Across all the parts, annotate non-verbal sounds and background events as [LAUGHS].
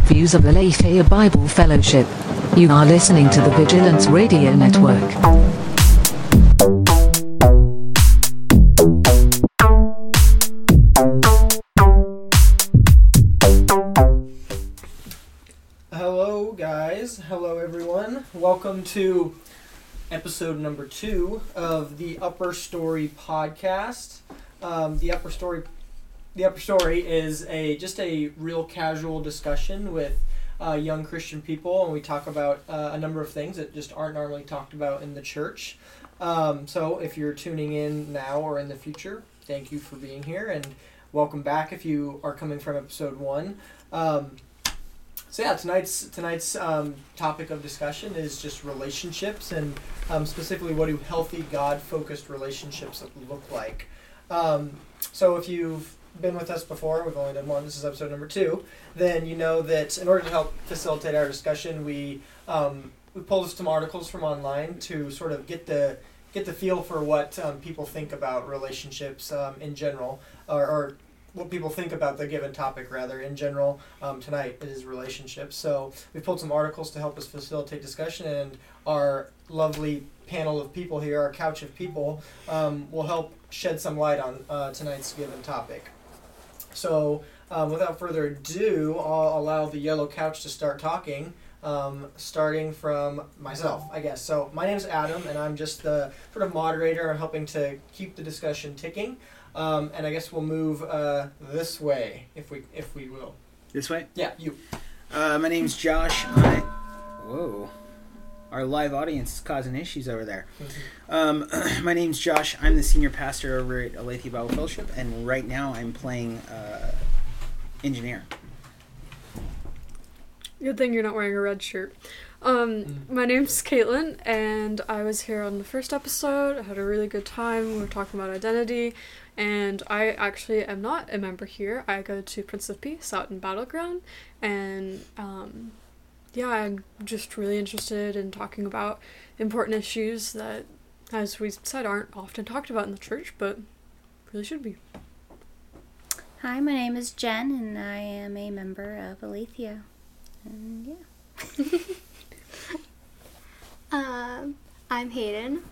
views of Aletheia Bible Fellowship. You are listening to the Vigilance Radio Network. Hello, guys. Hello, everyone. Welcome to episode number two of the Upper Story podcast. Um, the Upper Story, the Upper Story is a just a real casual discussion with uh, young Christian people, and we talk about uh, a number of things that just aren't normally talked about in the church. Um, so, if you're tuning in now or in the future, thank you for being here, and welcome back if you are coming from episode one. Um, so yeah, tonight's tonight's um, topic of discussion is just relationships, and um, specifically, what do healthy God-focused relationships look like? Um, so if you've been with us before, we've only done one. This is episode number two. Then you know that in order to help facilitate our discussion, we um, we pulled some articles from online to sort of get the get the feel for what um, people think about relationships um, in general, or, or what people think about the given topic rather in general um, tonight it is relationships so we pulled some articles to help us facilitate discussion and our lovely panel of people here our couch of people um, will help shed some light on uh, tonight's given topic so um, without further ado i'll allow the yellow couch to start talking um, starting from myself, I guess. So my name is Adam, and I'm just the sort of moderator, helping to keep the discussion ticking. Um, and I guess we'll move uh, this way, if we if we will. This way? Yeah, you. Uh, my name's Josh. I. Whoa. Our live audience is causing issues over there. Um, [CLEARS THROAT] my name's Josh. I'm the senior pastor over at Aletheia Bible Fellowship, and right now I'm playing uh, engineer. Good thing you're not wearing a red shirt. Um, Mm. my name's Caitlin, and I was here on the first episode. I had a really good time. We were talking about identity, and I actually am not a member here. I go to Prince of Peace out in Battle Ground, and um, yeah, I'm just really interested in talking about important issues that, as we said, aren't often talked about in the church, but really should be. Hi, my name is Jen, and I am a member of Aletheia. And yeah. [LAUGHS] Um, I'm Hayden.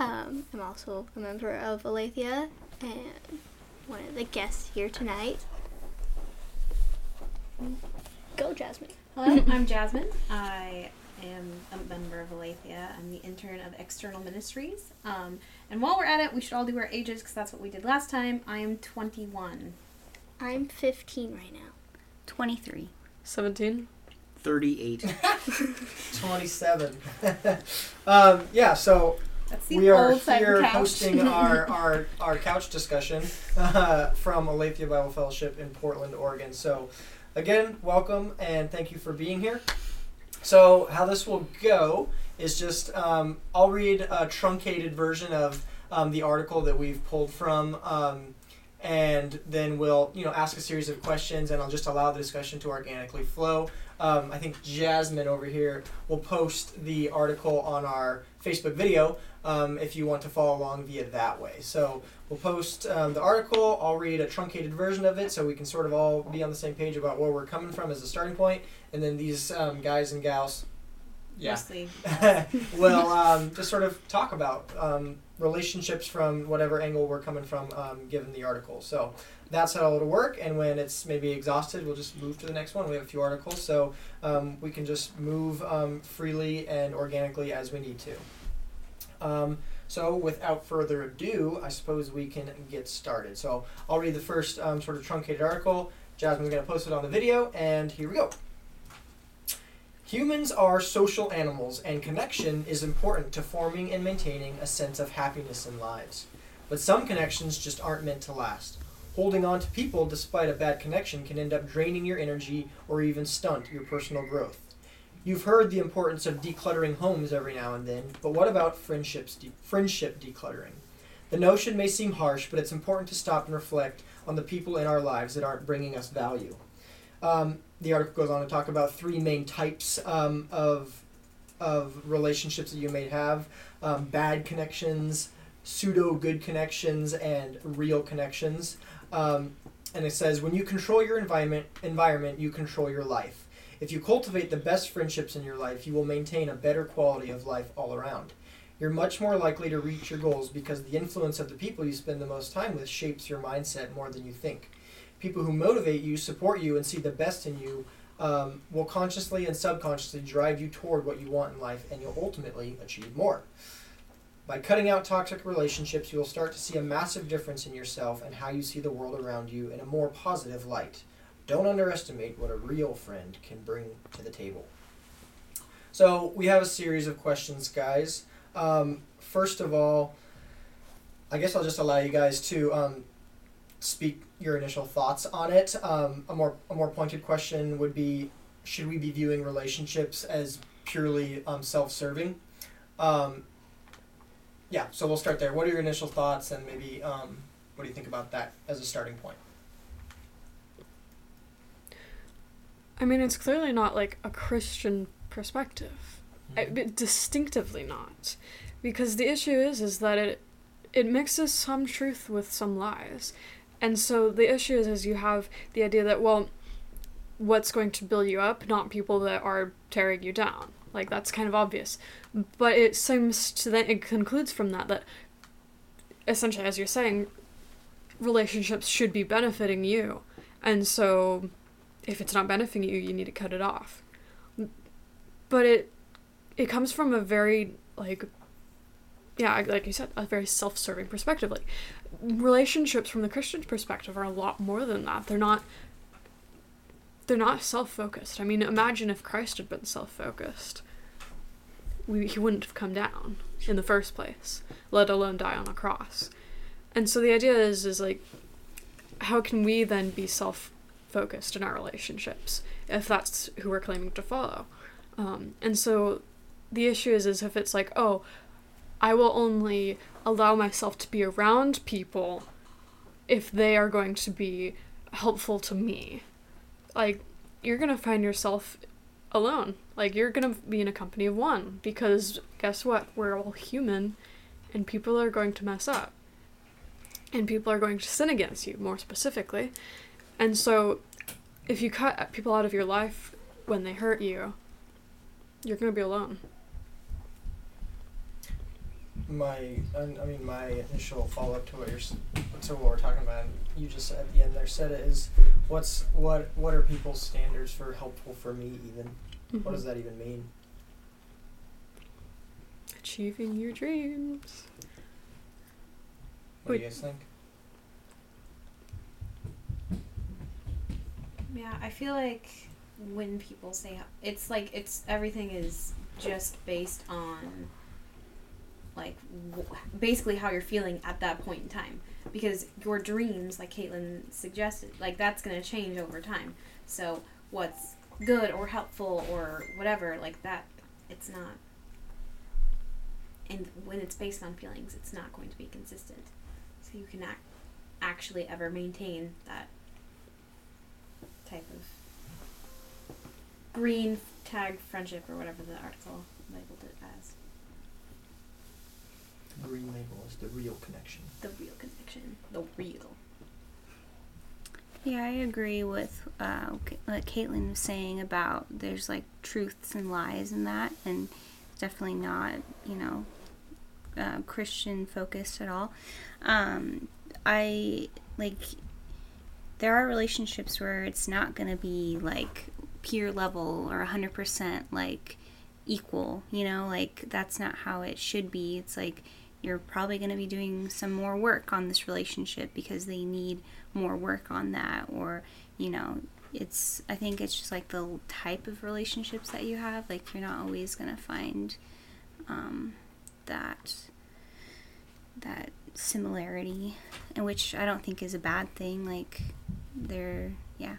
Um, I'm also a member of Aletheia and one of the guests here tonight. Go, Jasmine. Hello, [LAUGHS] I'm Jasmine. I am a member of Aletheia. I'm the intern of External Ministries. Um, and while we're at it, we should all do our ages because that's what we did last time. I am 21. I'm 15 right now. 23. 17. 38. [LAUGHS] 27. [LAUGHS] um, yeah, so we are here couch. hosting our, our, our couch discussion uh, from Aletheia Bible Fellowship in Portland, Oregon. So, again, welcome and thank you for being here. So, how this will go is just um, I'll read a truncated version of um, the article that we've pulled from. Um, and then we'll, you know, ask a series of questions, and I'll just allow the discussion to organically flow. Um, I think Jasmine over here will post the article on our Facebook video um, if you want to follow along via that way. So we'll post um, the article. I'll read a truncated version of it so we can sort of all be on the same page about where we're coming from as a starting point, and then these um, guys and gals, yeah, [LAUGHS] will um, just sort of talk about um, relationships from whatever angle we're coming from, um, given the article. So that's how it'll work. And when it's maybe exhausted, we'll just move to the next one. We have a few articles, so um, we can just move um, freely and organically as we need to. Um, so without further ado, I suppose we can get started. So I'll read the first um, sort of truncated article. Jasmine's going to post it on the video, and here we go. Humans are social animals, and connection is important to forming and maintaining a sense of happiness in lives. But some connections just aren't meant to last. Holding on to people despite a bad connection can end up draining your energy or even stunt your personal growth. You've heard the importance of decluttering homes every now and then, but what about friendships de- friendship decluttering? The notion may seem harsh, but it's important to stop and reflect on the people in our lives that aren't bringing us value. Um, the article goes on to talk about three main types um, of of relationships that you may have: um, bad connections, pseudo good connections, and real connections. Um, and it says when you control your environment, environment, you control your life. If you cultivate the best friendships in your life, you will maintain a better quality of life all around. You're much more likely to reach your goals because the influence of the people you spend the most time with shapes your mindset more than you think. People who motivate you, support you, and see the best in you um, will consciously and subconsciously drive you toward what you want in life, and you'll ultimately achieve more. By cutting out toxic relationships, you will start to see a massive difference in yourself and how you see the world around you in a more positive light. Don't underestimate what a real friend can bring to the table. So, we have a series of questions, guys. Um, first of all, I guess I'll just allow you guys to um, speak your initial thoughts on it. Um, a more a more pointed question would be: Should we be viewing relationships as purely um, self-serving? Um, yeah, so we'll start there. What are your initial thoughts, and maybe um, what do you think about that as a starting point? I mean, it's clearly not like a Christian perspective. I, hmm. distinctively not, because the issue is is that it it mixes some truth with some lies, and so the issue is is you have the idea that well, what's going to build you up, not people that are tearing you down. Like that's kind of obvious, but it seems to then it concludes from that that essentially, as you're saying, relationships should be benefiting you, and so if it's not benefiting you, you need to cut it off. But it it comes from a very like yeah, like you said, a very self-serving perspective. Like relationships from the Christian perspective are a lot more than that. They're not they're not self-focused. I mean, imagine if Christ had been self-focused. We, he wouldn't have come down in the first place, let alone die on a cross. And so the idea is is like how can we then be self-focused in our relationships if that's who we're claiming to follow? Um, and so the issue is is if it's like oh i will only allow myself to be around people if they are going to be helpful to me. Like you're going to find yourself alone. Like you're going to be in a company of one because guess what? We're all human and people are going to mess up. And people are going to sin against you more specifically and so if you cut people out of your life when they hurt you you're going to be alone. My I mean my initial follow up to what you're to what we're talking about you just said at the end there said it is what's what what are people's standards for helpful for me even? What does mm-hmm. that even mean? Achieving your dreams. what do you guys think Yeah, I feel like when people say it's like it's everything is just based on like basically how you're feeling at that point in time. Because your dreams like Caitlin suggested like that's going to change over time. So what's good or helpful or whatever like that it's not and when it's based on feelings it's not going to be consistent. So you can ac- actually ever maintain that type of green tag friendship or whatever the article labeled it as. The green label is the real connection. The real connection. The real. Yeah, I agree with uh, what Caitlin was saying about there's like truths and lies in that, and definitely not, you know, uh, Christian focused at all. Um, I like there are relationships where it's not going to be like peer level or 100% like equal, you know, like that's not how it should be. It's like you're probably going to be doing some more work on this relationship because they need more work on that or you know it's i think it's just like the type of relationships that you have like you're not always going to find um, that that similarity and which i don't think is a bad thing like they're yeah.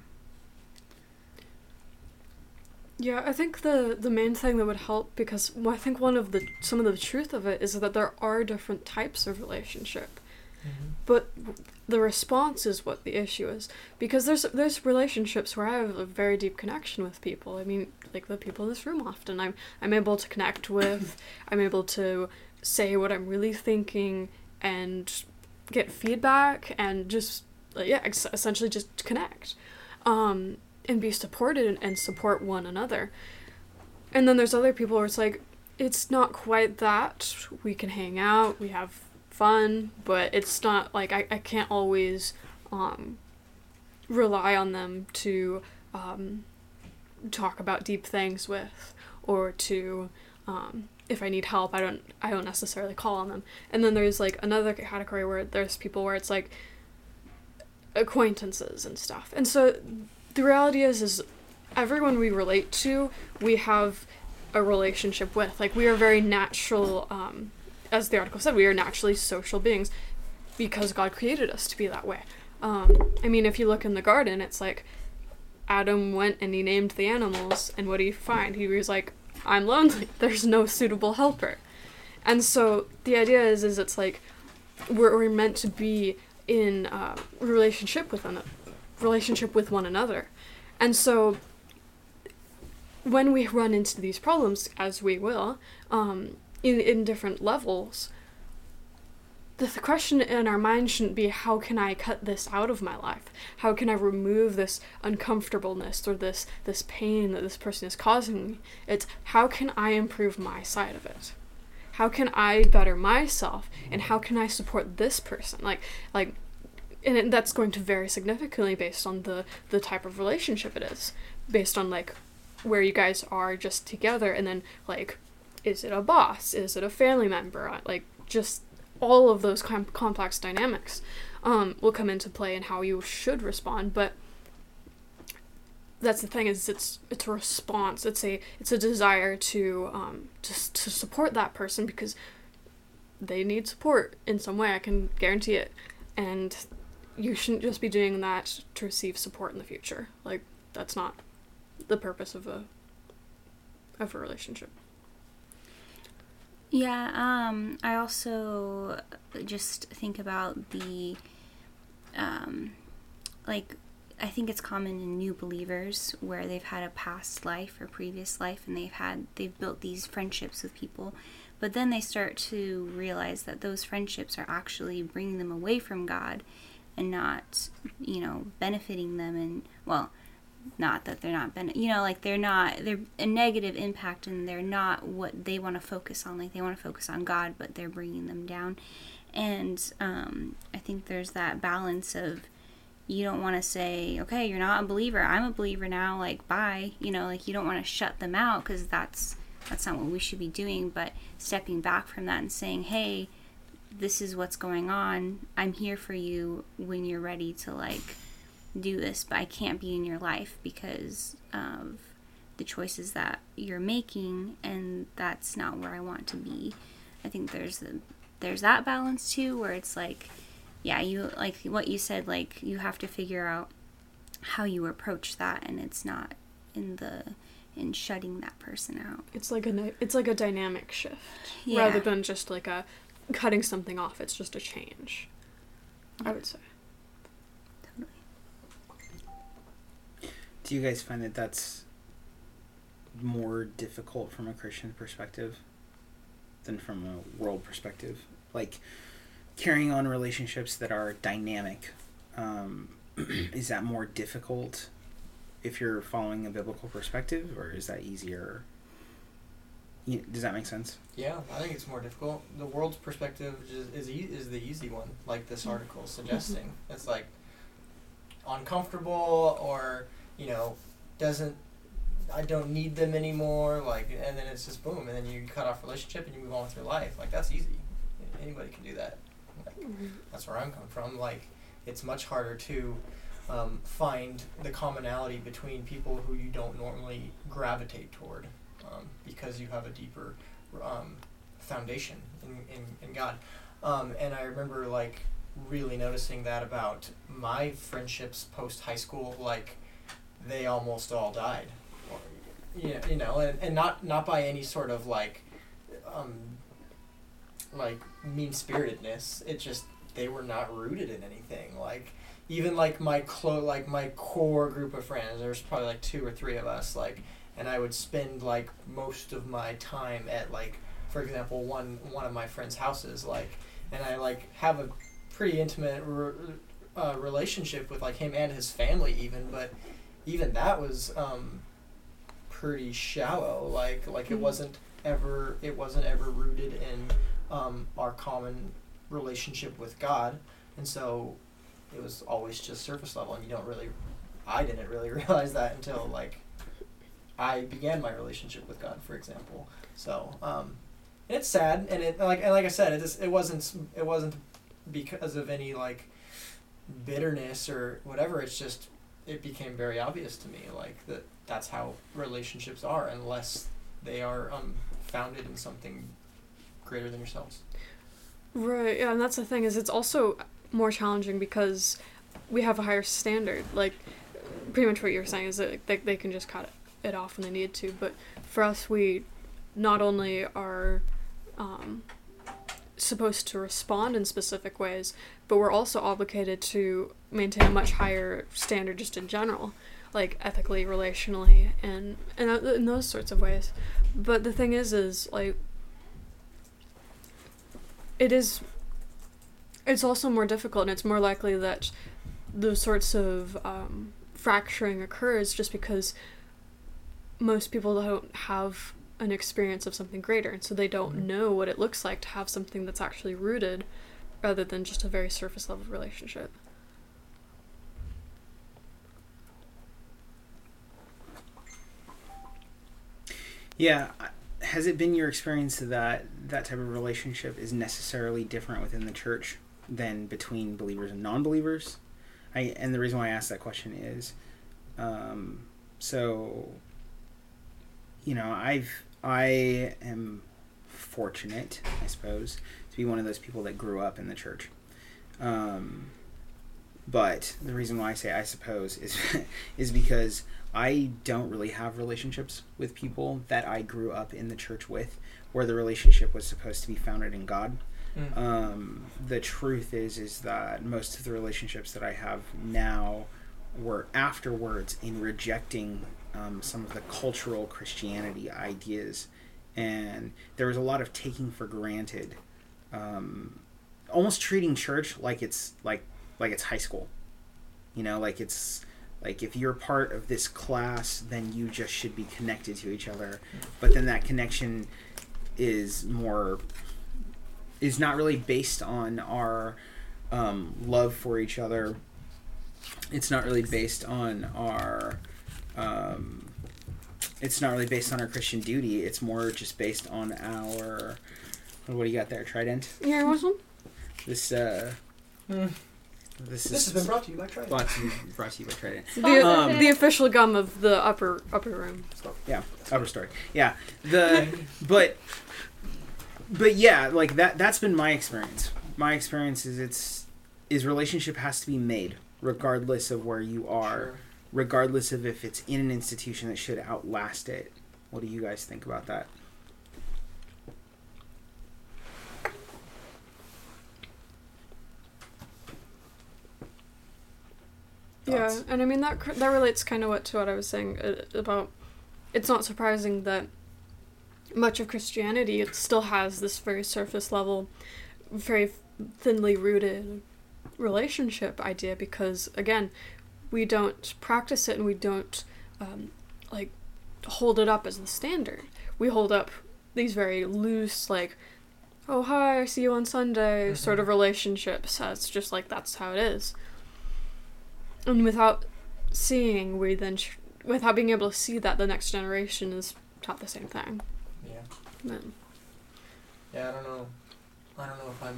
Yeah, I think the the main thing that would help because well, I think one of the some of the truth of it is that there are different types of relationship, mm-hmm. but the response is what the issue is because there's there's relationships where I have a very deep connection with people. I mean, like the people in this room often I'm I'm able to connect with, I'm able to say what I'm really thinking and get feedback and just yeah, ex- essentially just connect. Um, and be supported and, and support one another. And then there's other people where it's like, it's not quite that. We can hang out, we have fun, but it's not like I, I can't always um, rely on them to um, talk about deep things with or to um, if I need help I don't I don't necessarily call on them. And then there's like another category where there's people where it's like acquaintances and stuff. And so the reality is is everyone we relate to we have a relationship with. Like we are very natural um, as the article said, we are naturally social beings because God created us to be that way. Um, I mean, if you look in the garden, it's like Adam went and he named the animals, and what do you find? He was like, "I'm lonely. [LAUGHS] There's no suitable helper," and so the idea is, is it's like we're, we're meant to be in uh, relationship with one, relationship with one another, and so when we run into these problems, as we will, um, in in different levels, the, question in our mind shouldn't be how can I cut this out of my life? How can I remove this uncomfortableness or this this pain that this person is causing me? It's how can I improve my side of it? How can I better myself and how can I support this person? Like like and it, that's going to vary significantly based on the the type of relationship it is, based on like where you guys are just together and then like is it a boss? Is it a family member? Like just all of those com- complex dynamics um, will come into play in how you should respond. But that's the thing is it's it's a response. It's a it's a desire to um, to to support that person because they need support in some way. I can guarantee it, and you shouldn't just be doing that to receive support in the future. Like that's not the purpose of a of a relationship. Yeah, um, I also just think about the, um, like, I think it's common in new believers where they've had a past life or previous life and they've had, they've built these friendships with people, but then they start to realize that those friendships are actually bringing them away from God and not, you know, benefiting them and, well, not that they're not been you know like they're not they're a negative impact and they're not what they want to focus on like they want to focus on god but they're bringing them down. And um, i think there's that balance of you don't want to say okay you're not a believer i'm a believer now like bye you know like you don't want to shut them out because that's that's not what we should be doing. But stepping back from that and saying hey this is what's going on i'm here for you when you're ready to like do this, but I can't be in your life because of the choices that you're making, and that's not where I want to be. I think there's a, there's that balance too, where it's like, yeah, you like what you said, like you have to figure out how you approach that, and it's not in the in shutting that person out. It's like a it's like a dynamic shift Yeah. rather than just like a cutting something off. It's just a change. I would say. Do you guys find that that's more difficult from a Christian perspective than from a world perspective? Like carrying on relationships that are dynamic, um, [CLEARS THROAT] is that more difficult if you're following a biblical perspective, or is that easier? You- Does that make sense? Yeah, I think it's more difficult. The world's perspective is is, e- is the easy one, like this article is suggesting. It's like uncomfortable or you know doesn't I don't need them anymore. Like, and then it's just boom, and then you cut off relationship and you move on with your life. Like that's easy. Anybody can do that. Like, that's where I'm coming from. Like, it's much harder to um, find the commonality between people who you don't normally gravitate toward um, because you have a deeper um, foundation in, in, in God. Um, and I remember like really noticing that about my friendships post high school. Like, they almost all died. Know, you know and, and not, not by any sort of like um, like mean spiritedness. It just they were not rooted in anything. Like even like my clo- like my core group of friends. There's probably like two or three of us. Like, and I would spend like most of my time at like, for example, one one of my friends' houses. Like, and I like have a pretty intimate re- uh, relationship with like him and his family even. But even that was um, pretty shallow. Like like it Mhm. wasn't ever it wasn't ever rooted in um, our common relationship with God, and so it was always just surface level, and you don't really. I didn't really [LAUGHS] realize that until like I began my relationship with God, for example. So um, it's sad, and it like and like I said, it just, it wasn't it wasn't because of any like bitterness or whatever. It's just it became very obvious to me like that that's how relationships are unless they are um, founded in something greater than yourselves. Right, yeah, and that's the thing is it's also more challenging because we have a higher standard. Like, pretty much what you're saying is that they, they can just cut it off when they need to, but for us, we not only are um, supposed to respond in specific ways, but we're also obligated to maintain a much higher standard just in general, like ethically, relationally, and and uh, in those sorts of ways. But the thing is, is like it is it's also more difficult and it's more likely that those sorts of um, fracturing occurs just because most people don't have an experience of something greater and so they don't Mhm. know what it looks like to have something that's actually rooted rather than just a very surface level relationship Yeah. Has it been your experience that that type of relationship is necessarily different within the church than between believers and non-believers? I and the reason why I ask that question is, um, so. You know, I've I am fortunate, I suppose, to be one of those people that grew up in the church. Um, but the reason why I say I suppose is [LAUGHS] is because I don't really have relationships with people that I grew up in the church with, where the relationship was supposed to be founded in God. Um, the truth is, is that most of the relationships that I have now were afterwards in rejecting um, some of the cultural Christianity ideas, and there was a lot of taking for granted, um, almost treating church like it's like like it's high school. You know, like it's like if you're part of this class, then you just should be connected to each other. But then that connection is more is not really based on our um, love for each other. It's not really based on our. Um, it's not really based on our Christian duty. It's more just based on our. What do you got there, Trident? yeah want some This uh, Mm. this, This has been brought to you by Trident. brought to you, brought to you by Trident. the, Um, the official gum of the upper upper room Yeah, upper story. Yeah, the but but yeah, like that. That's been my experience. My experience is it's is relationship has to be made regardless of where you are, Sure. Regardless of if it's in an institution that should outlast it. What do you guys think about that? Yeah, and I mean that that relates kind of what to what I was saying uh, about. It's not surprising that much of Christianity it still has this very surface level, very thinly rooted relationship idea because again, we don't practice it and we don't um, like hold it up as the standard. We hold up these very loose like. Oh hi, I see you on Sunday. Sort of relationships. It's just like that's how it is and without seeing we then tr- without being able to see that the next generation is taught the same thing Yeah. then Yeah, I don't know. I don't know if I'm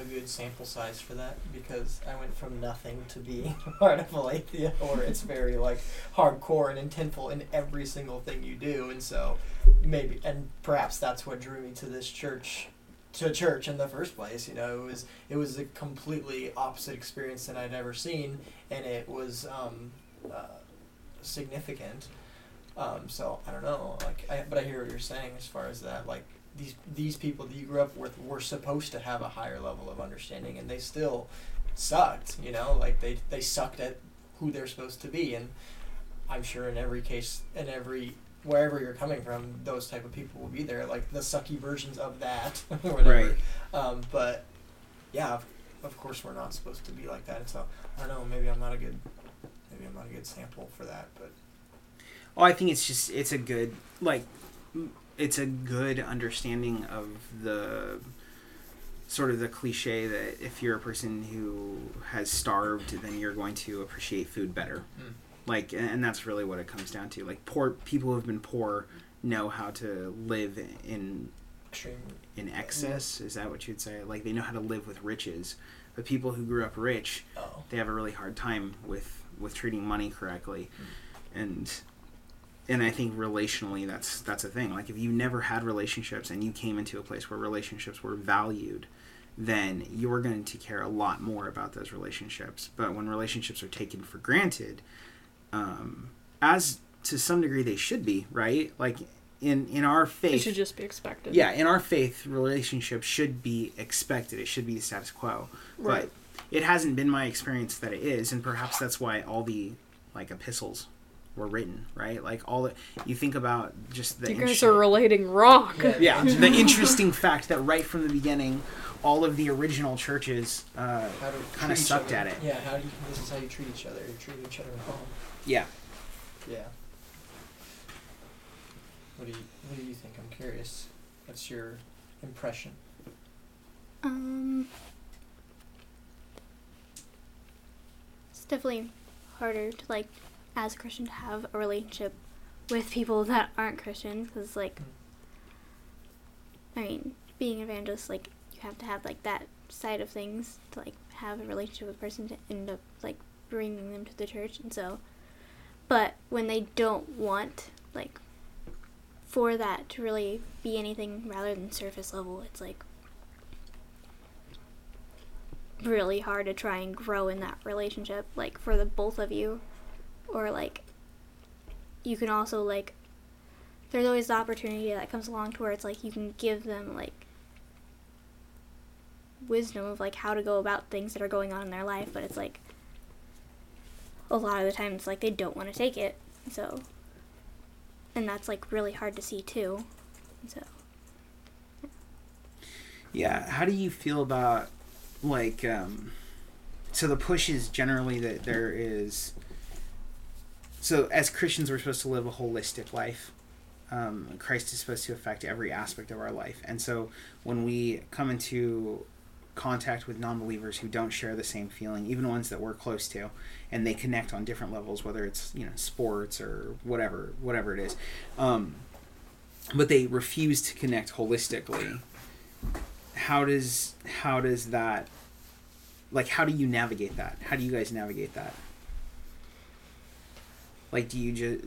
a good sample size for that because I went from nothing to being [LAUGHS] part of Aletheia, where it's very like hardcore and intentful in every single thing you do, and so maybe and perhaps that's what drew me to this church, to church in the first place. You know, it was it was a completely opposite experience than I'd ever seen, and it was um, uh, significant. Um, so I don't know, like, I, but I hear what you're saying as far as that, like these these people that you grew up with were supposed to have a higher level of understanding, and they still sucked. You know, like they they sucked at who they're supposed to be, and I'm sure in every case, in every wherever you're coming from, those type of people will be there, like the sucky versions of that, [LAUGHS] or whatever. Right. Um, but yeah, of, of course we're not supposed to be like that, and so I don't know. Maybe I'm not a good, maybe I'm not a good sample for that, but Oh, I think it's just it's a good like it's a good understanding of the sort of the cliche that if you're a person who has starved, then you're going to appreciate food better. Mm. Like, and that's really what it comes down to. Like, poor people who have been poor know how to live in extreme. in excess. Is that what you'd say? Like, they know how to live with riches. But people who grew up rich, Oh, they have a really hard time with with treating money correctly and and i think relationally that's that's a thing. Like if you never had relationships and you came into a place where relationships were valued then you're going to care a lot more about those relationships. But when relationships are taken for granted um, as to some degree they should be right? Like in in our faith, It should just be expected. yeah in our faith relationships should be expected. It should be the status quo. Right. but it hasn't been my experience that it is and perhaps that's why all the like epistles were written right like all the you think about just the You guys intro- are relating wrong. Yeah. yeah [LAUGHS] the interesting fact that right from the beginning all of the original churches uh, Kinda sucked at it. Yeah, how do you? This is how you treat each other. You treat each other at home. yeah Yeah. What do you What do you think? I'm curious. What's your impression? Um, it's definitely harder to like, as a Christian, to have a relationship with people that aren't Christian because, like, I mean, being an evangelist, like, you have to have like that side of things to like have a relationship with a person to end up like bringing them to the church, and so, but when they don't want like for that to really be anything rather than surface level, it's like really hard to try and grow in that relationship like for the both of you or like you can also like there's always the opportunity that comes along to where it's like you can give them like wisdom of like how to go about things that are going on in their life but it's like a lot of the time it's like they don't want to take it so and that's like really hard to see too so. Yeah how do you feel about like um so the push is generally that there is so as christians we're supposed to live a holistic life. Um, christ is supposed to affect every aspect of our life. And so when we come into contact with non-believers who don't share the same feeling even ones that we're close to and they connect on different levels whether it's you know sports or whatever whatever it is um, but they refuse to connect holistically how does how does that like how do you navigate that? How do you guys navigate that like do you just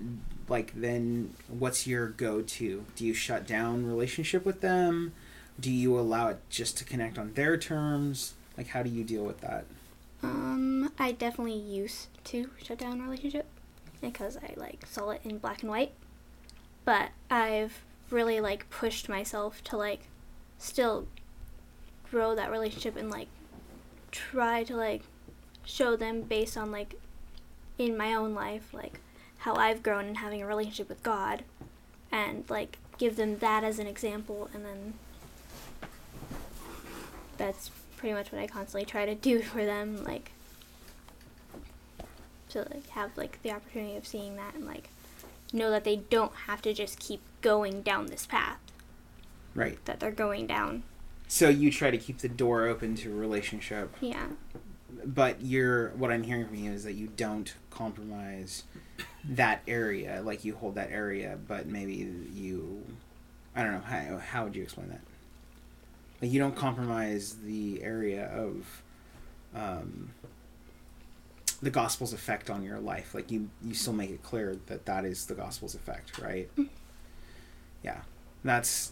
like then what's your go-to? Do you shut down relationship with them? Do you allow it just to connect on their terms? Like how do you deal with that? Um, I definitely used to shut down relationship because I like saw it in black and white. But I've really like pushed myself to like still grow that relationship and like try to like show them based on like in my own life like how I've grown in having a relationship with God and like give them that as an example and then that's pretty much what I constantly try to do [LAUGHS] for them, like to like have like the opportunity of seeing that and like know that they don't have to just keep going down this path right that they're going down. so you try to keep the door open to a relationship Yeah. but you're what i'm hearing from you is that you don't compromise that area like you hold that area but maybe you i don't know how, how would you explain that? Like you don't compromise the area of um, the gospel's effect on your life. Like you you still make it clear that that is the gospel's effect right? Yeah. That's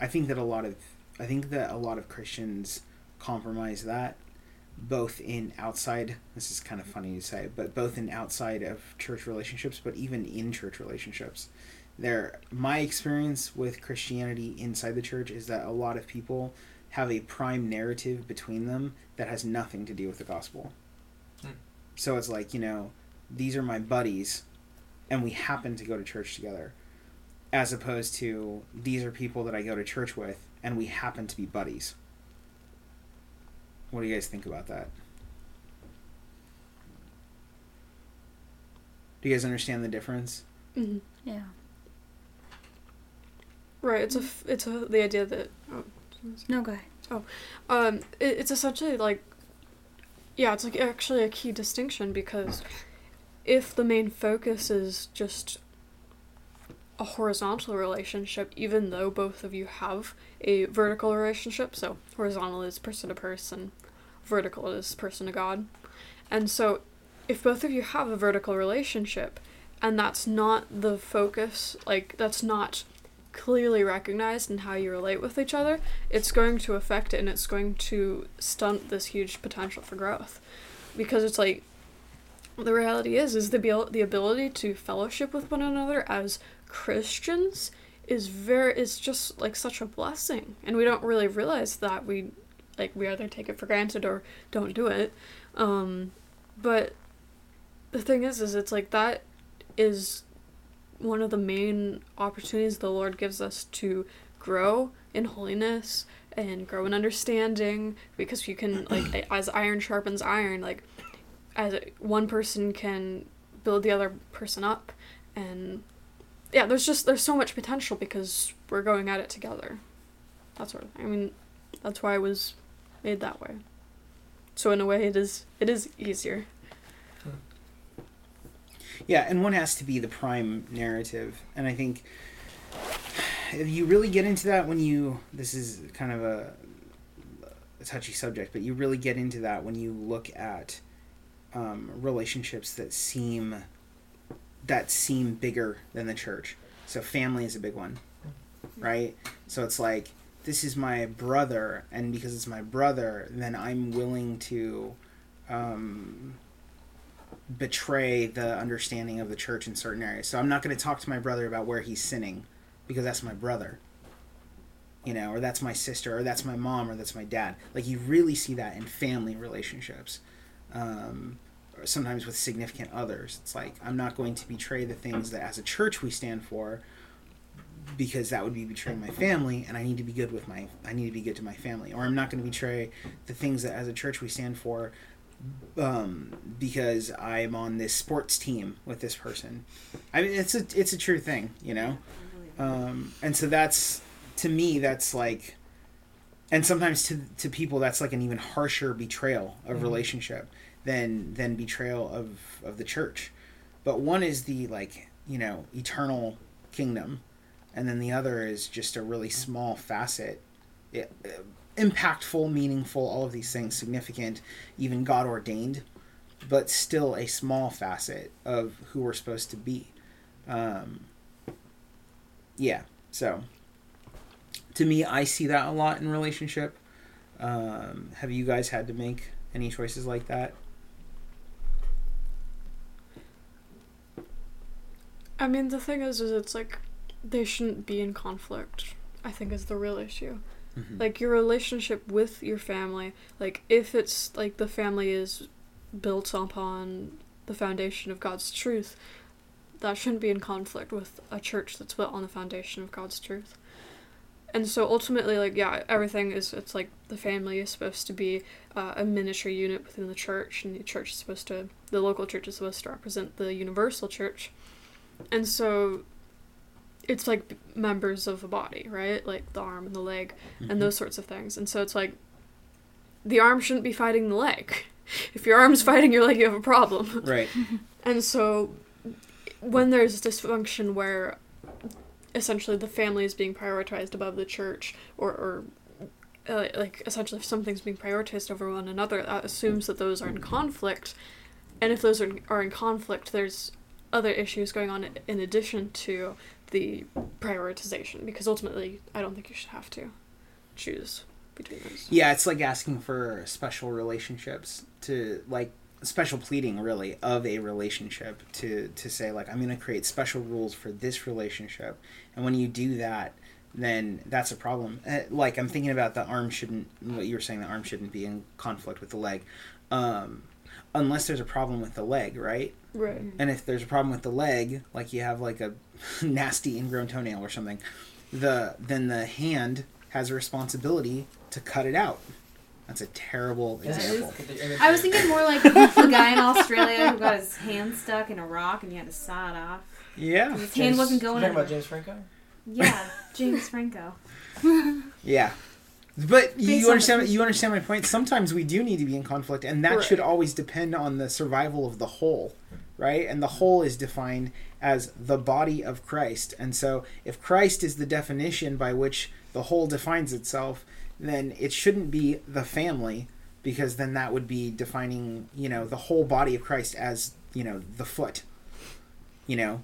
i think that a lot of i think that a lot of christians compromise that both in outside this is kind of funny to say but both in outside of church relationships but even in church relationships. There my experience with christianity inside the church is that a lot of people have a prime narrative between them that has nothing to do with the gospel. Hmm. so it's like you know these are my buddies and we happen to go to church together as opposed to these are people that i go to church with and we happen to be buddies what do you guys think about that? Do you guys understand the difference? hmm Yeah. Right. It's a f- it's a the idea that oh, No, go ahead. um it, it's essentially like yeah it's like actually a key distinction because if the main focus is just a horizontal relationship even though both of you have a vertical relationship so horizontal is person to person vertical is person to god. And so if both of you have a vertical relationship and that's not the focus like that's not clearly recognized in how you relate with each other it's going to affect it and it's going to stunt this huge potential for growth. Because it's like the reality is is the abil- the ability to fellowship with one another as Christians is very is just like such a blessing. And we don't really realize that we like we either take it for granted or don't do it. Um but the thing is is it's like that is one of the main opportunities the Lord gives us to grow in holiness and grow in understanding because you can [CLEARS THROAT] like as iron sharpens iron like as one person can build the other person up and yeah there's just there's so much potential because we're going at it together. That sort of thing. I mean that's why i was made that way so in a way it is it is easier Yeah, and one has to be the prime narrative, and I think if you really get into that when you this is kind of a, a touchy subject, but you really get into that when you look at um, relationships that seem that seem bigger than the church. So family is a big one, right? So it's like this is my brother, and because it's my brother, then I'm willing to. Um, betray the understanding of the church in certain areas. So I'm not going to talk to my brother about where he's sinning because that's my brother. You know, or that's my sister, or that's my mom, or that's my dad. Like you really see that in family relationships. Um, or sometimes with significant others. It's like I'm not going to betray the things that as a church we stand for because that would be betraying my family and I need to be good with my I need to be good to my family. Or I'm not going to betray the things that as a church we stand for um, because I'm on this sports team with this person. I mean, it's a it's a true thing, you know. Um, and so that's to me that's like, and sometimes to to people that's like an even harsher betrayal of Mhm. relationship than than betrayal of of the church. But one is the like you know eternal kingdom, and then the other is just a really small facet. It, impactful, meaningful, all of these things, significant, even God ordained, but still a small facet of who we're supposed to be. Um, yeah, so to me, I see that a lot in relationship. Um, have you guys had to make any choices like that? i mean the thing is is it's like they shouldn't be in conflict i think is the real issue. Mhm. like your relationship with your family like if it's like the family is built upon the foundation of god's truth that shouldn't be in conflict with a church that's built on the foundation of god's truth. And so ultimately like yeah everything is it's like the family is supposed to be uh, a ministry unit within the church and the church is supposed to the local church is supposed to represent the universal church. And so it's like members of a body right like the arm and the leg Mhm. and those sorts of things. And so it's like the arm shouldn't be fighting the leg. [LAUGHS] If your arm's fighting your leg, you have a problem. [LAUGHS] right. [LAUGHS] And so when there's dysfunction where essentially the family is being prioritized above the church or, or uh, like essentially if something's being prioritized over one another, that assumes that those are in conflict. And if those are, are in conflict, there's other issues going on in addition to the prioritization because ultimately I don't think you should have to choose between those. Yeah, it's like asking for special relationships to like special pleading really of a relationship to to say like I'm going to create special rules for this relationship. And when you do that, then that's a problem. Uh, like I'm thinking about the arm shouldn't what you were saying the arm shouldn't be in conflict with the leg. Um unless there's a problem with the leg, right? Right. Mm-hmm. And if there's a problem with the leg, like you have like a [LAUGHS] nasty ingrown toenail or something, the then the hand has a responsibility to cut it out. That's a terrible example. Look at the imagery. I was thinking more like the guy in Australia who got his hand stuck in a rock and he had to saw it off. Yeah. His hand wasn't going. you going talking about. James Franco? Yeah, James Franco. [LAUGHS] Yeah. But Based you understand you understand my point. Sometimes we do need to be in conflict and that Right. should always depend on the survival of the whole, right? And the whole is defined as the body of Christ. And so if Christ is the definition by which the whole defines itself, then it shouldn't be the family because then that would be defining, you know, the whole body of Christ as, you know, the foot. You know.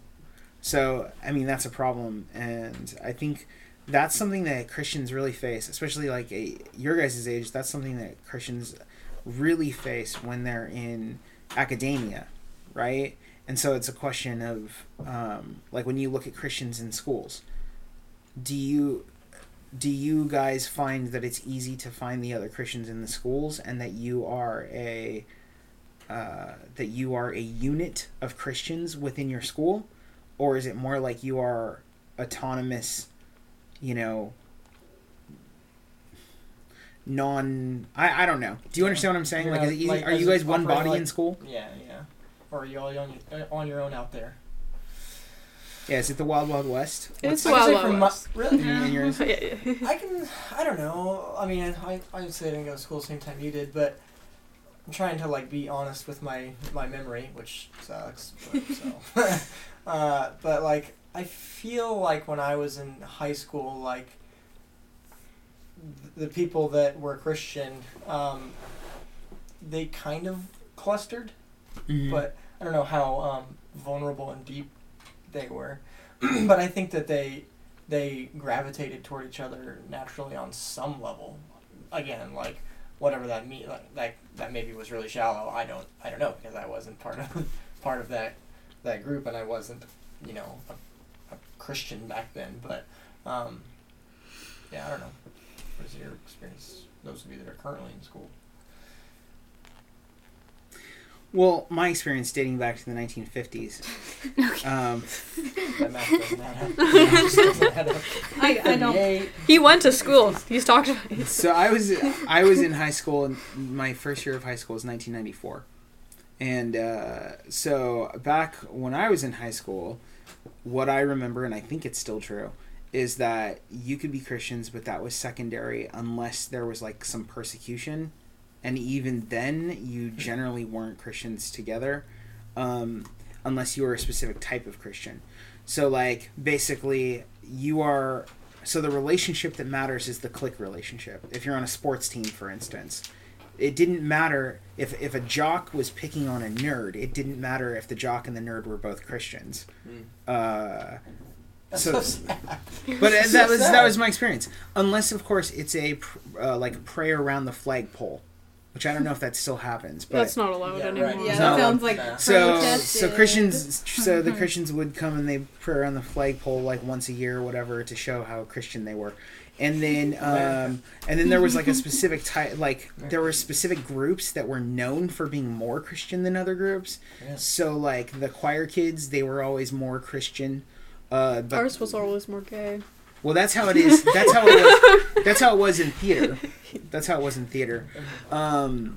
So, I mean, that's a problem and I think that's something that Christians really face, especially like a, your guys' age. That's something that Christians really face when they're in academia, right? And so it's a question of um, like when you look at Christians in schools, do you do you guys find that it's easy to find the other Christians in the schools and that you are a uh, that you are a unit of Christians within your school, or is it more like you are autonomous? You know non I, I don't know do you understand what i'm saying You're like, is not- it easy, like, are you guys one body like- in school Yeah, yeah. Or are you all on, on your own out there? yeah is it the wild wild west It's I Wild Wild from my- West. really? in yours? [LAUGHS] Yeah, yeah. I can. I don't know. I mean, I I would say I didn't go to school the same time you did, but I'm trying to like be honest with my my memory, which sucks. But, so, [LAUGHS] uh, but like I feel like when I was in high school, like the people that were Christian, um, they kind of clustered Mhm. but I don't know how um, vulnerable and deep they were. [CLEARS THROAT] but I think that they they gravitated toward each other naturally on some level. Again, like whatever that mean, like that that maybe was really shallow. I don't I don't know because I wasn't part of [LAUGHS] part of that that group and I wasn't you know a Christian back then. But um, yeah, I don't know. What is your experience? Those of you that are currently in school. well my experience dating back to the 1950s [LAUGHS] um, That math doesn't add up. [LAUGHS] It just doesn't add up. I, I don't. He went to school. He's talked about it. so i was i was in high school and my first year of high school was 1994 and uh, so back when i was in high school what i remember and i think it's still true is that you could be christians but that was secondary unless there was like some persecution. And even then you generally weren't christians together um, unless you were a specific type of christian. So like basically you are so the relationship that matters is the clique relationship. If you're on a sports team for instance it didn't matter if, if a jock was picking on a nerd it didn't matter if the jock and the nerd were both christians Mm. uh, So- so, but [LAUGHS] So that was that was my experience unless of course it's a uh, like prayer around the flagpole which i don't know if that still happens but That's not allowed Yeah, right. anymore. Yeah, that sounds like Nah. so protested. so Christians [LAUGHS] so the Christians would come and they pray around the flagpole like once a year or whatever to show how Christian they were. And then um, and then there was like a specific type like there were specific groups that were known for being more Christian than other groups. Yeah. So like the choir kids, they were always more Christian. Uh, but, Ours was always more gay. well, that's how it is. That's how it was. That's how it was in theater. That's how it was in theater. Um,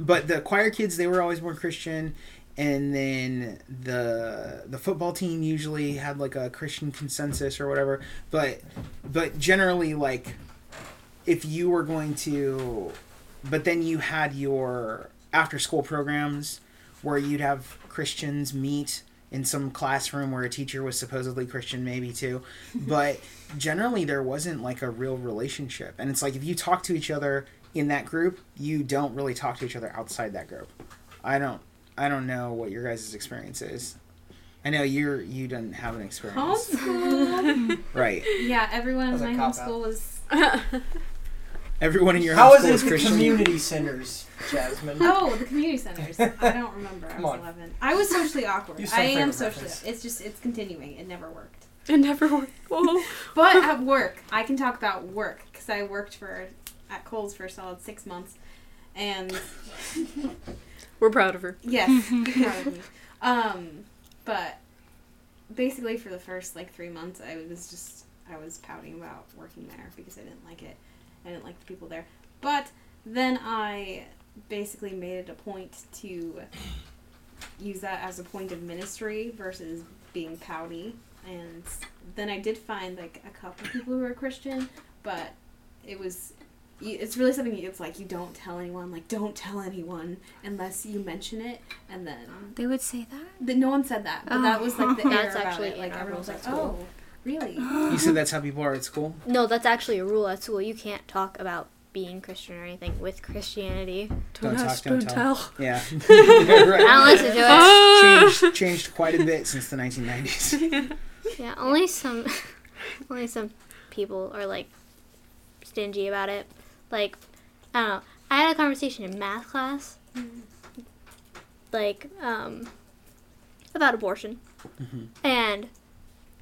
but the choir kids, they were always more Christian, and then the the football team usually had like a Christian consensus or whatever. But but generally, like if you were going to, but then you had your after school programs where you'd have Christians meet in some classroom where a teacher was supposedly Christian, maybe too. [LAUGHS] But generally, there wasn't like a real relationship. And it's like if you talk to each other in that group, you don't really talk to each other outside that group. I don't. I don't know what your guys' experience is. I know you're you didn't have an experience, Homeschool. [LAUGHS] right? yeah, everyone in my cop-out. was. [LAUGHS] Everyone in your How is homeschool it is the Christian. community centers, Jasmine? Oh, the community centers. I don't [LAUGHS] remember. I Come was on. 11. I was socially awkward. Use some I am socially. reference. It's just it's continuing. It never worked. It never worked. Oh. But at work, I can talk about work because I worked for at Kohl's for a solid six months, and We're proud of her. yes, [LAUGHS] proud of me. Um, but basically for the first like three months, I was just I was pouting about working there because I didn't like it. I didn't like the people there. But then I basically made it a point to use that as a point of ministry versus being pouty. And then I did find like a couple people who are Christian, but it was you- it's really something it's like you don't tell anyone like don't tell anyone unless you mention it and then They would say that. the, no one said that but that was like the oh. That's actually it. like in our everyone was rules like at oh, school. oh really [GASPS] You said that's how people are at school. No, that's actually a rule at school. You can't talk about being Christian or anything with Christianity. Don't Don't, talk, ask, don't don't, tell. tell. Yeah. I right. don't listen to it. changed, ah. changed quite a bit since the 1990s. [LAUGHS] Yeah, only some, [LAUGHS] only some people are like stingy about it. Like, I don't know. I had a conversation in math class, like, um, about abortion, Mhm. and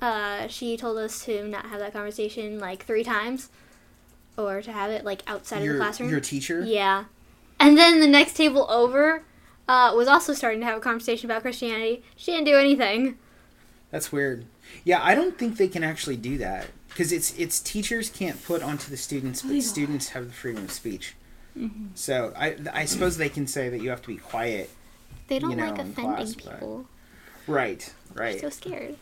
uh, she told us to not have that conversation like three times, or to have it like outside Your, of the classroom. your teacher? Yeah. And then the next table over uh, was also starting to have a conversation about Christianity. She didn't do anything. That's weird. Yeah, I don't think they can actually do that because it's it's teachers can't put onto the students, but students have the freedom of speech. Mm-hmm. So I I suppose they can say that you have to be quiet. They don't You know, like offending class, but- people. Right. They're Right. so scared.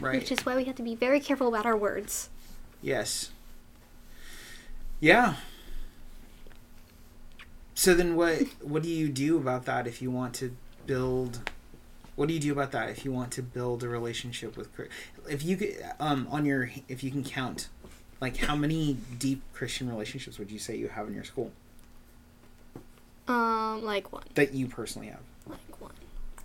Right. Which is why we have to be very careful about our words. Yes. Yeah. So then what what do you do about that if you want to build what do you do about that if you want to build a relationship with Chri- if you could um on your if you can count like how many deep Christian relationships would you say you have in your school Um, like one. that you personally have? Like one.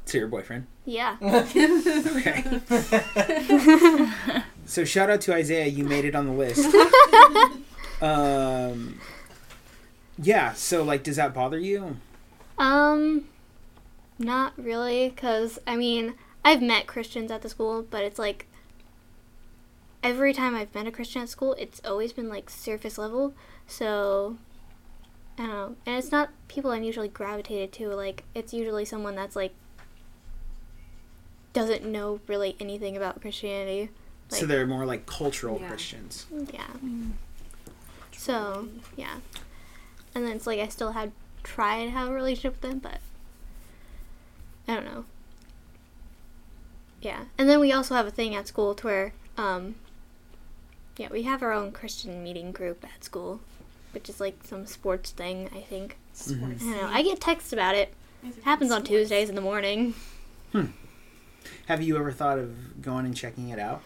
To your boyfriend. Yeah. [LAUGHS] Okay. [LAUGHS] so shout out to Isaiah, you made it on the list. [LAUGHS] um Yeah, so like does that bother you? Um, not really, because, I mean, I've met Christians at the school, but it's like every time I've met a Christian at school, it's always been like surface level. So, I don't know. And it's not people I'm usually gravitated to. Like, it's usually someone that's like doesn't know really anything about Christianity. so they're more like cultural Yeah. Christians. Yeah. Mm. So, yeah. And then it's like I still had tried to have a relationship with them, but I don't know. Yeah. And then we also have a thing at school to where, um, yeah, we have our own Christian meeting group at school, which is like some sports thing, I think. Mm-hmm. I don't know. I get texts about it. It happens on Tuesdays in the morning. [LAUGHS] Have you ever thought of going and checking it out?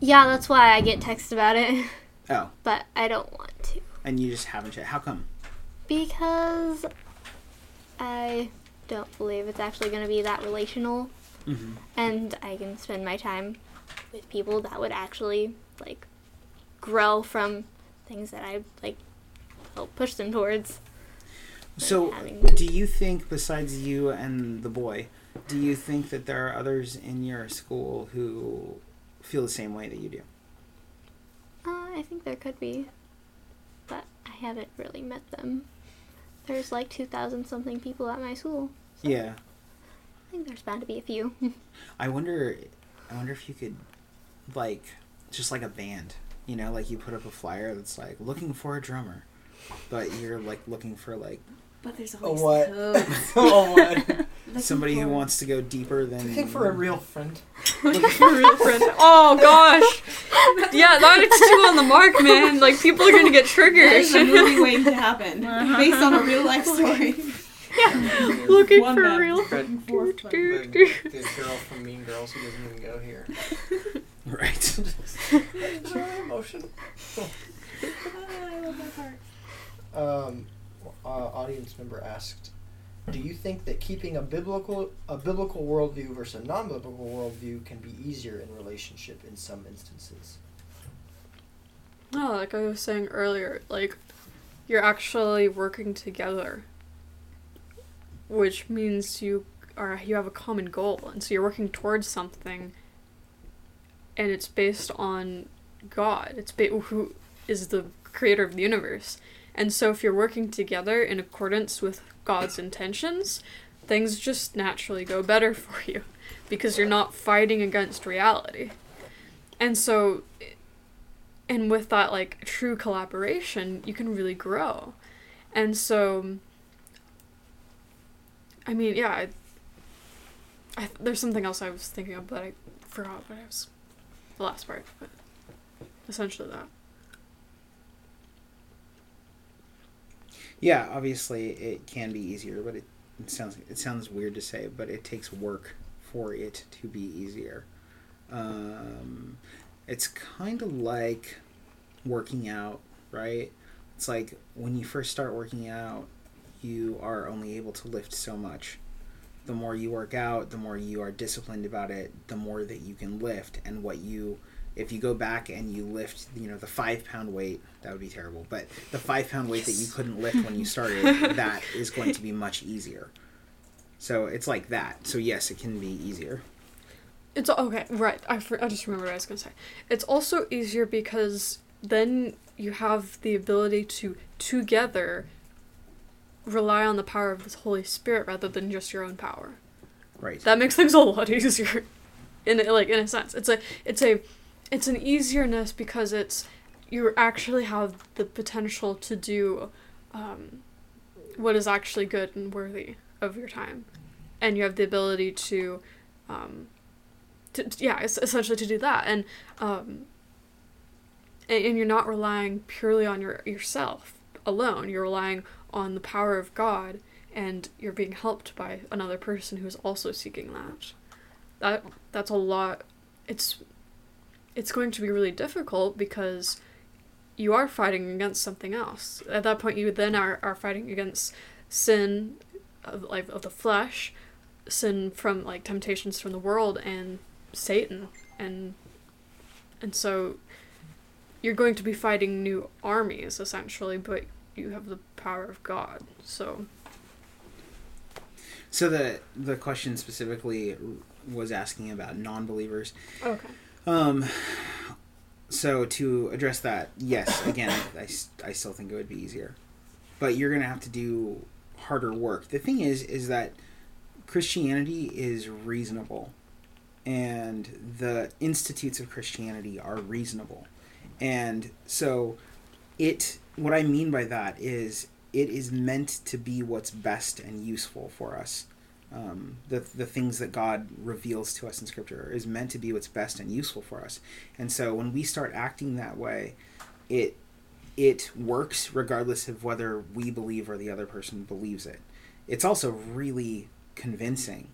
Yeah, that's why I get texts about it, [LAUGHS] Oh, but I don't want to. and you just haven't checked. How come? Because I don't believe it's actually going to be that relational, Mm-hmm. and I can spend my time with people that would actually like grow from things that I like help push them towards. So, do you think besides you and the boy, do you think that there are others in your school who feel the same way that you do? Uh, I think there could be, but I haven't really met them. There's like two thousand something people at my school. Yeah. I think there's bound to be a few. [LAUGHS] I wonder. I wonder if you could, like, just like a band. You know, like you put up a flyer that's like looking for a drummer, but you're like looking for like but there's A what? codes. [LAUGHS] oh, what? [LAUGHS] Looking somebody who wants to go deeper than. Looking for a real friend. Looking [LAUGHS] for a real friend. Oh gosh. Yeah, that is two on the mark, man. Like people are gonna get triggered. There's a movie waiting to happen based on a real life story. Yeah, looking One for a real friend. fourth one. The, the girl from Mean Girls who doesn't even go here. Right. Emotion. I love that part. Um, uh, audience member asked, "Do you think that keeping a biblical a biblical worldview versus a non-biblical worldview can be easier in relationship in some instances?" No, like I was saying earlier, like you're actually working together, which means you are you have a common goal, and so you're working towards something. And it's based on God. It's ba- who is the creator of the universe, and so if you're working together in accordance with God's intentions, things just naturally go better [LAUGHS] for you, because you're not fighting against reality. And so and with that like true collaboration you can really grow And so, I mean, yeah, I, I, there's something else I was thinking of, but I forgot what I was, the last part, but essentially that. Yeah, obviously it can be easier, but it, it sounds it sounds weird to say, but it takes work for it to be easier. Um, it's kind of like working out, right? It's like when you first start working out, you are only able to lift so much. The more you work out, the more you are disciplined about it, the more that you can lift, and what you if you go back and you lift, you know, the five pound weight, that would be terrible. But the five pound weight that you couldn't lift when you [LAUGHS] started, that is going to be much easier. So it's like that. So yes, it can be easier. It's okay, right. I, for, I just remembered what I was going to say. It's also easier because then you have the ability to together rely on the power of the Holy Spirit rather than just your own power. Right. That makes things a lot [LAUGHS] easier. In a- like in a sense, it's a it's a it's an easierness because it's you actually have the potential to do um, what is actually good and worthy of your time, and you have the ability to, um, to yeah, es- essentially to do that, and um, and, and you're not relying purely on your yourself alone. You're relying on the power of God, and you're being helped by another person who's also seeking that. That that's a lot. It's it's going to be really difficult because you are fighting against something else. At that point, you then are, are fighting against sin of like of the flesh, sin from like temptations from the world and Satan, and and so you're going to be fighting new armies essentially, but you have the power of God. So So the the question specifically was asking about non-believers. okay, Um, so to address that, yes, again, I, I still think it would be easier, but you're gonna have to do harder work. The thing is, is that Christianity is reasonable, and the institutes of Christianity are reasonable, and so it. What I mean by that is, it is meant to be what's best and useful for us um, the the things that God reveals to us in Scripture is meant to be what's best and useful for us. And so when we start acting that way, it it works regardless of whether we believe or the other person believes it. It's also really convincing.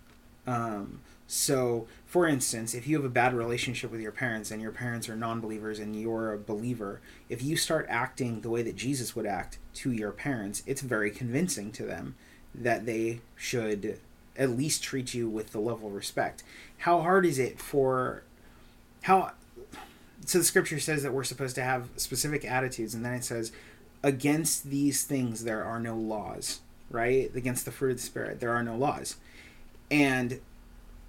Um, so, for instance, if you have a bad relationship with your parents and your parents are non-believers and you're a believer, if you start acting the way that Jesus would act to your parents, it's very convincing to them that they should at least treat you with the level of respect. How hard is it for how so the scripture says that we're supposed to have specific attitudes and then it says against these things there are no laws, right? Against the fruit of the spirit there are no laws. And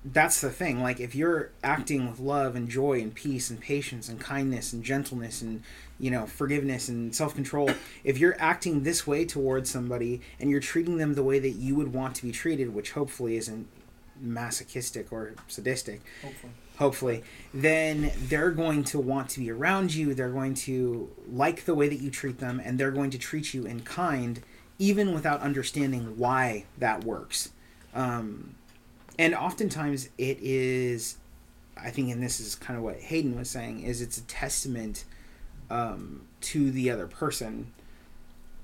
that's the thing like if you're acting with love and joy and peace and patience and kindness and gentleness and you know forgiveness and self-control if you're acting this way towards somebody and you're treating them the way that you would want to be treated which hopefully isn't masochistic or sadistic Hopefully. hopefully then they're going to want to be around you they're going to like the way that you treat them and they're going to treat you in kind even without understanding why that works um, and oftentimes it is i think and this is kind of what hayden was saying is it's a testament um, to the other person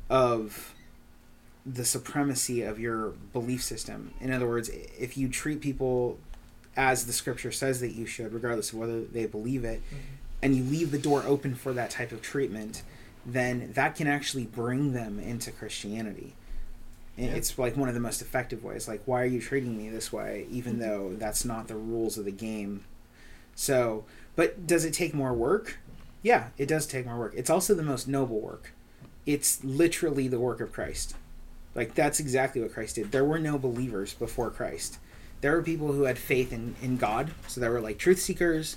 of the supremacy of your belief system. In other words if you treat people as the scripture says that you should regardless of whether they believe it and you leave the door open for that type of treatment then that can actually bring them into christianity. Yeah. it's like one of the most effective ways. Like why are you treating me this way even though that's not the rules of the game? So but does it take more work yeah it does take more work. It's also the most noble work. It's literally the work of christ. Like that's exactly what christ did. There were no believers before christ. There were people who had faith in, in god. So there were like truth seekers.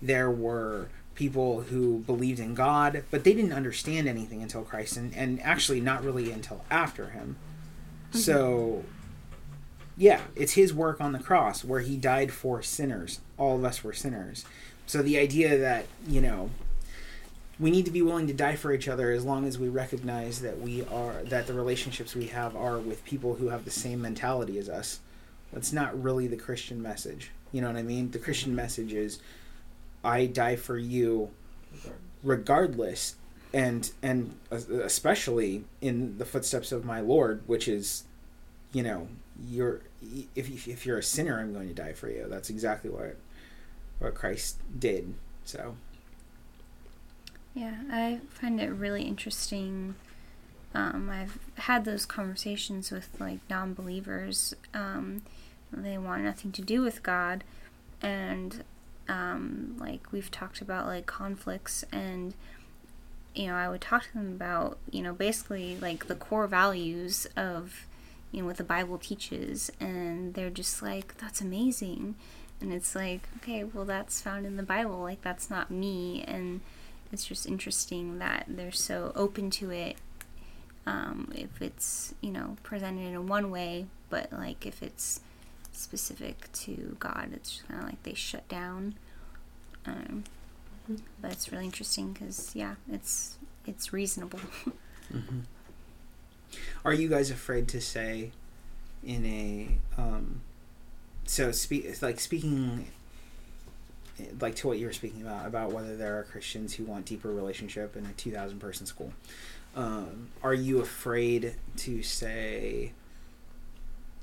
There were people who believed in god but they didn't understand anything until christ and, and actually not really until after him. Mm-hmm. So yeah it's his work on the cross where he died for sinners. All of us were sinners. So the idea that you know we need to be willing to die for each other as long as we recognize that we are that the relationships we have are with people who have the same mentality as us. That's not really the Christian message. You know what I mean? The Christian message is I die for you regardless and and especially in the footsteps of my Lord, which is you know, you're if if you're a sinner, I'm going to die for you. That's exactly what what Christ did. So Yeah, I find it really interesting. Um, I've had those conversations with like non-believers. Um, they want nothing to do with God, and um, like we've talked about like conflicts and you know i would talk to them about you know basically like the core values of you know what the bible teaches and they're just like that's amazing and it's like okay well that's found in the bible like that's not me and it's just interesting that they're so open to it um, if it's you know presented in one way but like if it's specific to god it's just kind of like they shut down um, but it's really interesting because yeah it's it's reasonable Mm-hmm. Are you guys afraid to say in a um so speak like speaking like to what you were speaking about about whether there are Christians who want deeper relationship in a 2000 person school. Um are you afraid to say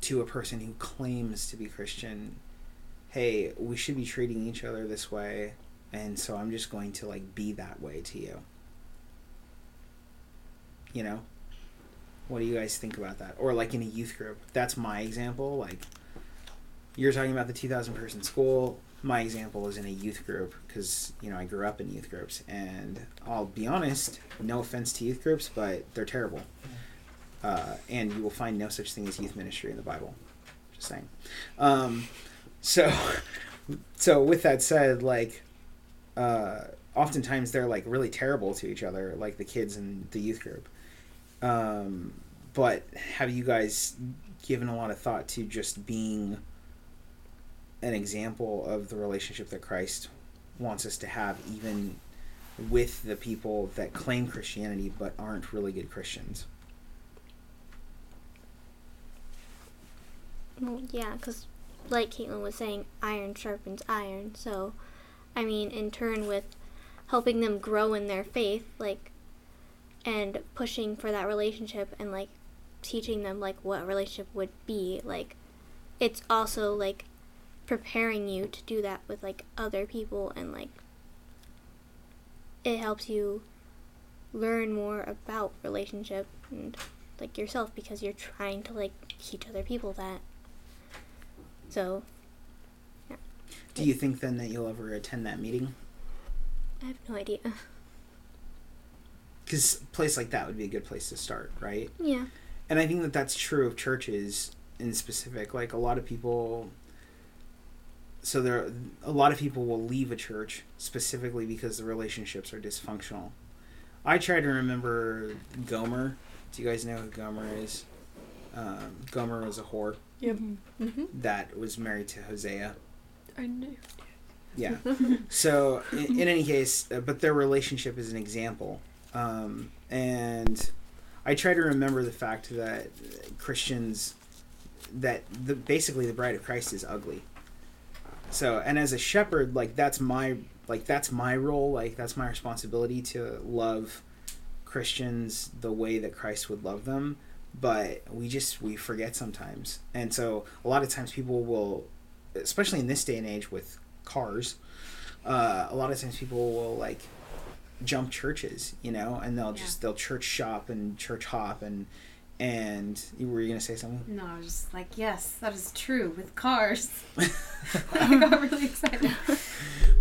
to a person who claims to be Christian, "Hey, we should be treating each other this way." And so I'm just going to like be that way to you. You know? What do you guys think about that? Or like in a youth group. That's my example. Like you're talking about the 2000 person school. My example is in a youth group because, you know, I grew up in youth groups. And I'll be honest, no offense to youth groups, but they're terrible. Uh, and you will find no such thing as youth ministry in the Bible. Just saying. Um, so, [LAUGHS] so with that said, like, uh, oftentimes they're like really terrible to each other, like the kids in the youth group. Um, but have you guys given a lot of thought to just being an example of the relationship that Christ wants us to have, even with the people that claim Christianity but aren't really good Christians? Well, yeah, because like Caitlin was saying, iron sharpens iron. So, I mean, in turn, with helping them grow in their faith, like, and pushing for that relationship and like teaching them like what a relationship would be, like, it's also like preparing you to do that with like other people and like it helps you learn more about relationship and like yourself because you're trying to like teach other people that so yeah. Do you think then that you'll ever attend that meeting? I have no idea. [LAUGHS] Because a place like that would be a good place to start, right? Yeah. And I think that that's true of churches in specific. Like a lot of people, so there, a lot of people will leave a church specifically because the relationships are dysfunctional. I try to remember Gomer. Do you guys know who Gomer is? Um, Gomer was a whore Yep. Mm-hmm. that was married to Hosea. I knew. Yeah. [LAUGHS] so in, in any case, uh, but their relationship is an example, um, and I try to remember the fact that Christians that the basically the bride of Christ is ugly. So and as a shepherd, like that's my like that's my role, like that's my responsibility to love Christians the way that Christ would love them. But we just we forget sometimes, and so a lot of times people will, especially in this day and age with cars, uh, a lot of times people will like jump churches, you know, and they'll just they'll church shop and church hop and and were you gonna say something? No, I was just like, yes, that is true with cars. [LAUGHS] [LAUGHS] I got really excited.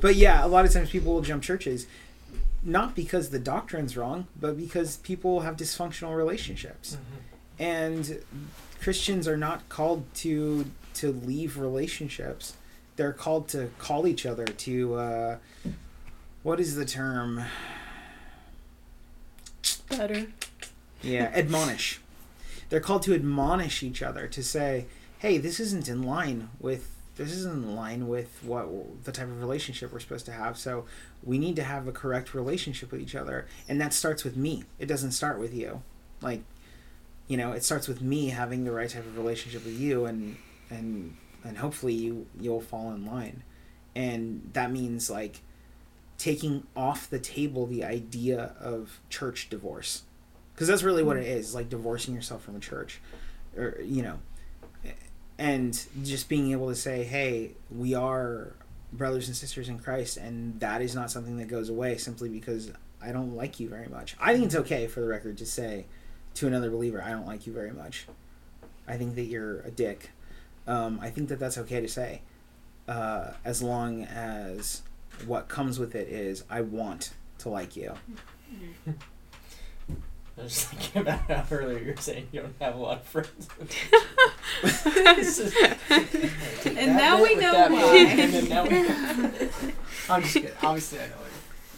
But yeah, a lot of times people will jump churches, not because the doctrine's wrong, but because people have dysfunctional relationships, and Christians are not called to to leave relationships. They're called to call each other to uh, what is the term? Better. Yeah, admonish. They're called to admonish each other to say, "Hey, this isn't in line with this isn't in line with what the type of relationship we're supposed to have. So we need to have a correct relationship with each other, and that starts with me. It doesn't start with you. Like, you know, it starts with me having the right type of relationship with you, and and and hopefully you you'll fall in line, and that means like taking off the table the idea of church divorce because that's really what it is like divorcing yourself from a church or you know and just being able to say hey we are brothers and sisters in christ and that is not something that goes away simply because i don't like you very much. I think it's okay for the record to say to another believer i don't like you very much. I think that you're a dick. Um, i think that that's okay to say uh, as long as what comes with it is i want to like you I was just thinking about how earlier you were saying you don't have a lot of friends. [LAUGHS] And now we know why. And then now we I'm just kidding. Obviously, I know where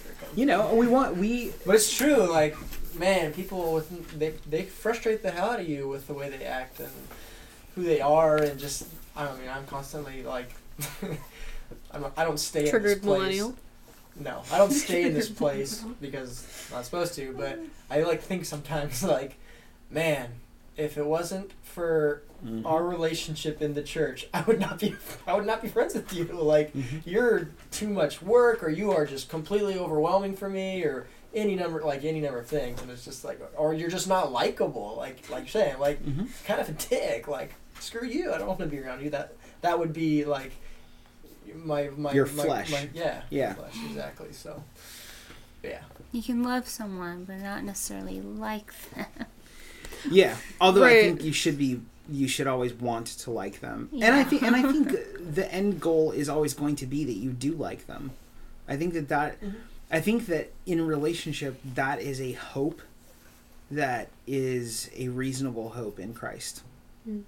you're coming you know we want we But it's true, like, man, people with they they frustrate the hell out of you with the way they act and who they are, and just I don't mean I'm constantly like, [LAUGHS] I'm, I don't stay in Triggered this place. millennial. No, I don't stay in this [LAUGHS] place because I'm not supposed to. But I like think sometimes [LAUGHS] like, man, if it wasn't for Mm-hmm. our relationship in the church, I would not be [LAUGHS] I would not be friends with you. [LAUGHS] Like Mhm. you're too much work or you are just completely overwhelming for me or any number like any number of things and it's just like or you're just not likable like like you're saying like Mhm. kind of a dick like screw you I don't want to be around you that that would be like my my Your my- flesh. my- yeah Yeah. flesh exactly so yeah You can love someone, but not necessarily like them. [LAUGHS] Yeah, although I think you should be you should always want to like them. And I think and I think [LAUGHS] the end goal is always going to be that you do like them. I think that that Mhm. I think that in a relationship that is a hope that is a reasonable hope in Christ. Mm.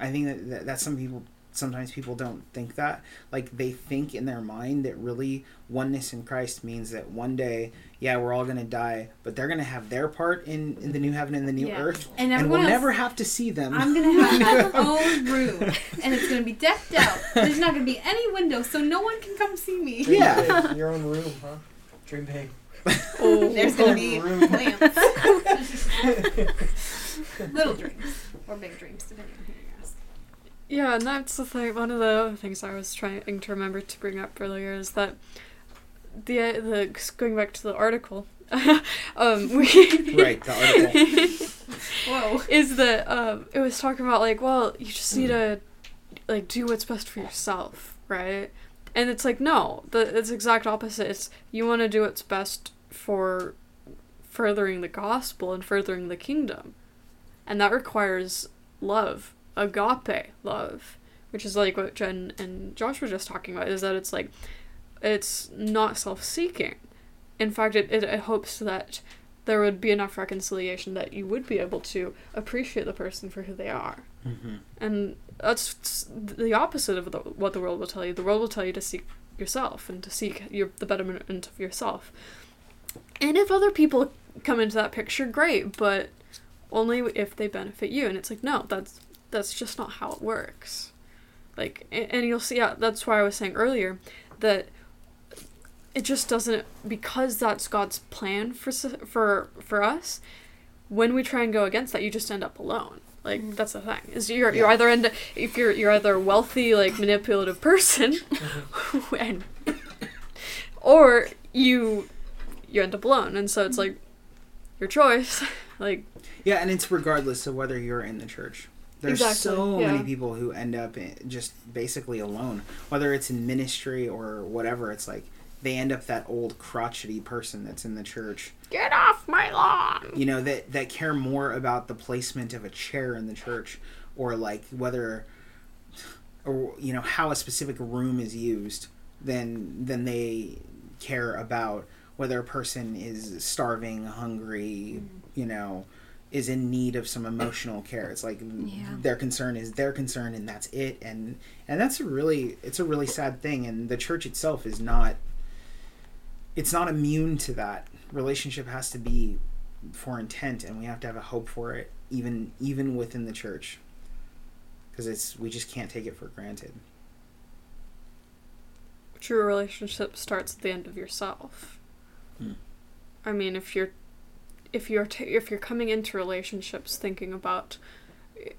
I think that, that that's some people sometimes people don't think that like they think in their mind that really oneness in Christ means that one day yeah we're all going to die but they're going to have their part in in the new heaven and the new Yeah. earth And and we'll else, never have to see them I'm gonna have my [LAUGHS] own room, and it's gonna be decked out. There's not gonna be any windows, so no one can come see me. Dream Yeah. big, your own room huh dream big Oh, [LAUGHS] There's gonna be Room. lamps. [LAUGHS] Little dreams or big dreams, depending on who you ask. Yeah, and that's the thing. One of the other things I was trying to remember to bring up earlier is that the the going back to the article, [LAUGHS] um, we right the [LAUGHS] article Whoa. is that um, it was talking about like, well, you just need to like do what's best for yourself, right? And it's like no, the it's exact opposite. It's you want to do what's best for furthering the gospel and furthering the kingdom, and that requires love, agape love, which is like what Jen and Josh were just talking about. Is that it's like it's not self-seeking. In fact, it, it, it hopes that there would be enough reconciliation that you would be able to appreciate the person for who they are. Mhm. And that's the opposite of the, what the world will tell you. The world will tell you to seek yourself and to seek your, the betterment of yourself. And if other people come into that picture, great, but only if they benefit you. And it's like, no, that's that's just not how it works. Like, and, and you'll see. Yeah, that's why I was saying earlier that it just doesn't because that's God's plan for for for us. When we try and go against that, you just end up alone. Like mm-hmm. that's the thing is you're you're either end if you're you're either a wealthy like manipulative person, mm-hmm. [LAUGHS] and or you you end up alone, and so it's mm-hmm. like your choice. [LAUGHS] like yeah and it's regardless of whether you're in the church there's Exactly, so yeah. many people who end up just basically alone whether it's in ministry or whatever it's like they end up that old crotchety person that's in the church get off my lawn. you know that that care more about the placement of a chair in the church or like whether or you know how a specific room is used than than they care about whether a person is starving hungry mm-hmm. you know is in need of some emotional care it's like Yeah. their concern is their concern and that's it and and that's a really it's a really sad thing and the church itself is not it's not immune to that relationship has to be for intent and we have to have a hope for it even even within the church because it's we just can't take it for granted true relationship starts at the end of yourself. Hmm. I mean, if you're if you're t- if you're coming into relationships thinking about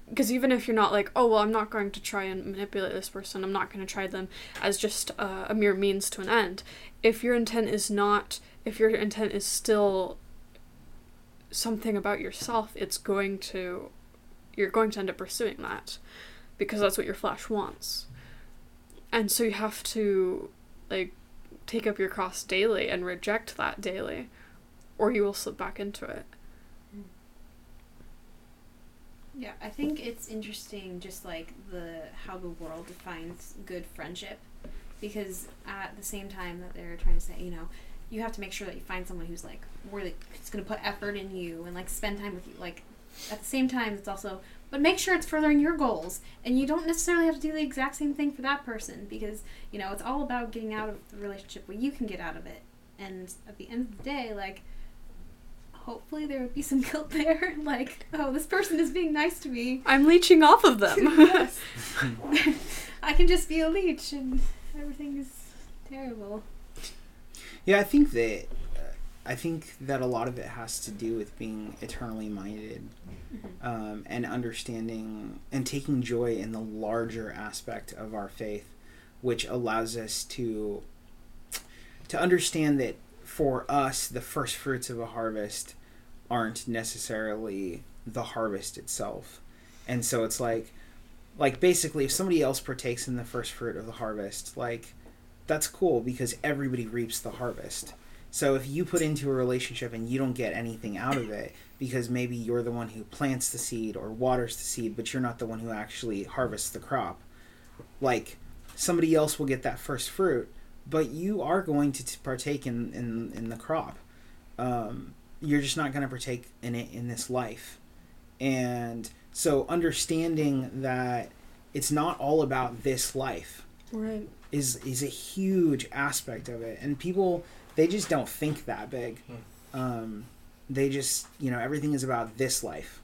because even if you're not like oh well i'm not going to try and manipulate this person i'm not going to try them as just uh, a mere means to an end if your intent is not if your intent is still something about yourself it's going to you're going to end up pursuing that because that's what your flesh wants. And so you have to like take up your cross daily and reject that daily or you will slip back into it mm. Yeah, I think it's interesting just like the how the world defines good friendship because at the same time that they're trying to say, you know, you have to make sure that you find someone who's like really who's going to put effort in you and like spend time with you. Like at the same time it's also but make sure it's furthering your goals and you don't necessarily have to do the exact same thing for that person because, you know, it's all about getting out of the relationship what you can get out of it. And at the end of the day, like hopefully there would be some guilt there. [LAUGHS] like, oh, this person is being nice to me. i'm leeching off of them Yes. [LAUGHS] [LAUGHS] I can just be a leech and everything is terrible. Yeah, I think that uh, I think that a lot of it has to do with being eternally minded um, and understanding and taking joy in the larger aspect of our faith, which allows us to to understand that for us the first fruits of a harvest aren't necessarily the harvest itself. And so it's like like basically if somebody else partakes in the first fruit of the harvest, like that's cool because everybody reaps the harvest. So if you put into a relationship and you don't get anything out of it because maybe you're the one who plants the seed or waters the seed, but you're not the one who actually harvests the crop, like somebody else will get that first fruit, but you are going to partake in, in, in the crop. Um, you're just not going to partake in it in this life. And so understanding that it's not all about this life right. is is a huge aspect of it. And people they just don't think that big. Um they just you know everything is about this life.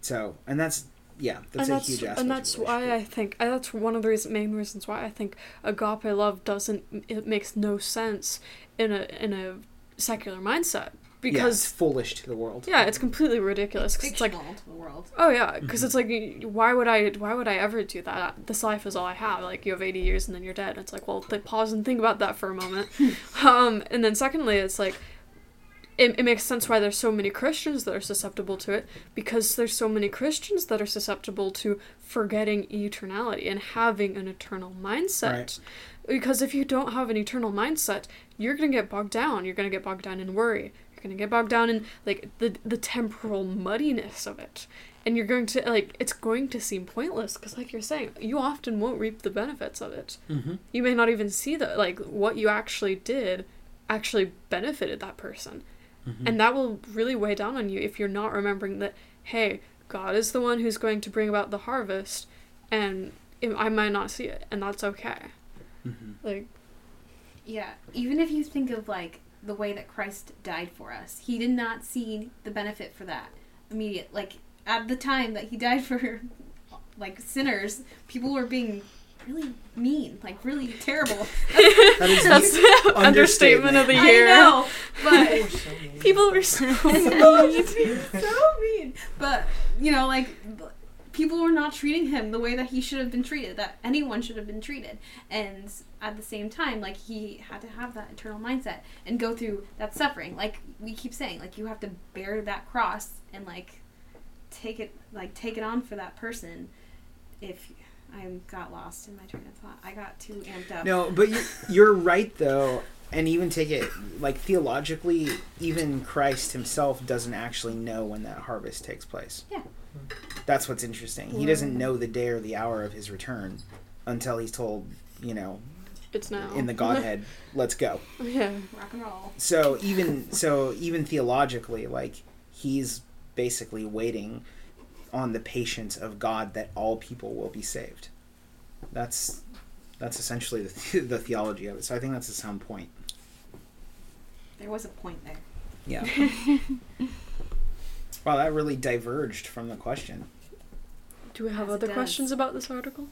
So and that's yeah that's and a that's huge aspect and that's a why I think and that's one of the reason, main reasons why I think agape love doesn't it makes no sense in a in a secular mindset yeah, it's because foolish to the world yeah, it's completely ridiculous It's because it's like to the world. oh yeah because Mhm. it's like why would I why would I ever do that this life is all I have like you have 80 years and then you're dead it's like well th- pause and think about that for a moment [LAUGHS] um and then secondly it's like it, it makes sense why there's so many Christians that are susceptible to it because there's so many Christians that are susceptible to forgetting eternality and having an eternal mindset. Right. Because if you don't have an eternal mindset, you're gonna get bogged down. You're gonna get bogged down in worry. You're gonna get bogged down in like the the temporal muddiness of it, and you're going to like it's going to seem pointless because like you're saying, you often won't reap the benefits of it. mm-hmm. You may not even see that like what you actually did actually benefited that person. Mm-hmm. And that will really weigh down on you if you're not remembering that, hey, God is the one who's going to bring about the harvest, and it, I might not see it, and that's okay. Mm-hmm. Like, Yeah, even if you think of like the way that Christ died for us, he did not see the benefit for that immediate. Like at the time that he died for [LAUGHS] like sinners, people were being really mean, like really terrible. [LAUGHS] That is that's the understatement of the year. I year. know, We're but so [LAUGHS] mean. People were so mean, so mean. But you know, like people were not treating him the way that he should have been treated, that anyone should have been treated. And at the same time, like he had to have that eternal mindset and go through that suffering. Like we keep saying, like you have to bear that cross and like take it, like take it on for that person. If I got lost in my train of thought, I got too amped up. No, but you, you're right though, and even take it like theologically, even Christ himself doesn't actually know when that harvest takes place. Yeah. That's what's interesting. He doesn't know the day or the hour of his return until he's told, you know, It's now. in the Godhead, [LAUGHS] let's go. yeah. Rock and roll. So even so even theologically, like he's basically waiting on the patience of God that all people will be saved. That's that's essentially the, the theology of it. So I think that's a sound point. There was a point there. Yeah. [LAUGHS] wow, that really diverged from the question. Do we have Yes, it other does. questions about this article?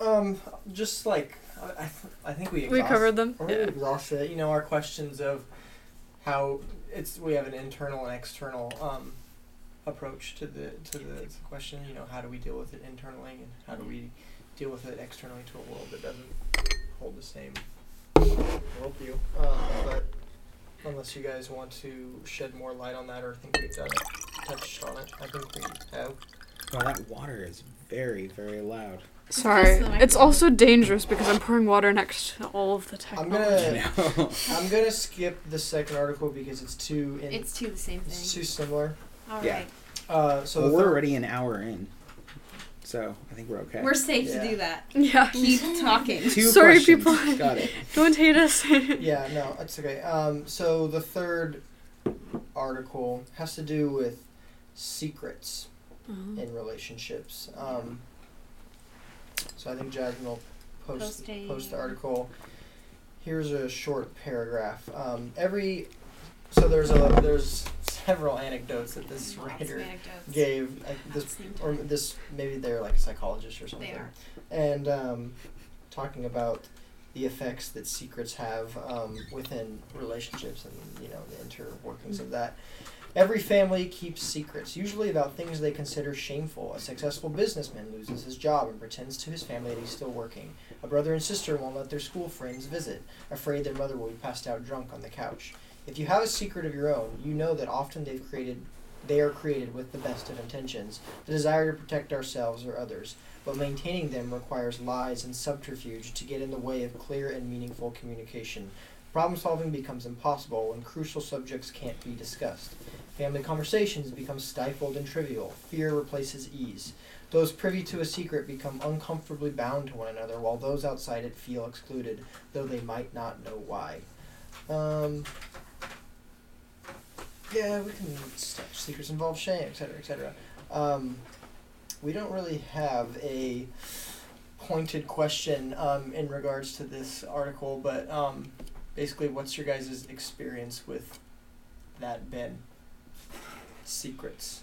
Um, just like I, I, th- I think we We exhaust- covered them. Or we Yeah. exhausted it. You know, our questions of how it's we have an internal and external um, approach to the to the, to the question. You know, how do we deal with it internally, and how do we deal with it externally to a world that doesn't hold the same worldview? Um, but unless you guys want to shed more light on that, or think we've done it, touched on it, I think we have. Well, that water is very, very loud. Sorry. It's also dangerous because I'm pouring water next to all of the I'm technology. [LAUGHS] gonna know. [LAUGHS] I'm gonna skip the second article because it's too in, It's to the same thing. it's too similar. All Yeah. right. Uh, so well, the we're third- already an hour in, so I think we're okay. We're safe Yeah. to do that. [LAUGHS] Yeah. Keep talking. Two Sorry, questions. people. Got it. Don't hate us. Yeah, no, it's okay. Um, so the third article has to do with secrets Oh. in relationships. Um, so I think Jasmine will post Posting. post the article. Here's a short paragraph. Um, every so there's a there's several anecdotes that this Lots writer gave. Like this or this maybe they're like a psychologist or something They are. and um, talking about the effects that secrets have um, within relationships and you know the interworkings of that. Every family keeps secrets, usually about things they consider shameful. A successful businessman loses his job and pretends to his family that he's still working. A brother and sister won't let their school friends visit, afraid their mother will be passed out drunk on the couch. If you have a secret of your own, you know that often they've created they are created with the best of intentions, the desire to protect ourselves or others but maintaining them requires lies and subterfuge to get in the way of clear and meaningful communication. Problem solving becomes impossible when crucial subjects can't be discussed. Family conversations become stifled and trivial. Fear replaces ease. Those privy to a secret become uncomfortably bound to one another, while those outside it feel excluded, though they might not know why. Um, yeah, we can stuff. Secrets involve shame, etc., etc. Um, we don't really have a pointed question um, in regards to this article, but um, basically, what's your guys' experience with that Ben? Secrets.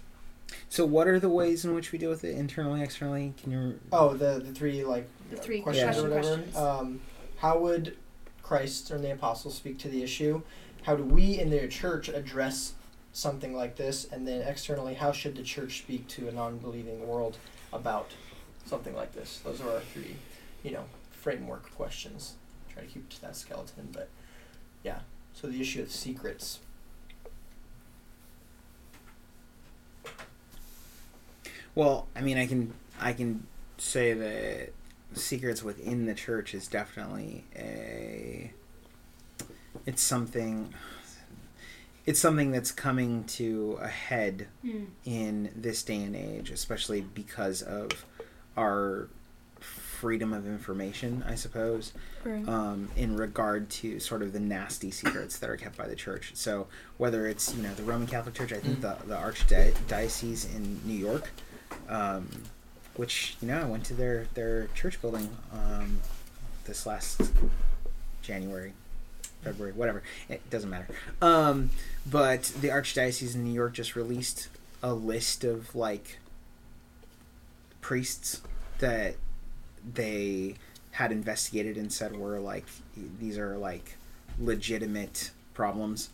So, what are the ways in which we deal with it internally, externally? Can you? Oh, the the three like The three questions or whatever. questions. Um, how would Christ and the apostles speak to the issue? How do we in the church address something like this? And then externally, how should the church speak to a non-believing world about something like this? Those are our three, you know, framework questions. Try to keep to that skeleton, but yeah. So the issue of secrets. Well, I mean, I can I can say that secrets within the church is definitely a. It's something. It's something that's coming to a head Hmm. in this day and age, especially because of our freedom of information, I suppose, Right. um, in regard to sort of the nasty secrets that are kept by the church. So whether it's you know the Roman Catholic Church, I think the the Archdiocese in New York, um, which you know I went to their their church building um, this last January. February, whatever. It doesn't matter. Um, but the Archdiocese in New York just released a list of like priests that they had investigated and said were like these are like legitimate problems.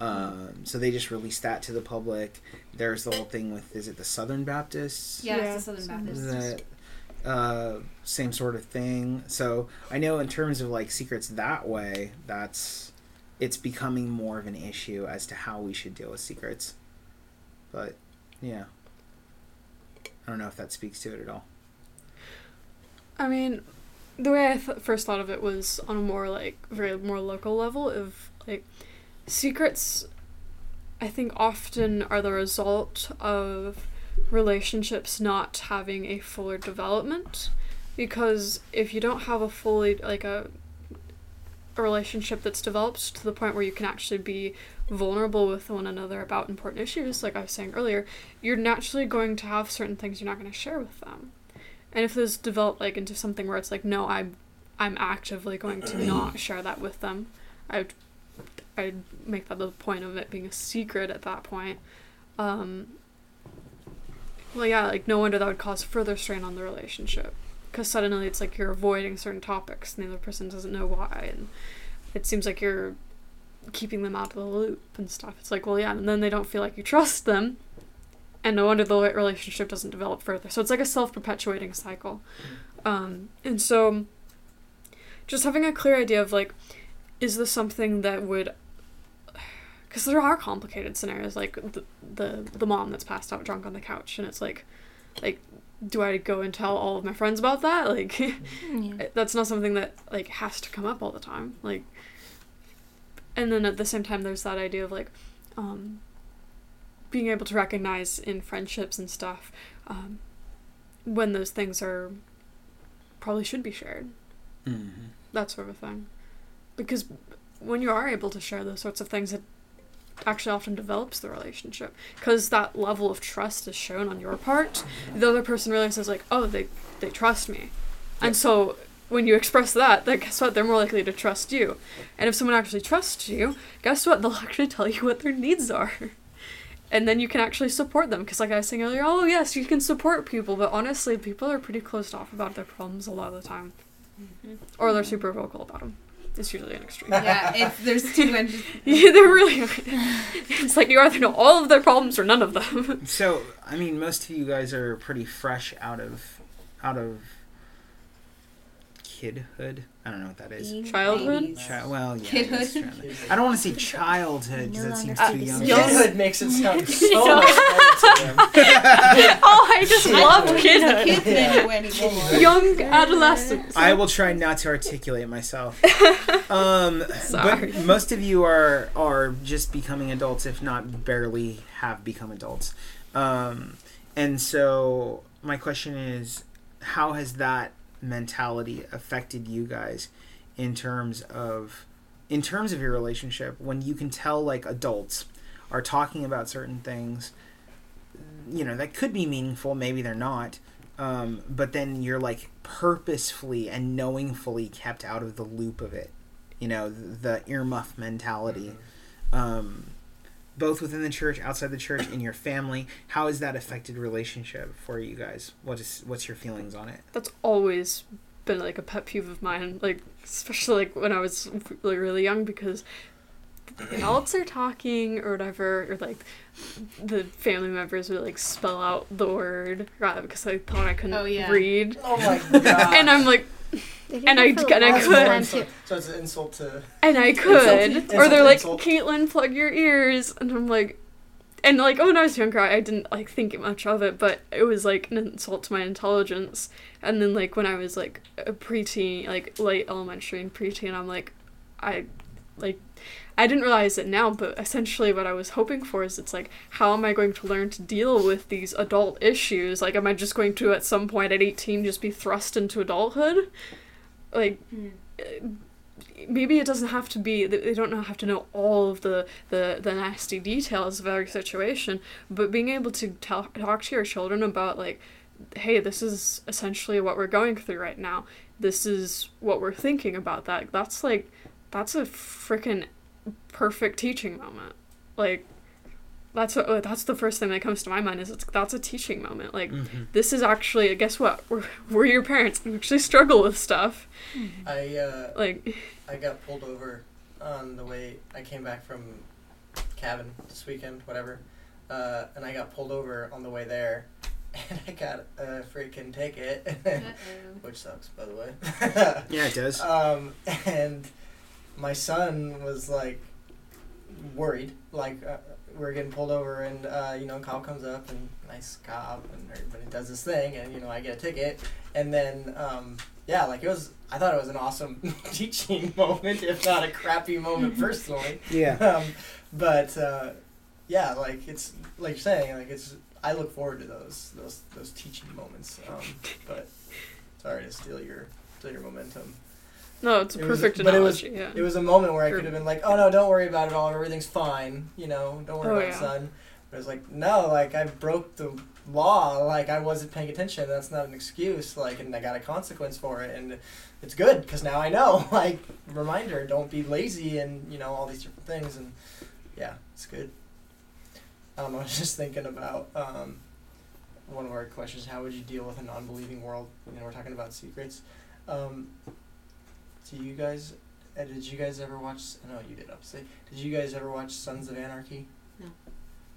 Um, so they just released that to the public. There's the whole thing with is it the Southern Baptists? Yeah, Yeah. it's the Southern Baptists. that uh, same sort of thing. So I know in terms of like secrets that way, that's it's becoming more of an issue as to how we should deal with secrets. But yeah, I don't know if that speaks to it at all. I mean, the way I th- first thought of it was on a more like very more local level of like secrets. I think often are the result of relationships not having a fuller development, because if you don't have a fully like a a relationship that's developed to the point where you can actually be vulnerable with one another about important issues, like I was saying earlier, you're naturally going to have certain things you're not going to share with them. And if those develop like into something where it's like, no, I'm I'm actively going to not share that with them, I'd I'd make that the point of it being a secret at that point. Um, well, yeah, like no wonder that would cause further strain on the relationship. because suddenly it's like you're avoiding certain topics and the other person doesn't know why and it seems like you're keeping them out of the loop and stuff it's like well yeah and then they don't feel like you trust them and no wonder the relationship doesn't develop further so it's like a self-perpetuating cycle um, and so just having a clear idea of like is this something that would because there are complicated scenarios like the, the the mom that's passed out drunk on the couch and it's like like do i go and tell all of my friends about that [LAUGHS] like Yeah. that's not something that like has to come up all the time like and then at the same time there's that idea of like um being able to recognize in friendships and stuff um when those things are probably should be shared Mm-hmm. that sort of thing because when you are able to share those sorts of things it actually often develops the relationship because that level of trust is shown on your part. The other person realizes like oh they they trust me. And so when you express that then guess what? They're more likely to trust you. And if someone actually trusts you guess what? They'll [LAUGHS] actually tell you what their needs are. And then you can actually support them because like i was saying earlier oh yes you can support people but honestly people are pretty closed off about their problems a lot of the time. Mm-hmm. Or they're mm-hmm. super vocal about them it's usually an extreme yeah, it's, there's two [LAUGHS] ends. yeah, they're really. It's like you either know all of their problems or none of them. So, I mean, most of you guys are pretty fresh out of out of kidhood. I don't know what that is. Being Childhood? Chi- well, yeah. Kidhood? I guess trying to- I don't want to say childhood because No that seems longer too young. young. Kidhood makes it sound [LAUGHS] so much better to them. [LAUGHS] oh, I just I love don't kidhood. Kids anymore anymore. [LAUGHS] Young adolescents. I will try not to articulate myself. Um, Sorry. but most of you are are just becoming adults, if not barely have become adults. Um, and so my question is, how has that mentality affected you guys in terms of in terms of your relationship when you can tell like adults are talking about certain things you know that could be meaningful maybe they're not um, but then you're like purposefully and knowingly kept out of the loop of it you know the earmuff mentality. Um, both within the church outside the church in your family how has that affected relationship for you guys what is what's your feelings on it That's always been like a pet peeve of mine. Like especially like when I was really really young because the adults are talking or whatever, or like the family members would like spell out the word uh, right because I thought I couldn't Oh, yeah. read, Oh my god. [LAUGHS] and I'm like, They do And I- for and I could. time, too. So it's an insult to. and I could, Insult- or they're like, insult. Caitlin, plug your ears, and I'm like, and like, oh, when I was younger, I didn't like think much of it, but it was like an insult to my intelligence. And then like when I was like a preteen, like late elementary and preteen, I'm like, I, like, I didn't realize it now, but essentially what I was hoping for is it's like, how am I going to learn to deal with these adult issues? Like, am I just going to at some point at 18 just be thrust into adulthood? Like, hmm. uh, maybe it doesn't have to be they they don't have to know all of the, the, the nasty details of every situation but being able to tell, talk to your children about like hey this is essentially what we're going through right now. This is what we're thinking about that. That's like that's a freaking perfect teaching moment. Like that's what, uh, that's the first thing that comes to my mind is it's that's a teaching moment. Like this is actually guess what? We're, we're your parents. We actually struggle with stuff. I uh, like I got pulled over on the way I came back from cabin this weekend, whatever, uh, and I got pulled over on the way there, [LAUGHS] and I got a freaking ticket, [LAUGHS] which sucks, by the way. [LAUGHS] yeah it does. Um, and my son was like worried, like uh, we are getting pulled over, and uh, you know, cop comes up and nice cop, and everybody does this thing, and you know, I get a ticket, and then um, yeah, like it was. I thought it was an awesome [LAUGHS] teaching moment, if not a crappy moment [LAUGHS] personally. yeah [LAUGHS] Um, but uh, yeah, like it's like you're saying, like it's. I look forward to those those those teaching moments. Um, but sorry to steal your steal your momentum. No, it's a It was- perfect but it was, yeah. it was a moment where I could have been like, "Oh no, don't worry about it all. Everything's fine. You know, don't worry Oh, about it, son." But it was like, no, like I broke the law. Like I wasn't paying attention. That's not an excuse. Like, and I got a consequence for it, and it's good because now I know. [LAUGHS] Like, reminder: don't be lazy, and you know all these different things. And yeah, it's good. Um, I was [LAUGHS] just thinking about um, one of our questions: How would you deal with a non-believing world? You know, we're talking about secrets. Um, do you guys? Uh, did you guys ever watch? I know you did. Obviously, did you guys ever watch Sons of Anarchy? No.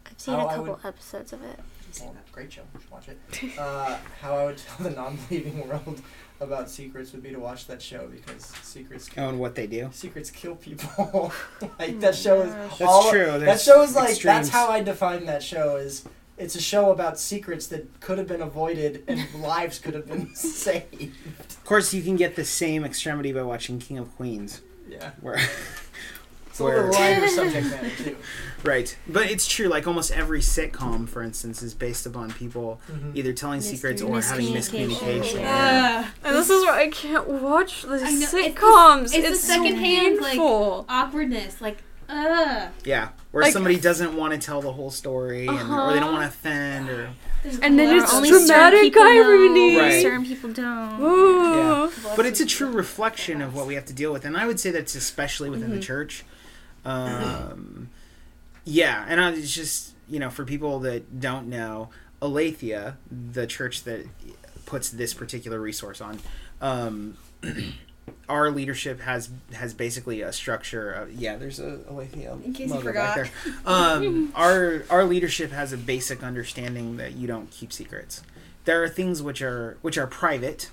I've seen How a I couple would- episodes of it. Well, great show. You should watch it. [LAUGHS] Uh, how I would tell the non-believing [LAUGHS] world about secrets would be to watch that show because secrets. Oh, and what they do. Secrets kill people. [LAUGHS] like that show is That's all. true. That show is like that's how I define that show is. It's a show about secrets that could have been avoided and [LAUGHS] lives could have been [LAUGHS] saved. Of course, you can get the same extremity by watching King of Queens, Yeah, where it's a little Where- lighter [LAUGHS] subject matter too. right. But it's true. Like almost every sitcom, for instance, is based upon people Mhm. either telling secrets or having Miscommunication. miscommunication. Yeah. And this is why I can't watch the I know, it's sitcoms. it's the It's, so secondhand, like- Awkwardness, like, ugh. Yeah, where Like- somebody doesn't want to tell the whole story, and, or they Uh-huh. don't want to offend, or And then it's only dramatic certain people irony. know, Right. Certain people don't. Ooh. Yeah. but it's a true reflection of what we have to deal with, and I would say that's especially within the Mhm. church. Um, yeah, and I, it's just you know for people that don't know, Aletheia, the church that puts this particular resource on. Um, [CLEARS THROAT] our leadership has has basically a structure. Of, yeah, there's a Aletheia In case you logo back forgot. there. [LAUGHS] Um, our our leadership has a basic understanding that you don't keep secrets. There are things which are which are private,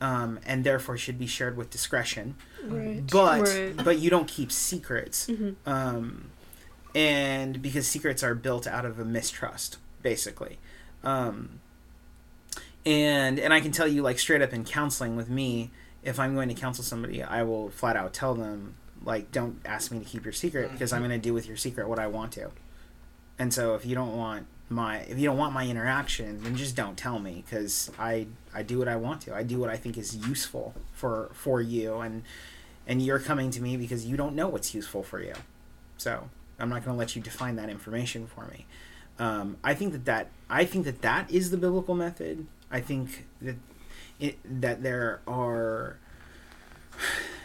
um, and therefore should be shared with discretion. Right. But Right. but you don't keep secrets, mm-hmm. um, and because secrets are built out of a mistrust, basically. Um, and and I can tell you like straight up in counseling with me, if I'm going to counsel somebody, I will flat out tell them like, don't ask me to keep your secret because I'm going to do with your secret what I want to. And so if you don't want my if you don't want my interaction, then just don't tell me because I I do what I want to. I do what I think is useful for for you and and you're coming to me because you don't know what's useful for you. So I'm not going to let you define that information for me. Um, I think that, that I think that that is the biblical method. I think that that there are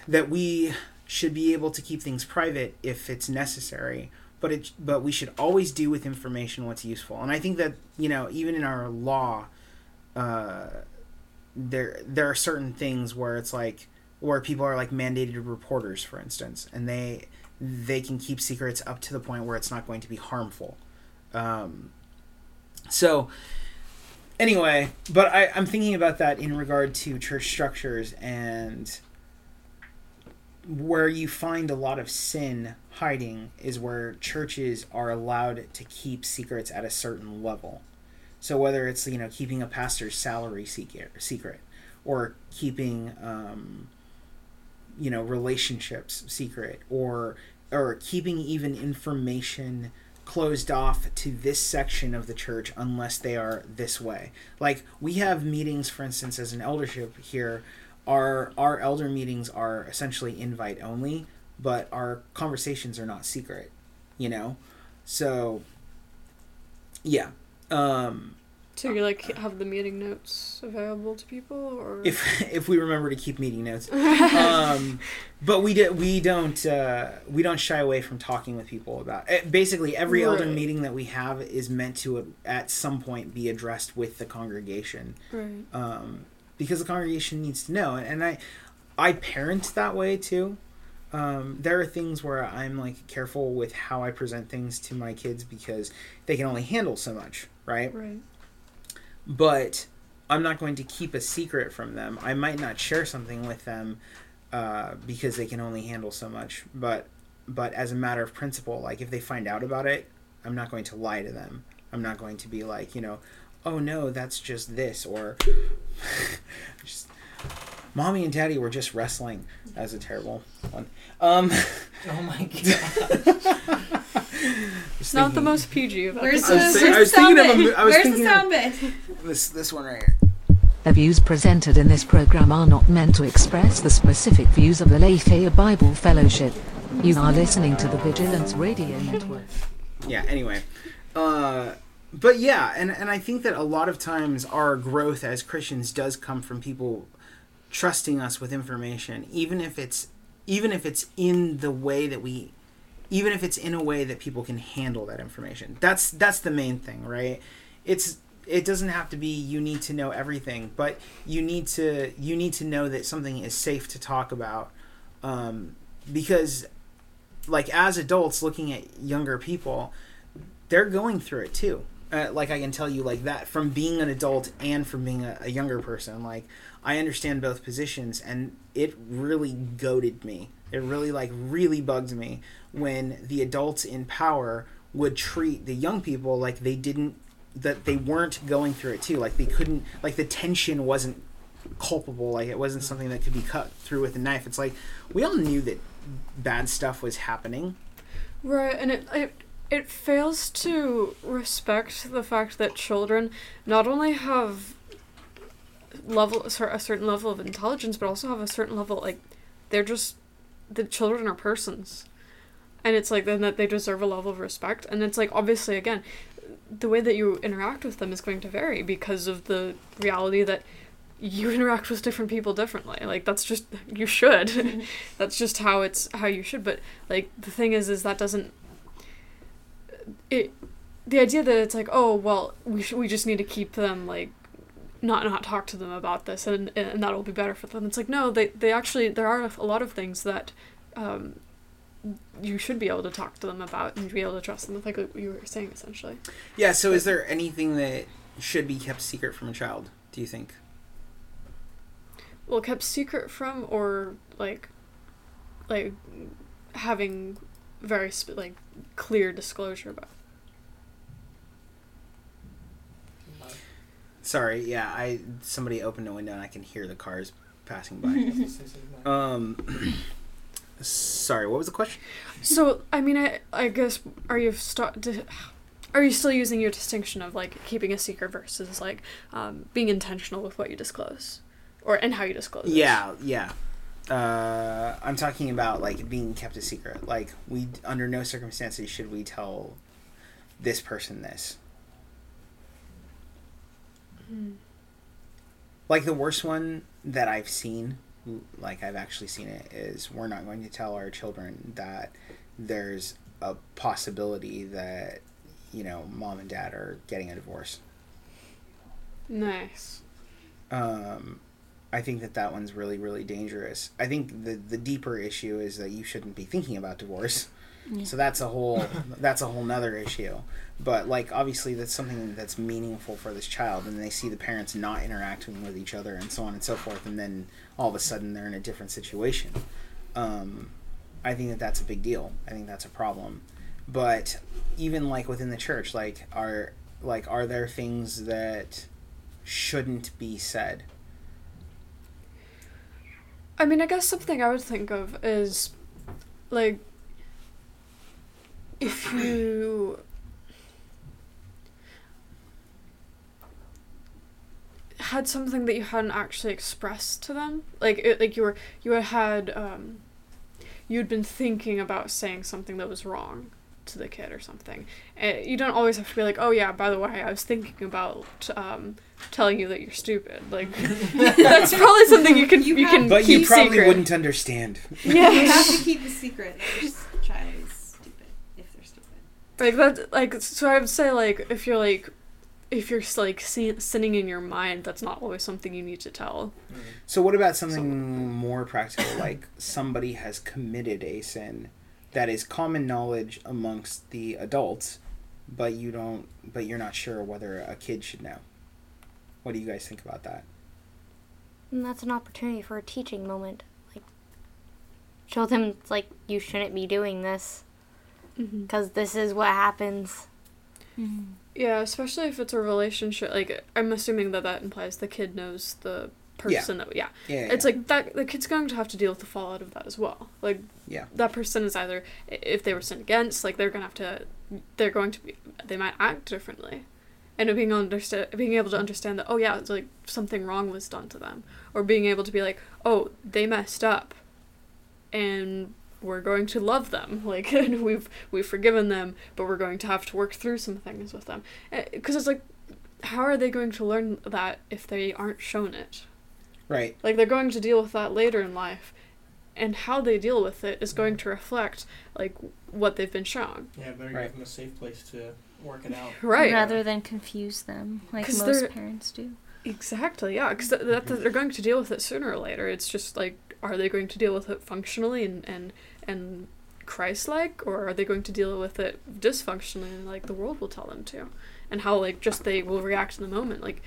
that we should be able to keep things private if it's necessary, but it but we should always do with information what's useful. And I think that you know even in our law, uh, there there are certain things where it's like where people are like mandated reporters, for instance, and they they can keep secrets up to the point where it's not going to be harmful. Um, so anyway, but I, I'm thinking about that in regard to church structures and where you find a lot of sin hiding is where churches are allowed to keep secrets at a certain level. So whether it's you know keeping a pastor's salary secret, or keeping um, you know relationships secret or or keeping even information closed off to this section of the church unless they are this way. Like we have meetings, for instance, as an eldership here, our our elder meetings are essentially invite only, but our conversations are not secret. You know, so yeah. Um, So you like have the meeting notes available to people, or if [LAUGHS] if we remember to keep meeting notes, [LAUGHS] um, but we do, we don't uh, we don't shy away from talking with people about eh, basically every elder meeting that we have is meant to uh, at some point be addressed with the congregation right? um, because the congregation needs to know and I I parent that way too. Um, there are things where I'm like careful with how I present things to my kids because they can only handle so much, right? Right. But I'm not going to keep a secret from them. I might not share something with them uh, because they can only handle so much. But but as a matter of principle, like if they find out about it, I'm not going to lie to them. I'm not going to be like you know, oh no, that's just this or [LAUGHS] just mommy and daddy were just wrestling. That was a terrible one. Um, [LAUGHS] Oh my [LAUGHS] god. just Not the most PG of Where's I the, was where's saying- I the was sound thinking of a bit? was Where's the of- sound bit? this this one right here. The views presented in this program are not meant to express the specific views of the Aletheia Bible Fellowship. You are listening to the Vigilance Radio Network. yeah anyway uh but yeah and and i think that a lot of times our growth as christians does come from people trusting us with information even if it's even if it's in the way that we even if it's in a way that people can handle that information that's that's the main thing right it's it doesn't have to be you need to know everything, but you need to you need to know that something is safe to talk about, um, because like as adults looking at younger people, they're going through it too. Uh, like I can tell you like that from being an adult and from being a, a younger person. Like I understand both positions, and it really goaded me. It really like really bugged me when the adults in power would treat the young people like they didn't that they weren't going through it too. Like they couldn't like the tension wasn't culpable. Like it wasn't something that could be cut through with a knife. It's like we all knew that bad stuff was happening. Right, and it, it it fails to respect the fact that children not only have level a certain level of intelligence, but also have a certain level like they're just the children are persons, and it's like then that they deserve a level of respect, and it's like obviously again, the way that you interact with them is going to vary because of the reality that you [LAUGHS] interact with different people differently. Like that's just you should. [LAUGHS] [LAUGHS] That's just how it's how you should. But like the thing is is that doesn't it the idea that it's like oh well we should we just need to keep them like not not talk to them about this and and that'll be better for them it's like no they they actually there are a lot of things that um you should be able to talk to them about and be able to trust them with like what you were saying essentially Yeah. So is there anything that should be kept secret from a child? Do you think? well kept secret from or like like having very sp- like clear disclosure about Sorry. Yeah. I somebody opened a window and I can hear the cars passing by. [LAUGHS] um. [CLEARS THROAT] sorry. What was the question? so i mean i i guess are you start are you still using your distinction of like keeping a secret versus like um, being intentional with what you disclose or and how you disclose it? Yeah, yeah. Uh, I'm talking about like being kept a secret. Like we, under no circumstances should we tell this person this. Hmm. Like the worst one that I've seen, like I've actually seen it, is we're not going to tell our children that there's a possibility that you know mom and dad are getting a divorce. nice um, I think that that one's really, really dangerous. I think the the deeper issue is that you shouldn't be thinking about divorce. Yeah. So that's a whole [LAUGHS] that's a whole nother issue. But like obviously that's something that's meaningful for this child, and they see the parents not interacting with each other, and so on and so forth, and then all of a sudden they're in a different situation. Um, I think that that's a big deal. I think that's a problem. But even like within the church, like are like are there things that shouldn't be said? I mean, I guess something I would think of is like if [CLEARS THROAT] you had something that you hadn't actually expressed to them, like it, like you were you had um, you'd been thinking about saying something that was wrong to the kid or something. And you don't always have to be like, oh yeah, by the way, I was thinking about um, telling you that you're stupid. Like [LAUGHS] that's probably something you can you, You can have- But you probably secret. wouldn't understand. yeah You have to keep a secret that [LAUGHS] your child is stupid if they're stupid. Like that. Like so, I would say like if you're like if you're like see, sinning in your mind, that's not always something you need to tell. Mm-hmm. So what about something more practical, like somebody has committed a sin that is common knowledge amongst the adults, but you don't, but you're not sure whether a kid should know. What do you guys think about that? And that's an opportunity for a teaching moment. Like, show them, like, you shouldn't be doing this Mm-hmm. because this is what happens. Yeah, especially if it's a relationship. Like I'm assuming that that implies the kid knows the person that yeah. Yeah, It's like that the kid's going to have to deal with the fallout of that as well. Like Yeah. that person is either if they were sinned against, like they're gonna have to they're going to be they might act differently. And being understand being able to understand that oh yeah, it's like something wrong was done to them. Or being able to be like, oh, they messed up and we're going to love them [LAUGHS] like and we've we've forgiven them but we're going to have to work through some things with them eh, because it's like how are they going to learn that if they aren't shown it right. like they're going to deal with that later in life and how they deal with it is going to reflect like what they've been shown. Yeah, better Right. give them a safe place to work it out. [LAUGHS] Right. Rather than confuse them like most parents do. Exactly. Yeah, because that, that, they're going to deal with it sooner or later. It's just like, are they going to deal with it functionally and and and Christ-like, or are they going to deal with it dysfunctionally, like the world will tell them to, and how like just they will react in the moment. Like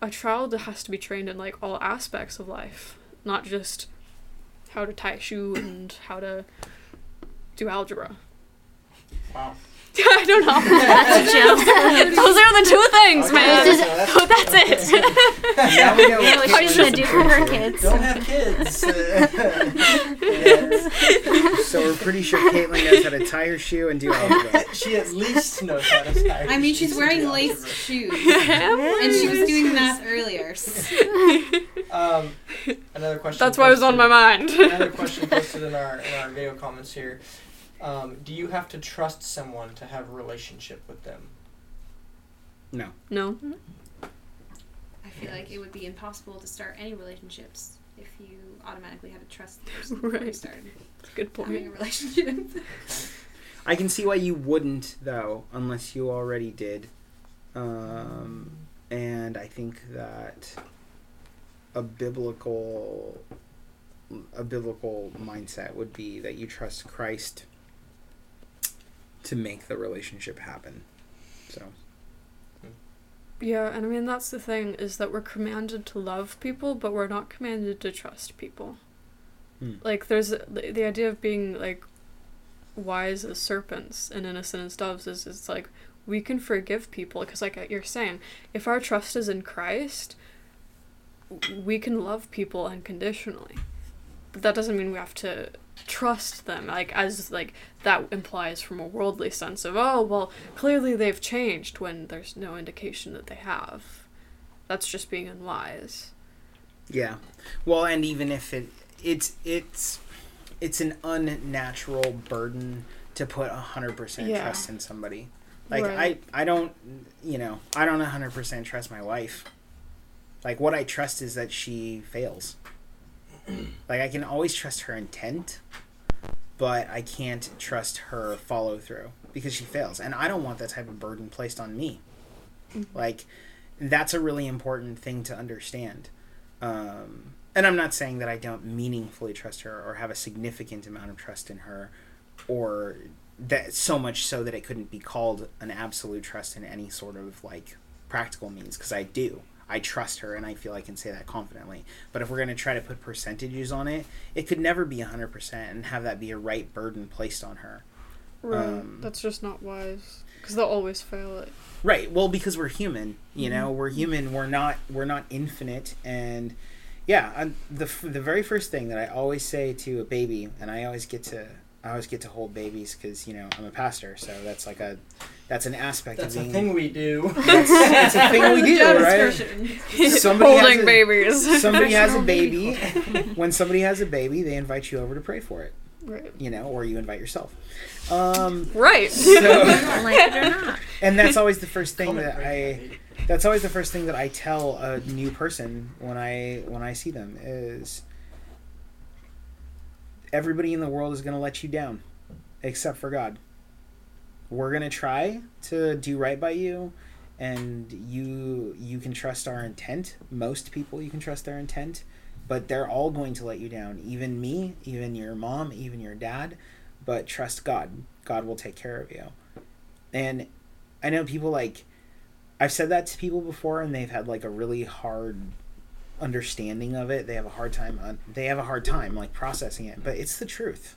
a child has to be trained in like all aspects of life, not just how to tie a shoe and how to do algebra. Wow. [LAUGHS] I don't know. That's a joke. Those are the two things, man. Okay, so that's- Oh, that's it. [LAUGHS] Now we [LAUGHS] know Yeah, what what she's gonna do for her afraid kids. Don't have kids. Yes. So we're pretty sure Caitlin knows how to tie her shoe and do algebra. she at least knows how to tie. I mean, she's wearing and do lace shoes, and she was doing math earlier. Um, another question. That's why what was on my posted- mind. Another question posted in our in our video comments here. Um, do you have to trust someone to have a relationship with them? No. no. I feel like it would be impossible to start any relationships if you automatically had to trust the person before you Right. started Good having a relationship. I can see why you wouldn't though, unless you already did. Um, and I think that a biblical a biblical mindset would be that you trust Christ to make the relationship happen. So Yeah, and I mean that's the thing is that we're commanded to love people, but we're not commanded to trust people. Hmm. Like there's the, the idea of being like wise as serpents and innocent as doves is it's like we can forgive people because like you're saying, if our trust is in Christ, we can love people unconditionally. But that doesn't mean we have to trust them like as like that implies from a worldly sense of oh well clearly they've changed when there's no indication that they have that's just being unwise Yeah. Well, and even if it it's it's it's an unnatural burden to put hundred percent Yeah. trust in somebody. Like Right. I I don't you know I don't hundred percent trust my wife. Like what I trust is that she fails. Like I can always trust her intent, but I can't trust her follow through because she fails, and I don't want that type of burden placed on me. Like that's a really important thing to understand. Um, and I'm not saying that I don't meaningfully trust her or have a significant amount of trust in her, or that so much so that it couldn't be called an absolute trust in any sort of like practical means because I do. I trust her and I feel I can say that confidently. But if we're going to try to put percentages on it, it could never be 100% and have that be a right burden placed on her. right Um, that's just not wise because they'll always fail it Right. Well, because we're human, you know, Mm-hmm. we're human. We're not. We're not infinite. And yeah, i the the very first thing that I always say to a baby, and I always get to I always get to hold babies because you know I'm a pastor, so that's like a that's an aspect of me. That's of a thing we do. That's, that's a thing we do, Job right? description. Somebody has holding a- babies Somebody has a baby baby. [LAUGHS] when somebody has a baby, they invite you over to pray for it, right you know, or you invite yourself. Um, right so, [LAUGHS] like it or not. and that's always the first thing Come that I. that's always the first thing that I tell a new person when I when I see them is everybody in the world is going to let you down except for God. We're going to try to do right by you and you you can trust our intent. Most people you can trust their intent, but they're all going to let you down. Even me, even your mom, even your dad, but trust God. God will take care of you. And I know people like I've said that to people before, and they've had like a really hard understanding of it. They have a hard time. Un- they have a hard time like processing it, but it's the truth.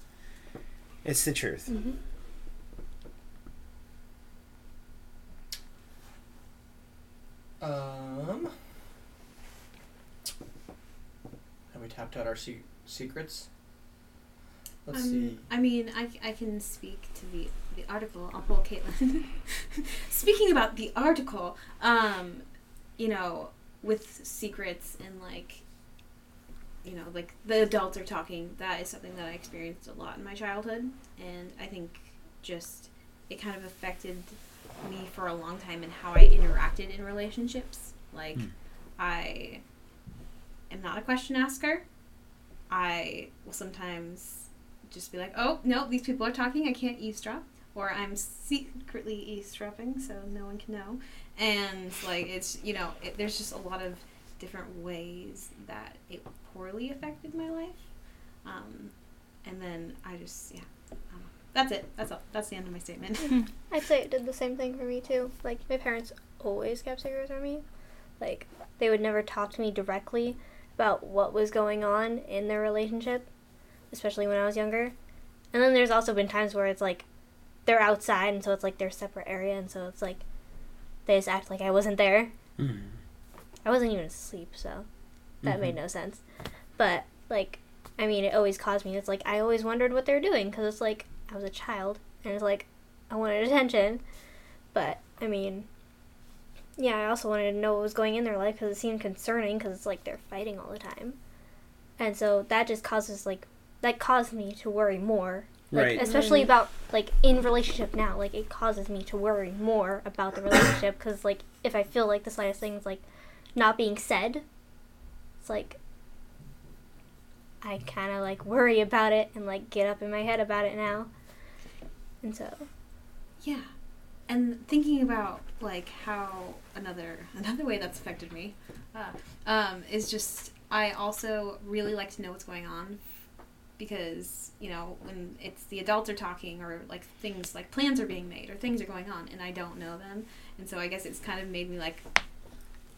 It's the truth. Um, have we tapped out our se- secrets? Let's Um, see. I mean, I, I can speak to the, the article. I'll pull Caitlin. [LAUGHS] Speaking about the article, um, you know, with secrets and like, you know, like the adults are talking, that is something that I experienced a lot in my childhood. And I think just it kind of affected me for a long time and how I interacted in relationships. Like, Hmm. I am not a question asker. I will sometimes just be like, oh, no, these people are talking. I can't eavesdrop. Or I'm secretly eavesdropping so no one can know. And, like, it's, you know, it, there's just a lot of different ways that it poorly affected my life. Um, and then I just, yeah. I. That's it. That's all. That's the end of my statement. [LAUGHS] [LAUGHS] I'd say it did the same thing for me too. Like my parents always kept secrets from me. Like they would never talk to me directly about what was going on in their relationship, especially when I was younger. And then there's also been times where it's like they're outside and so it's like their separate area and so it's like they just act like I wasn't there. Mhm. I wasn't even asleep, so that Mhm. made no sense. But like, I mean, it always caused me. It's like I always wondered what they were doing because it's like I was a child and it's like I wanted attention. But I mean, yeah, I also wanted to know what was going in their life because it seemed concerning because it's like they're fighting all the time, and so that just causes like that caused me to worry more. Like, Right. Especially about like in relationship now, like it causes me to worry more about the relationship because like if I feel like the slightest thing's like not being said, it's like I kind of like worry about it and like get up in my head about it now. And so, Yeah. And thinking about like how another [LAUGHS] another way that's affected me uh, um, is just I also really like to know what's going on because you know when it's the adults are talking or like things like plans are being made or things are going on and I don't know them and so I guess it's kind of made me like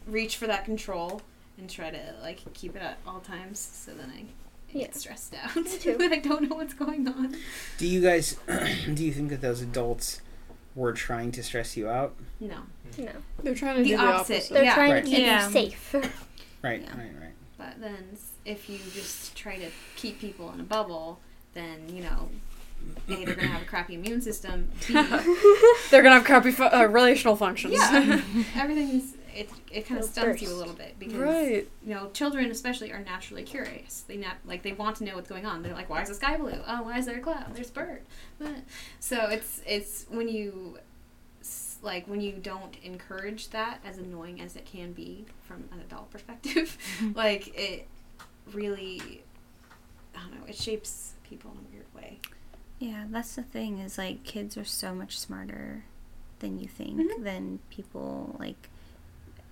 reach for that control and try to like keep it at all times so then I Yeah. get stressed out Me too. when [LAUGHS] I don't know what's going on. Do you guys [CLEARS THROAT] do you think that those adults were trying to stress you out? No. no They're trying to The do the opposite. opposite. they're Yeah. trying Right. to keep Yeah. you safe. Right, Yeah. right, right. But then, s- if you just try to keep people in a bubble, then you know, a they're gonna have a crappy immune system. B, [LAUGHS] They're gonna have crappy fu- uh, relational functions. yeah, [LAUGHS] everything's it. It kind of They'll stunts you a little bit because right. you know children especially are naturally curious. They not like they want to know what's going on. They're like, why is the sky blue? Oh, why is there a cloud? There's a bird. So it's it's when you like when you don't encourage that as annoying as it can be from an adult perspective, [LAUGHS] like it really I don't know, it shapes people in a weird way. Yeah, that's the thing is like kids are so much smarter than you think Mhm. than people like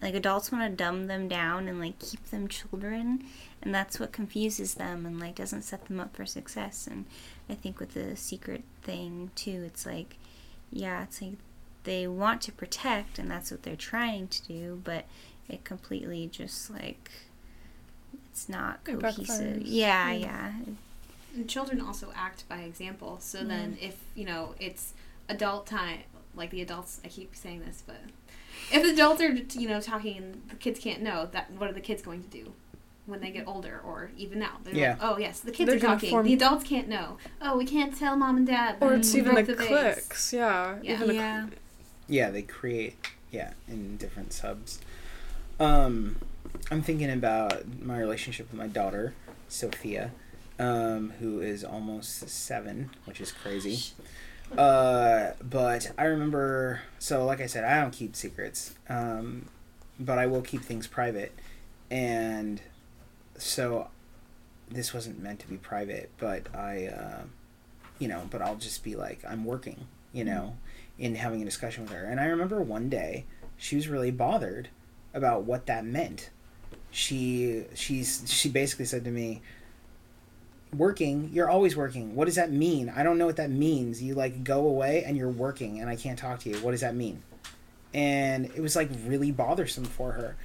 like adults want to dumb them down and like keep them children and that's what confuses them and like doesn't set them up for success and I think with the secret thing too it's like yeah, it's like they want to protect and that's what they're trying to do, but it completely just like it's not It cohesive. backfires. Yeah, Mm. yeah. And children also act by example. So then, if you know it's adult time, like the adults, I keep saying this, but if the adults are you know talking and the kids can't know that, what are the kids going to do when they get older or even now? They're Yeah. like, oh yes, the kids They're are talking. form- The adults can't know. Oh, we can't tell mom and dad. Or it's even broke the vase." cliques. Yeah. Yeah. Even the Yeah. Yeah, they create yeah in different subs. Um, I'm thinking about my relationship with my daughter Sophia, um, who is almost seven, which is crazy. Uh, but I remember. So, like I said, I don't keep secrets, um, but I will keep things private, and so this wasn't meant to be private, but I, uh, you know, but I'll just be like, I'm working, you know, in having a discussion with her. And I remember one day she was really bothered about what that meant. She she's she basically said to me, "Working, you're always working. What does that mean? I don't know what that means. You like go away and you're working and I can't talk to you. What does that mean?" And it was like really bothersome for her.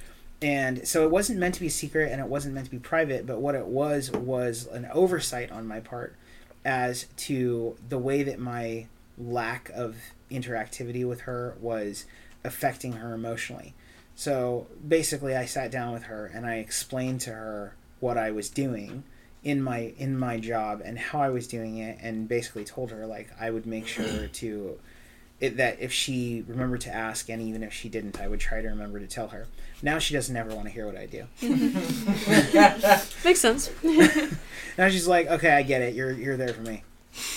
And so it wasn't meant to be secret and it wasn't meant to be private, but what it was was an oversight on my part as to the way that my lack of interactivity with her was affecting her emotionally. So basically I sat down with her and I explained to her what I was doing in my in my job and how I was doing it and basically told her like I would make sure [CLEARS THROAT] to it, that if she remembered to ask and even if she didn't I would try to remember to tell her. Now she doesn't ever want to hear what I do. Makes sense. [LAUGHS] Now she's like, "Okay, I get it. You're you're there for me."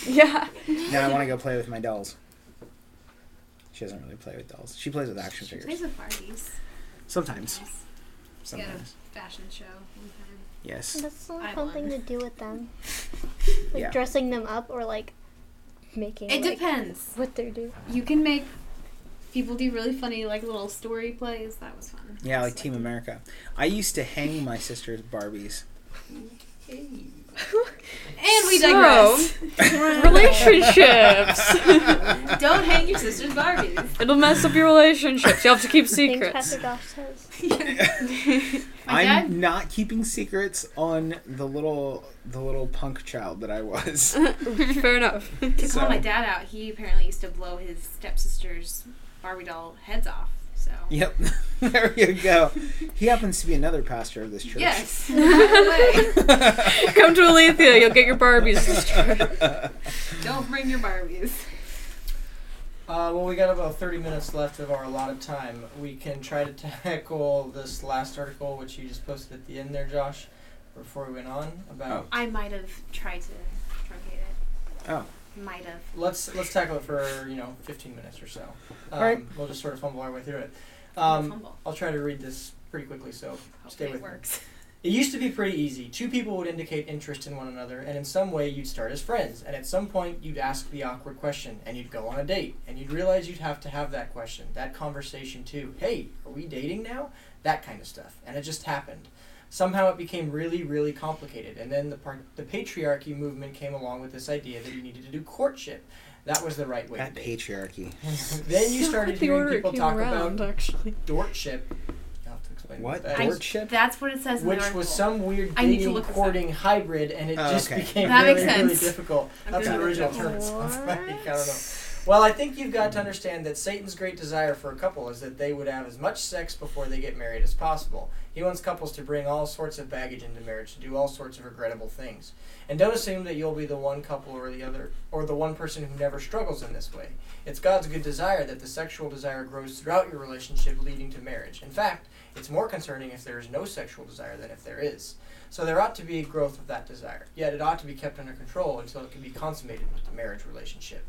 yeah. Now I want to go play with my dolls. She doesn't really play with dolls. She plays with action She figures. plays with Barbies. Sometimes. sometimes. fashion show. Yes. That's not I something to won. do with them. [LAUGHS] Like Yeah. dressing them up or like making It like, depends. what they're doing. You can make people do really funny like little story plays. That was fun. Yeah, like It's Team America. I used to hang my sister's Barbies. And we So- digress. [LAUGHS] Relationships. [LAUGHS] Don't hang your sister's Barbies. It'll mess up your relationships. You have to keep secrets. Pastor Josh says. [LAUGHS] My I'm not keeping secrets on the little the little punk child that I was. Fair enough. to So- call my dad out, he apparently used to blow his stepsister's Barbie doll heads off. So Yep. [LAUGHS] there you go. He happens to be another pastor of this church. yes, [LAUGHS] Way. [LAUGHS] Come to Alethea, you'll get your Barbies destroyed. don't bring your Barbies. Uh, well, we got about 30 minutes left of our allotted time. We can try to tackle this last article, which you just posted at the end there, Josh, before we went on about. I might have tried to truncate it. Oh. Might have. Let's let's tackle it for you know 15 minutes or so. Um, Alright. We'll just sort of fumble our way through it. Um, Um. I'll try to read this pretty quickly, so stay with it me. [LAUGHS] It used to be pretty easy. Two people would indicate interest in one another, and in some way you'd start as friends. And at some point you'd ask the awkward question, and you'd go on a date, and you'd realize you'd have to have that question, that conversation too. Hey, are we dating now? That kind of stuff. And it just happened. Somehow it became really, really complicated, and then the part, the patriarchy movement came along with this idea that you needed to do courtship. That was the right way That to date. patriarchy. [LAUGHS] then you [LAUGHS] started the hearing people talk around, about actually. dortship. You'll have to explain What? that I- Courtship? That's what it says in the which was some weird I dating look this up. courting hybrid, and it Oh, just okay. became That really, makes really difficult. That's gonna the original term. It I don't know. Well, I think you've got to understand that Satan's great desire for a couple is that they would have as much sex before they get married as possible. He wants couples to bring all sorts of baggage into marriage, to do all sorts of regrettable things. And don't assume that you'll be the one couple or the other, or the one person who never struggles in this way. It's God's good desire that the sexual desire grows throughout your relationship, leading to marriage. In fact, it's more concerning if there is no sexual desire than if there is. So there ought to be a growth of that desire. Yet it ought to be kept under control until it can be consummated with the marriage relationship.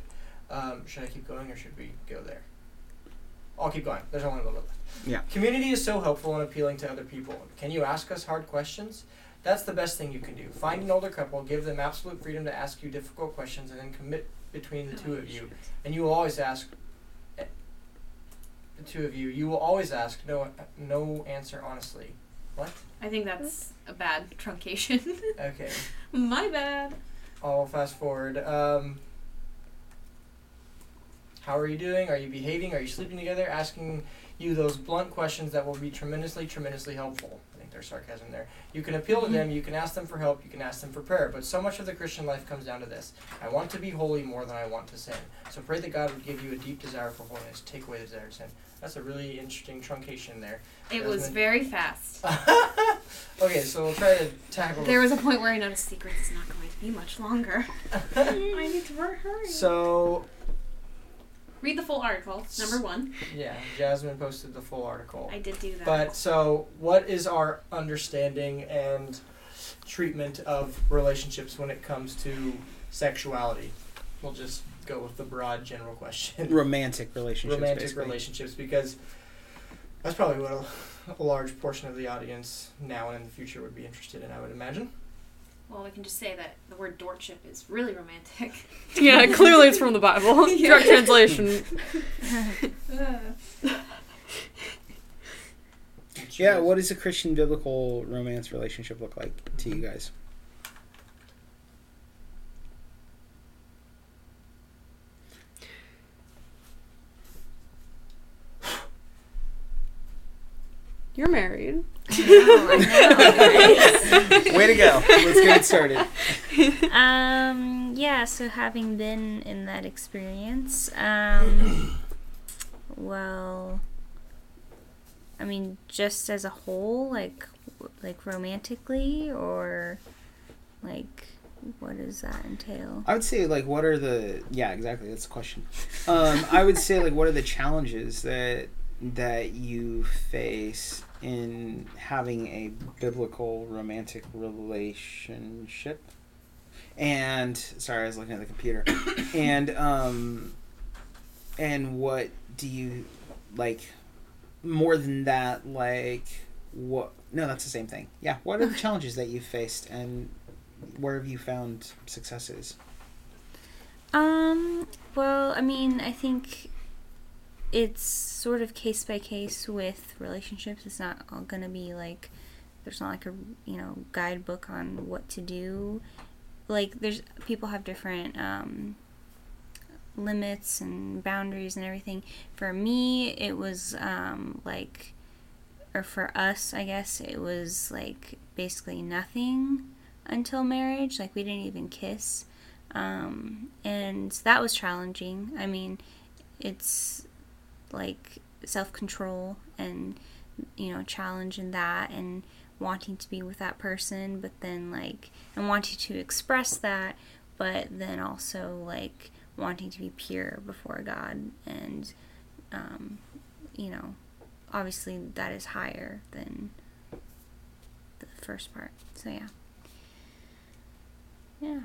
Um, should I keep going or should we go there? I'll keep going. There's only a little bit left. Yeah. Community is so helpful and appealing to other people. Can you ask us hard questions? That's the best thing you can do. Find an older couple, give them absolute freedom to ask you difficult questions, and then commit between the two of you. And you will always ask. eh, The two of you, you will always ask no, no answer honestly. What? I think that's a bad truncation. [LAUGHS] Okay. My bad. I'll fast forward. Um, how are you doing? Are you behaving? Are you sleeping together? Asking you those blunt questions that will be tremendously, tremendously helpful. I think there's sarcasm there. You can appeal to mm-hmm. them, you can ask them for help, you can ask them for prayer. But so much of the Christian life comes down to this I want to be holy more than I want to sin. So pray that God would give you a deep desire for holiness, take away the desire to sin. That's a really interesting truncation there. It was very fast. [LAUGHS] okay, so we'll try to tackle There was a point where I noticed secrets is not going to be much longer. [LAUGHS] [LAUGHS] I need to hurry. So, Read the full article. Number one. yeah, Jasmine posted the full article. I did do that. But so, what is our understanding and treatment of relationships when it comes to sexuality? We'll just go with the broad general question. [LAUGHS] Romantic relationships. Romantic basically. relationships, because that's probably what a, a large portion of the audience now and in the future would be interested in. I would imagine. Well, we can just say that the word dorkship is really romantic. [LAUGHS] Yeah, clearly it's from the Bible. [LAUGHS] Direct translation. [LAUGHS] Yeah, what does a Christian biblical romance relationship look like to you guys? You're married. [LAUGHS] Way to go. Let's get it started. Um, yeah, so having been in that experience, um, well, I mean, just as a whole, like, like romantically, or like, what does that entail? I would say like what are the yeah exactly that's the question. Um, I would say like what are the challenges that that you face in having a biblical romantic relationship? And sorry, I was looking at the computer. [COUGHS] And um, and what do you like more than that like what? No, that's the same thing. Yeah. What are the [LAUGHS] challenges that you've faced, and where have you found successes? Um, well, I mean, I think it's sort of case by case with relationships. It's not all going to be like there's not like a, you know, guidebook on what to do. Like there's people have different um limits and boundaries and everything. For me, it was um like or for us, I guess, it was like basically nothing until marriage. Like we didn't even kiss. Um, and that was challenging. I mean, it's like self control and, you know, challenging that and wanting to be with that person, but then like, and wanting to express that, but then also like wanting to be pure before God. And, um, you know, obviously that is higher than the first part. So yeah. Yeah.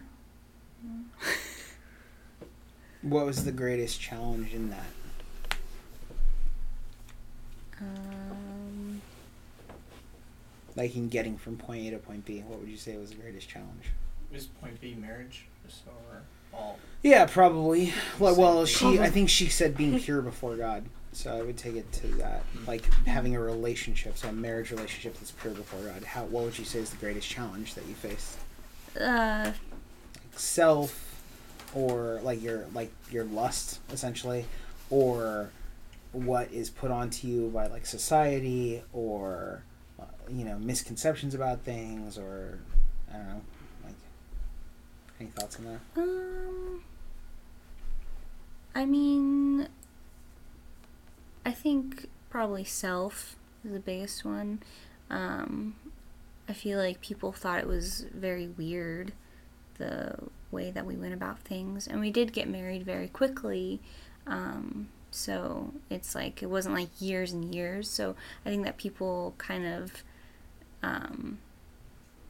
What was the greatest challenge in that? Um, Like in getting from point A to point B, what would you say was the greatest challenge? Is point B marriage? Just so all. Yeah, probably. Like, well, she. I think she said being pure before God. So I would take it to that, like having a relationship, so a marriage relationship that's pure before God. How? What would you say is the greatest challenge that you faced? uh, Like self, or like your like your lust, essentially, or what is put onto you by like society, or uh, you know misconceptions about things, or I don't know, like any thoughts on that? um, I mean, I think probably self is the biggest one. Um, I feel like people thought it was very weird the way that we went about things, and we did get married very quickly. Um, so it's like it wasn't like years and years. So I think that people kind of um,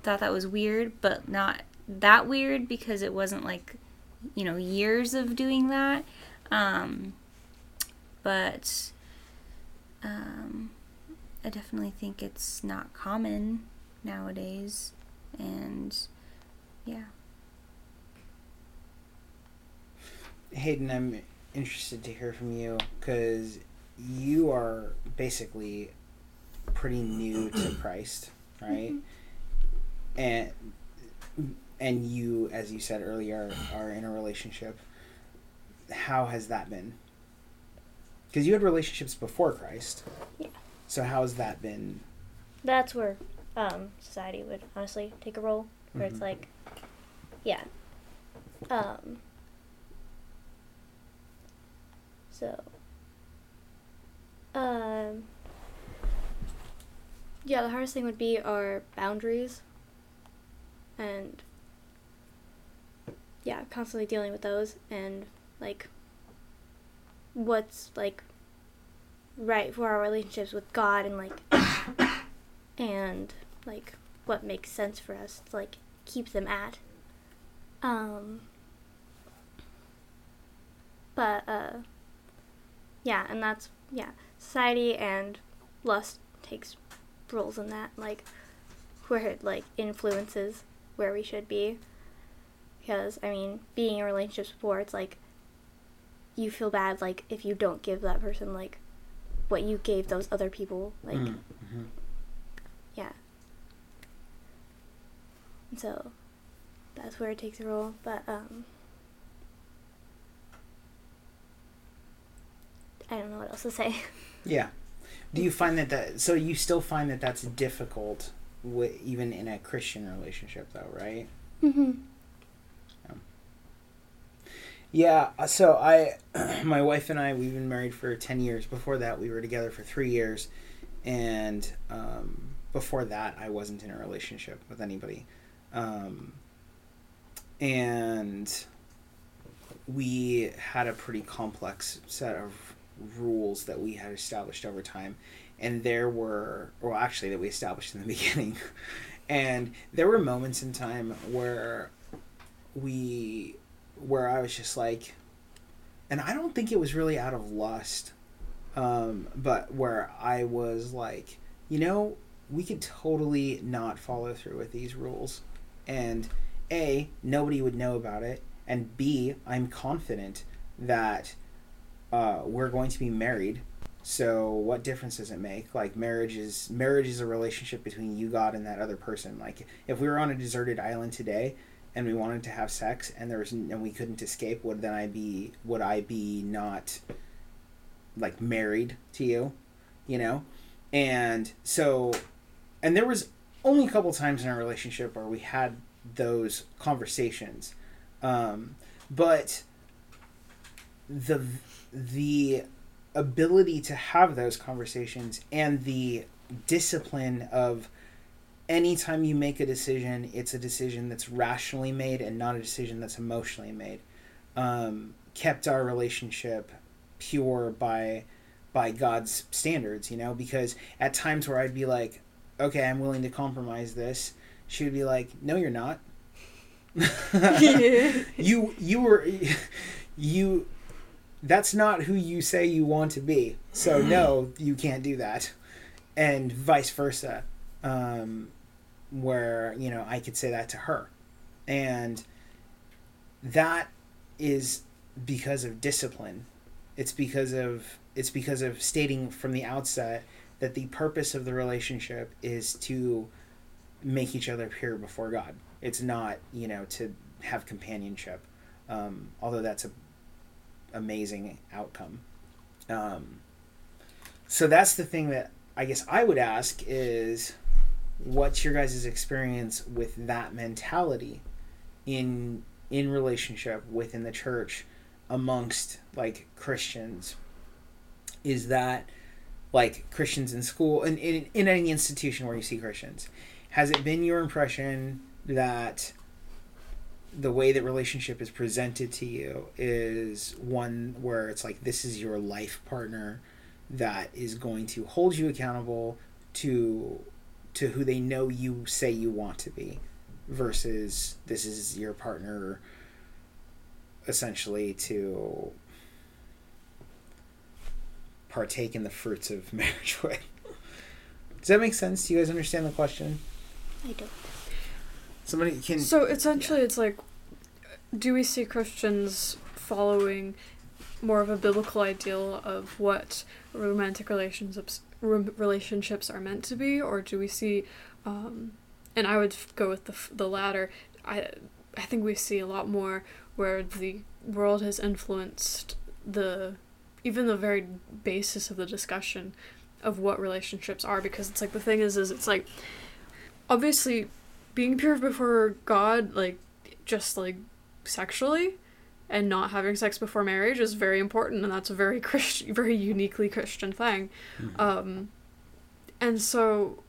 thought that was weird, but not that weird because it wasn't like you know years of doing that. Um, but um, I definitely think it's not common nowadays, and yeah. Hayden, I'm interested to hear from you because you are basically pretty new to [CLEARS THROAT] Christ, right? And and you, as you said earlier, are in a relationship. How has that been? Because you had relationships before Christ. Yeah. So how has that been? That's where um, society would honestly take a role, where Mhm. it's like, yeah. Um, so, um, Yeah, the hardest thing would be our boundaries. And yeah, constantly dealing with those and like what's like right for our relationships with God and like and like what makes sense for us to like keep them at. Um but uh yeah, and that's yeah, society and lust takes roles in that, like where it like influences where we should be. Because I mean, being in relationships before, it's like you feel bad like if you don't give that person like what you gave those other people, like Mm, mhm. yeah. And so that's where it takes a role, but um I don't know what else to say. Yeah. Do you [LAUGHS] find that that so you still find that that's difficult, even in a Christian relationship, though, right? Mhm. Yeah, uh, so I, [CLEARS THROAT] my wife and I, we've been married for 10 years. Before that, we were together for three years. And um, before that, I wasn't in a relationship with anybody. Um, and we had a pretty complex set of rules that we had established over time. And there were, well, actually, that we established in the [LAUGHS] beginning. and there were moments in time where we where I was just like, and I don't think it was really out of lust, um, but where I was like, you know, we could totally not follow through with these rules and a nobody would know about it and b i'm confident that uh, we're going to be married. So what difference does it make? Like marriage is marriage is a relationship between you god and that other person. Like if we were on a deserted island today and we wanted to have sex and there was and we couldn't escape would then i be would i be not like married to you? You know? And so and there was only a couple times in our relationship where we had those conversations. Um, but the the ability to have those conversations and the discipline of anytime you make a decision it's a decision that's rationally made and not a decision that's emotionally made. Um, kept our relationship pure by by god's standards you know because at times where i'd be like okay i'm willing to compromise this she would be like no you're not. [LAUGHS] [LAUGHS] You you were [LAUGHS] you that's not who you say you want to be. So no you can't do that. And vice versa um, where you know i could say that to her. And that is because of discipline. It's because of it's because of stating from the outset that the purpose of the relationship is to make each other pure before god. It's not you know to have companionship. Um, although that's a amazing outcome. Um, so that's the thing that i guess i would ask is what's your guys' experience with that mentality in in relationship within the church amongst like christians? Is that like christians in school and in, in any institution where you see christians has it been your impression that the way that relationship is presented to you is one where it's like this is your life partner that is going to hold you accountable to to who they know you say you want to be versus this is your partner essentially to partake in the fruits of [LAUGHS] marriage with. Does that make sense? Do you guys understand the question? I don't. Somebody can So essentially, it's like, do we see Christians following more of a biblical ideal of what romantic relationships relationships are meant to be, or do we see, um, and I would go with the the latter. I I think we see a lot more where the world has influenced the even the very basis of the discussion of what relationships are because it's like the thing is is it's like obviously being pure before God, like just like sexually, and not having sex before marriage is very important, and that's a very [LAUGHS] Christian, very uniquely Christian thing. Um, and so,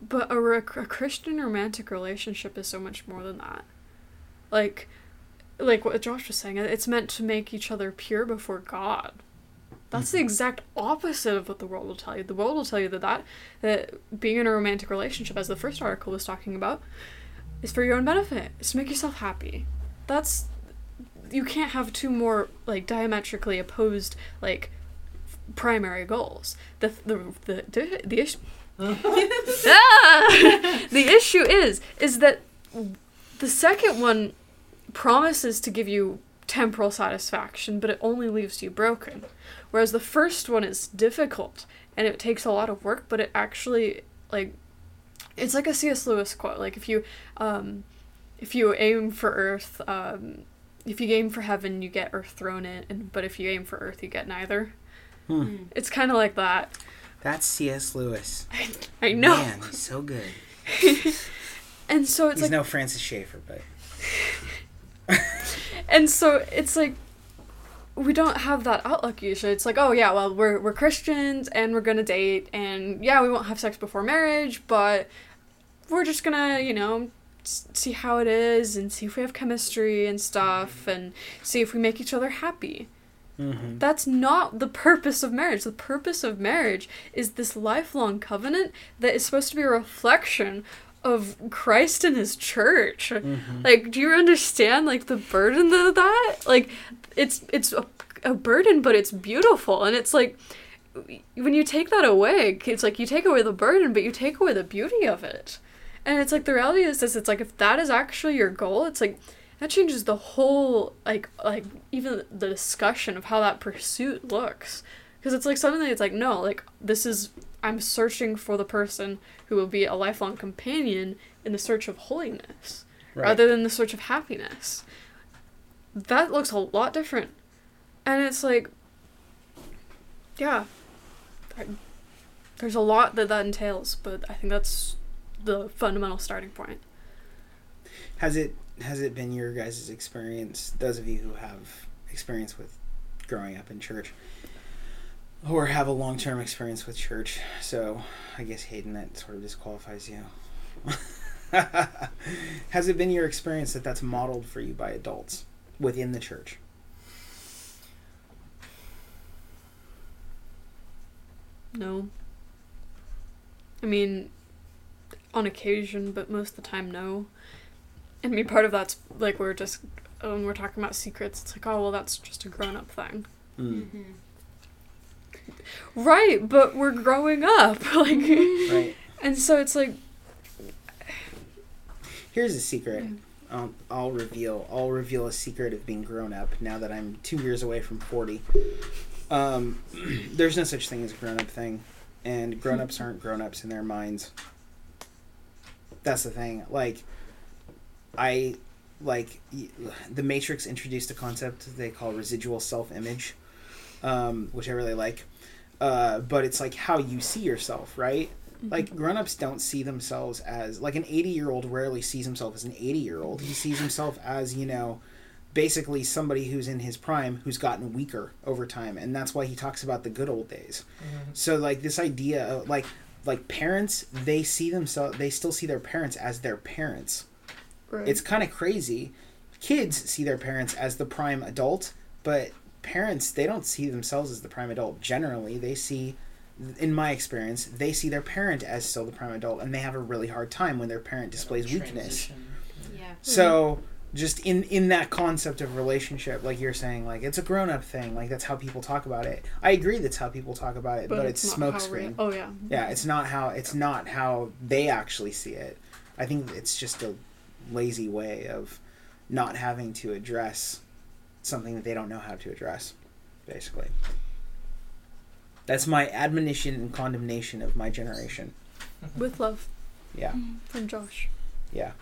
but a, a Christian romantic relationship is so much more than that. Like, like what Josh was saying, it's meant to make each other pure before God. That's the exact opposite of what the world will tell you. The world will tell you that that that being in a romantic relationship, as the first article was talking about, is for your own benefit. It's to make yourself happy. That's you can't have two more like diametrically opposed like primary goals. The the the the, the issue. Ah! [LAUGHS] [LAUGHS] the issue is is that the second one promises to give you temporal satisfaction, but it only leaves you broken. Whereas the first one is difficult and it takes a lot of work, but it actually like it's like a C.S. Lewis quote. Like if you um if you aim for Earth, um if you aim for heaven, you get Earth thrown in, and but if you aim for Earth, you get neither. Hmm. It's kind of like that. That's C.S. Lewis. [LAUGHS] I know. Man, he's so good. [LAUGHS] And so it's he's like no Francis Schaeffer, but and so it's like we don't have that outlook usually. It's like, oh yeah, well we're we're Christians and we're gonna date and yeah, we won't have sex before marriage, but we're just gonna, you know, see how it is and see if we have chemistry and stuff and see if we make each other happy. Mhm. That's not the purpose of marriage. The purpose of marriage is this lifelong covenant that is supposed to be a reflection of Christ and his church. Mhm. Like, do you understand like the burden of that? Like, it's it's a, a burden, but it's beautiful, and it's like when you take that away, it's like you take away the burden, but you take away the beauty of it. And it's like the reality is this: it's like if that is actually your goal, it's like that changes the whole like like even the discussion of how that pursuit looks. Because it's like suddenly it's like no, like this is I'm searching for the person who will be a lifelong companion in the search of holiness Right. rather than the search of happiness. That looks a lot different. And it's like, yeah, there's a lot that that entails, but I think that's the fundamental starting point. Has it has it been your guys' experience, those of you who have experience with growing up in church, or have a long term experience with church? So I guess Hayden, that sort of disqualifies you. [LAUGHS] has it been your experience that that's modeled for you by adults within the church? No. I mean, on occasion, but most of the time, no. I mean, part of that's like we're just when we're talking about secrets, it's like, oh well, that's just a grown-up thing. Mm. Mm-hmm. Right, but we're growing up, [LAUGHS] like, Right. and so it's like, Here's a secret. Um, I'll reveal. I'll reveal a secret of being grown up now that I'm two years away from forty. Um, [CLEARS THROAT] there's no such thing as a grown up thing, and grown ups aren't grown ups in their minds. That's the thing. Like, I like [SIGHS] the Matrix introduced a concept they call residual self image, um, which I really like. Uh, but it's like how you see yourself, right? like grown-ups don't see themselves as like an 80 year old rarely sees himself as an 80 year old he sees himself as you know basically somebody who's in his prime who's gotten weaker over time and that's why he talks about the good old days. So like this idea of like like parents they see themselves they still see their parents as their parents. Right. it's kind of crazy. Kids see their parents as the prime adult but parents they don't see themselves as the prime adult generally. They see in my experience they see their parent as still the prime adult and they have a really hard time when their parent displays weakness. Yeah. so just in in that concept of relationship like you're saying like it's a grown-up thing like that's how people talk about it. I agree that's how people talk about it but, it's, not how smokescreen. Oh yeah. yeah it's not how it's not how they actually see it. I think it's just a lazy way of not having to address something that they don't know how to address basically. That's my admonition and condemnation of my generation. With love. Yeah. From Josh. yeah.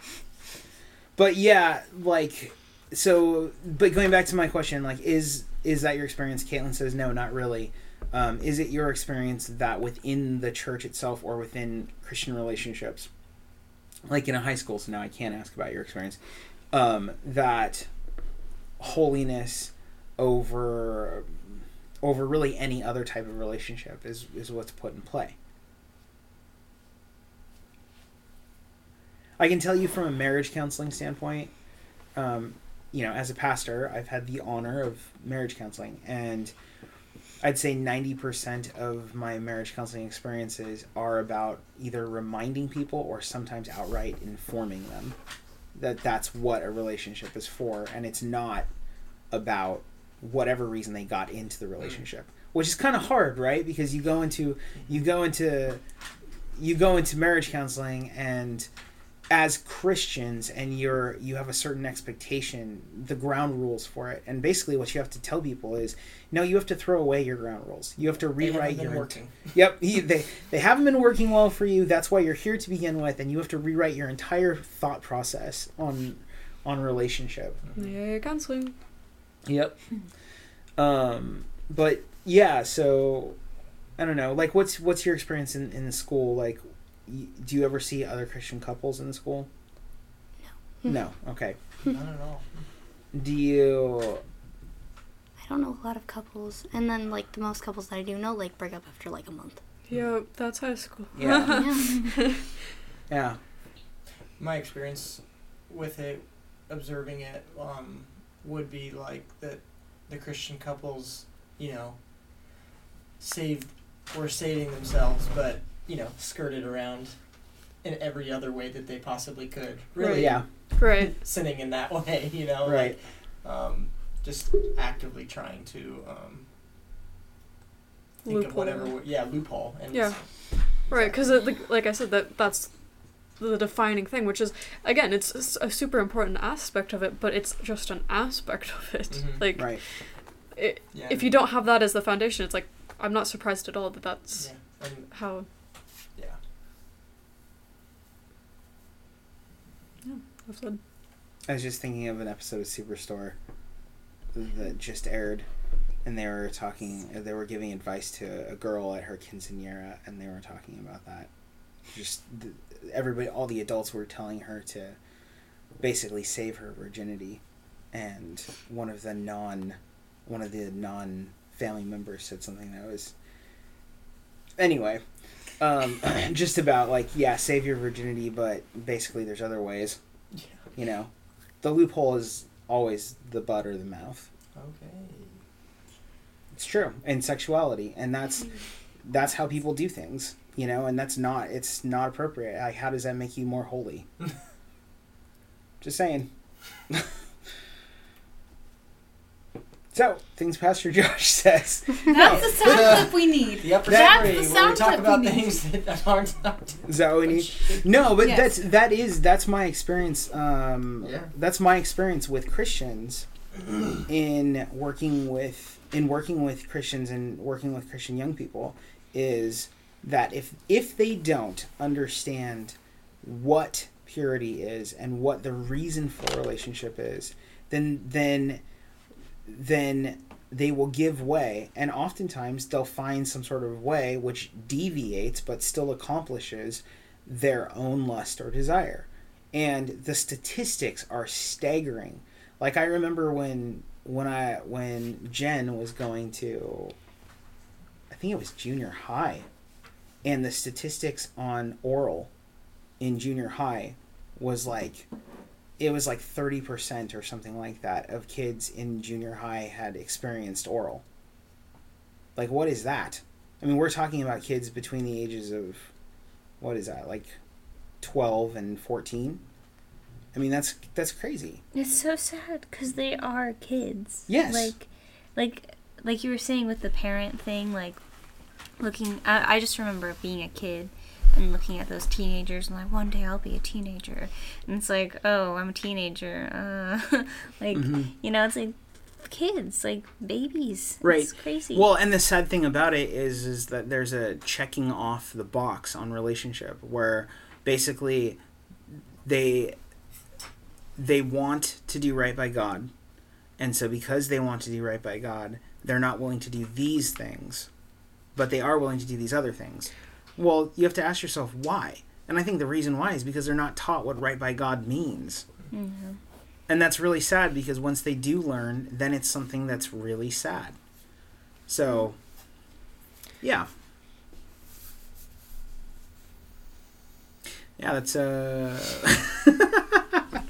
But yeah like so but going back to my question like is is that your experience? Caitlin says no not really. Um, is it your experience that within the church itself or within christian relationships like in a high school so now i can't ask about your experience um, that holiness over over really any other type of relationship is is what's put in play. I can tell you from a marriage counseling standpoint, um, you know, as a pastor, I've had the honor of marriage counseling, and I'd say 90% of my marriage counseling experiences are about either reminding people or sometimes outright informing them that that's what a relationship is for, and it's not about whatever reason they got into the relationship, which is kind of hard, right? Because you go into you go into you go into marriage counseling and as Christians and you're you have a certain expectation, the ground rules for it. And basically what you have to tell people is no, you have to throw away your ground rules. You have to They rewrite been your working. [LAUGHS] Yep, they they haven't been working well for you. That's why you're here to begin with and you have to rewrite your entire thought process on on relationship. Yeah, counseling. Yep. Um, but yeah, so I don't know. Like, what's what's your experience in in the school? Like, y- do you ever see other Christian couples in school? No. No. Okay. [LAUGHS] Not at all. Do you? I don't know a lot of couples, and then like the most couples that I do know like break up after like a month. Yeah, that's high school. Yeah. [LAUGHS] Yeah. Yeah. My experience with it, observing it, um, would be like that the Christian couples, you know, saved were saving themselves, but you know, skirted around in every other way that they possibly could. Really, Yeah. right. sinning in that [LAUGHS] way, you know, Right. like um, just actively trying to um, think of whatever. Yeah, loophole. And Yeah. Right, because like, like I said, that that's the defining thing, which is again, it's a super important aspect of it, but it's just an aspect of it. Mhm. [LAUGHS] Like, Right. it, Yeah, if you don't have that as the foundation, it's like I'm not surprised at all that that's Yeah. How. yeah. I've. I was just thinking of an episode of Superstore that just aired, and they were talking. They were giving advice to a girl at her quinceanera, and they were talking about that. Just the, everybody, all the adults were telling her to basically save her virginity, and one of the non, one of the non family members said something that was. Anyway, um, [CLEARS THROAT] just about like yeah, save your virginity, but basically there's other ways. You know, the loophole is always the butt or the mouth. Okay. It's true in sexuality, and that's that's how people do things. You know, and that's not it's not appropriate. Like, how does that make you more holy? [LAUGHS] Just saying. [LAUGHS] so things Pastor [LAUGHS] Josh says. [LAUGHS] That's the sound the- clip we need. The upper That's story the where we sound talk clip about we need. things [LAUGHS] that aren't not. Is that what we need? No, but Yes. that's that is that's my experience. Um, Yeah. That's my experience with Christians [CLEARS THROAT] in working with in working with Christians and working with Christian young people is that if if they don't understand what purity is and what the reason for a relationship is, then then then they will give way and oftentimes they'll find some sort of way which deviates but still accomplishes their own lust or desire. And the statistics are staggering. Like i remember when when i when jen was going to i think it was junior high and the statistics on oral in junior high was like it was like 30% or something like that of kids in junior high had experienced oral. Like, what is that? I mean, we're talking about kids between the ages of, what is that, like 12 and 14? I mean, that's that's crazy. It's so sad because they are kids. Yes. Like, like, like you were saying with the parent thing. Like, looking. I, I just remember being a kid and looking at those teenagers and like, one day I'll be a teenager. And it's like, oh, I'm a teenager. Uh, [LAUGHS] like, Mhm. you know, it's like kids, like babies. Right. It's crazy. Well, and the sad thing about it is is that there's a checking off the box on relationship where basically they they want to do right by God. And so because they want to do right by God, they're not willing to do these things, but they are willing to do these other things. Well, you have to ask yourself why. And I think the reason why is because they're not taught what right by God means. Mhm. And that's really sad because once they do learn, then it's something that's really sad. So, yeah. Yeah, that's uh [LAUGHS]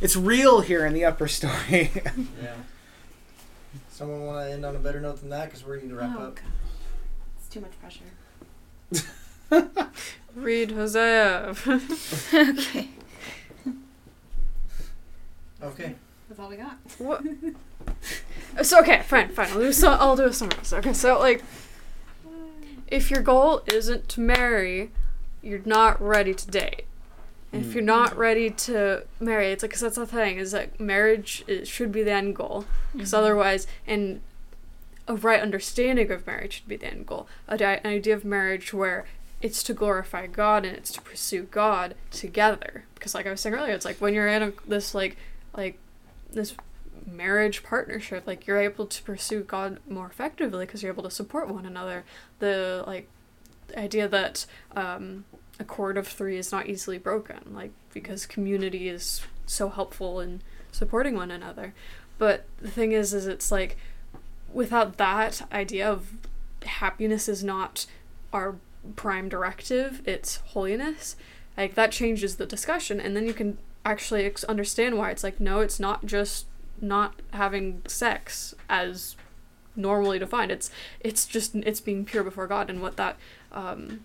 It's real here in the upper story. Yeah. Someone want to end on a better note than that because we need to wrap Oh, up. God. It's too much pressure. Read Hosea. okay. Okay. That's all we got. what? So okay, fine, fine. I'll do so. I'll do a summary. So, okay, so like, if your goal isn't to marry, you're not ready to date. And if Mm. you're not ready to marry, it's like 'cause that's the thing is that marriage is, should be the end goal. Because otherwise, and a right understanding of marriage should be the end goal. An idea of marriage where it's to glorify God and it's to pursue God together. Because like I was saying earlier, it's like when you're in a, this like like this marriage partnership, like you're able to pursue God more effectively because you're able to support one another. The like idea that um, a cord of three is not easily broken, like because community is so helpful in supporting one another. But the thing is, is it's like without that idea of happiness is not our prime directive, it's holiness. Like that changes the discussion, and then you can actually ex- understand why it's like no, it's not just not having sex as normally defined. It's it's just it's being pure before God, and what that um,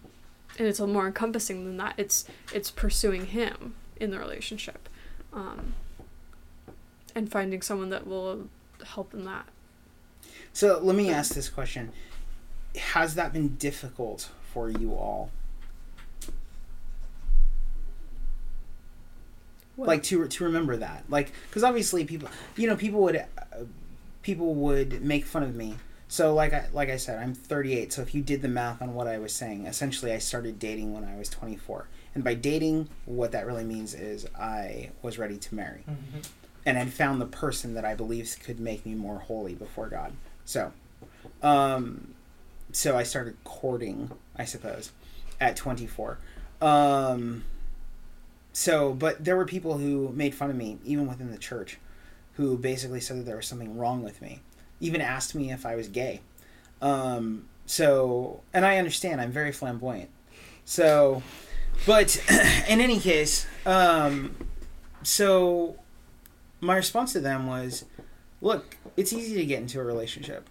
and it's a more encompassing than that. It's it's pursuing Him in the relationship, um, and finding someone that will help in that. So let me ask this question: Has that been difficult for you all? What? Like to to remember that, like because obviously people, you know, people would uh, people would make fun of me. So like I like I said, I'm 38. So if you did the math on what I was saying, essentially I started dating when I was 24. And by dating, what that really means is I was ready to marry Mm-hmm. and had found the person that I believed could make me more holy before God. So, um, so I started courting, I suppose, at 24. Um, so, but there were people who made fun of me, even within the church, who basically said that there was something wrong with me. Even asked me if I was gay. Um, so, and I understand, I'm very flamboyant. So, but [CLEARS THROAT] in any case, um, so my response to them was, look, it's easy to get into a relationship.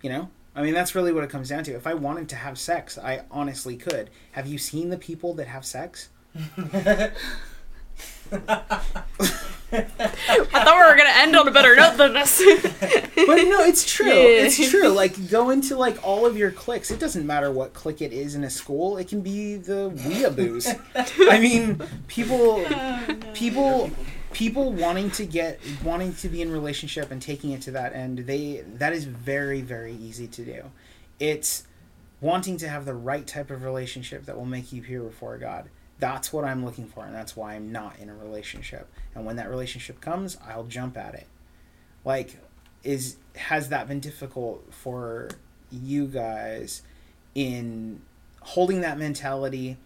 You know? I mean, that's really what it comes down to. If I wanted to have sex, I honestly could. Have you seen the people that have sex? [LAUGHS] I thought we were gonna end on a better note than this. but no, it's [LAUGHS] true. Yeah. It's true. Like go into like all of your cliques. It doesn't matter what clique it is in a school. It can be the weeaboos. [LAUGHS] I mean, people, oh, people, people wanting to get, wanting to be in relationship and taking it to that end. They that is very very easy to do. It's wanting to have the right type of relationship that will make you pure before God. That's what I'm looking for, and that's why I'm not in a relationship. And when that relationship comes, I'll jump at it. Like, is has that been difficult for you guys in holding that mentality,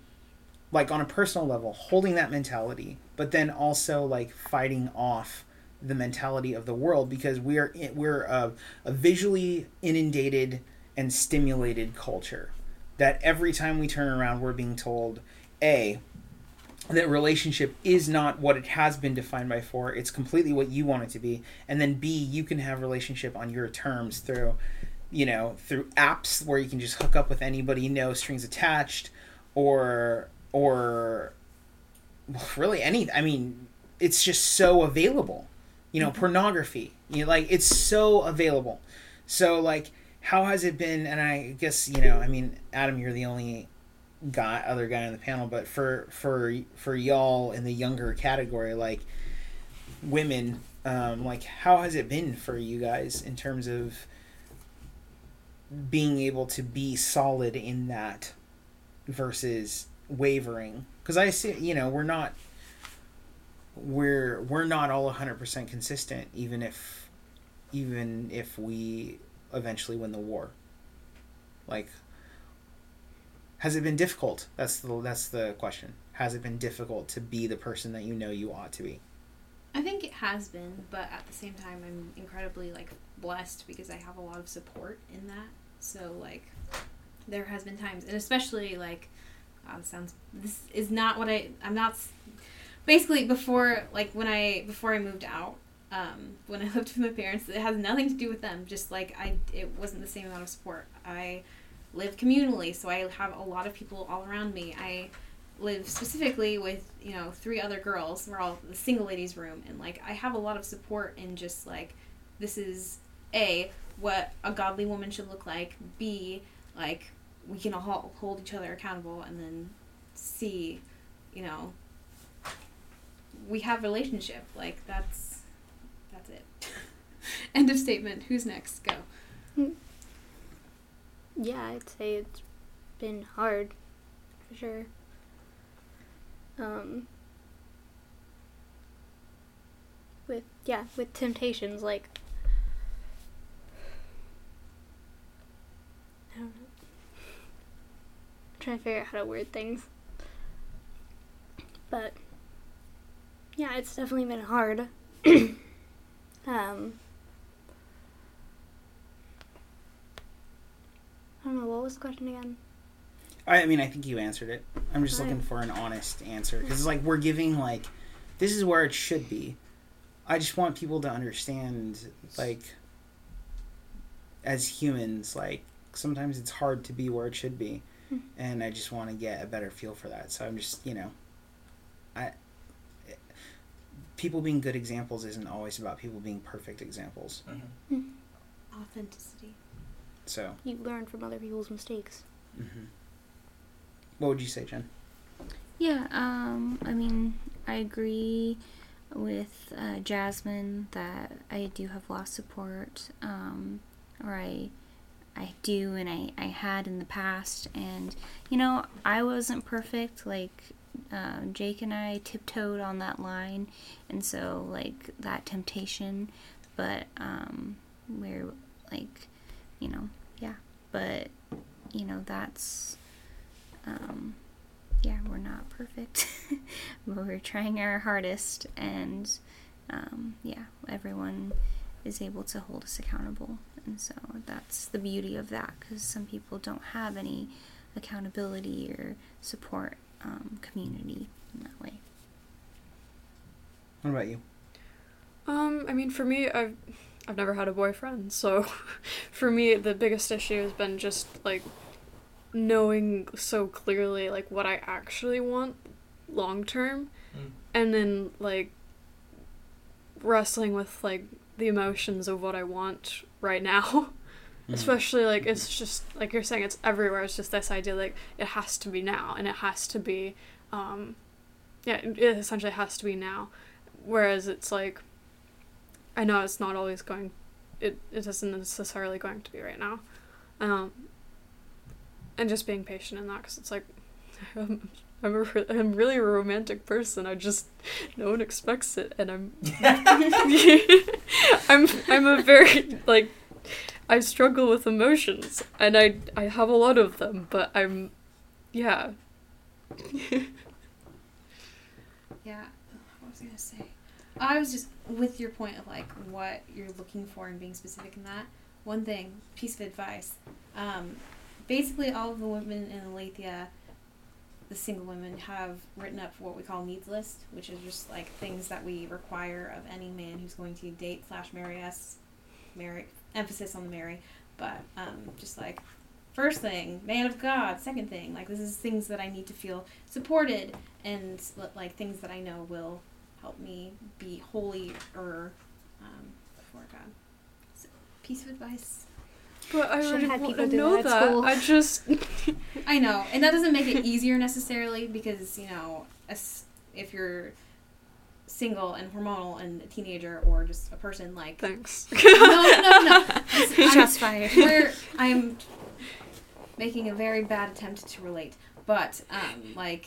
like on a personal level, holding that mentality, but then also like fighting off the mentality of the world because we are we're a, a visually inundated and stimulated culture that every time we turn around we're being told a that relationship is not what it has been defined by for it's completely what you want it to be and then b you can have relationship on your terms through you know through apps where you can just hook up with anybody no strings attached or or really any i mean it's just so available. You know pornography. You know like it's so available. So like how has it been and i guess you know i mean adam you're the only guy other guy on the panel but for for for y'all in the younger category like women um like how has it been for you guys in terms of being able to be solid in that versus wavering because i see you know we're not we're we're not all 100% consistent even if even if we eventually win the war. Like has it been difficult? That's the that's the question. Has it been difficult to be the person that you know you ought to be? I think it has been, but at the same time, I'm incredibly like blessed because I have a lot of support in that. So like, there has been times, and especially like, oh, this sounds. This is not what I. I'm not. Basically, before like when I before I moved out, um, when I [LAUGHS] lived with my parents, it has nothing to do with them. Just like I, it wasn't the same amount of support. I live communally, so I have a lot of people all around me. I live specifically with you know three other girls we're all the single ladies room and like i have a lot of support in just like this is a what a godly woman should look like b like we can all hold each other accountable and then see, you know we have relationship like that's that's it. [LAUGHS] End of statement who's next? Go. Yeah, I'd say it's been hard, for sure. Um, with yeah, with temptations like I don't know. I'm trying to figure out how to word things, but yeah, it's definitely been hard. [CLEARS THROAT] um. I don't know, what was the question again? I mean, I think you answered it. I'm just looking Right. for an honest answer because it's like we're giving like this is where it should be. I just want people to understand like as humans like sometimes it's hard to be where it should be. [LAUGHS] and I just want to get a better feel for that. So I'm just, you know, I people being good examples isn't always about people being perfect examples. Authenticity. So, You learn from other people's mistakes. hmm what would you say, Jen? Yeah, um, I mean, I agree with uh, Jasmine that I do have lost support, um, or I, I do, and I, I had in the past, and you know, I wasn't perfect. Like um, Jake and I tiptoed on that line, and so like that temptation, but um, we're like, you know, yeah, but you know, that's. Um, yeah, we're not perfect, [LAUGHS] but we're trying our hardest, and um, yeah, everyone is able to hold us accountable, and so that's the beauty of that. Because some people don't have any accountability or support um, community in that way. What about you? Um, I mean, for me, I've I've never had a boyfriend, so [LAUGHS] for me, the biggest issue has been just like knowing so clearly like what I actually want long term, Mm. and then like wrestling with like the emotions of what I want right now. [LAUGHS] Especially like it's just like you're saying, it's everywhere. It's just this idea like it has to be now, and it has to be, um, yeah, it it essentially has to be now. Whereas it's like I know it's not always going. It it isn't necessarily going to be right now, um, and just being patient in that because it's like [LAUGHS] I'm I'm, a, re- I'm really a romantic person. I just no one expects it, and I'm [LAUGHS] I'm I'm a very like I struggle with emotions, and I I have a lot of them, but I'm yeah. [LAUGHS] Yeah. What was I gonna say? I was just with your point of like what you're looking for and being specific in that. One thing, piece of advice. Um, basically, all of the women in Aletheia, the single women, have written up what we call needs list, which is just like things that we require of any man who's going to date slash marry us. Marry emphasis on the marry, but um, just like first thing, man of God. Second thing, like this is things that I need to feel supported and like things that I know will help me be holy or um, before God. So, piece of advice. But I Should've had people do know that that. school. I just [LAUGHS] I know, and that doesn't make it easier necessarily because you know, if you're single and hormonal and a teenager or just a person like thanks. [LAUGHS] no no no, [LAUGHS] I'm- Shots fired. where I'm making a very bad attempt to relate, but um, like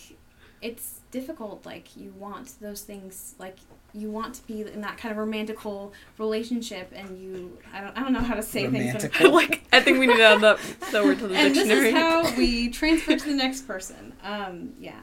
it's difficult. Like you want those things, like you want to be in that kind of romantical relationship, and you I don't I don't know how to say things. but- like I think we need to add that that word to the and this is how [LAUGHS] we transfer to the next person. Um, yeah.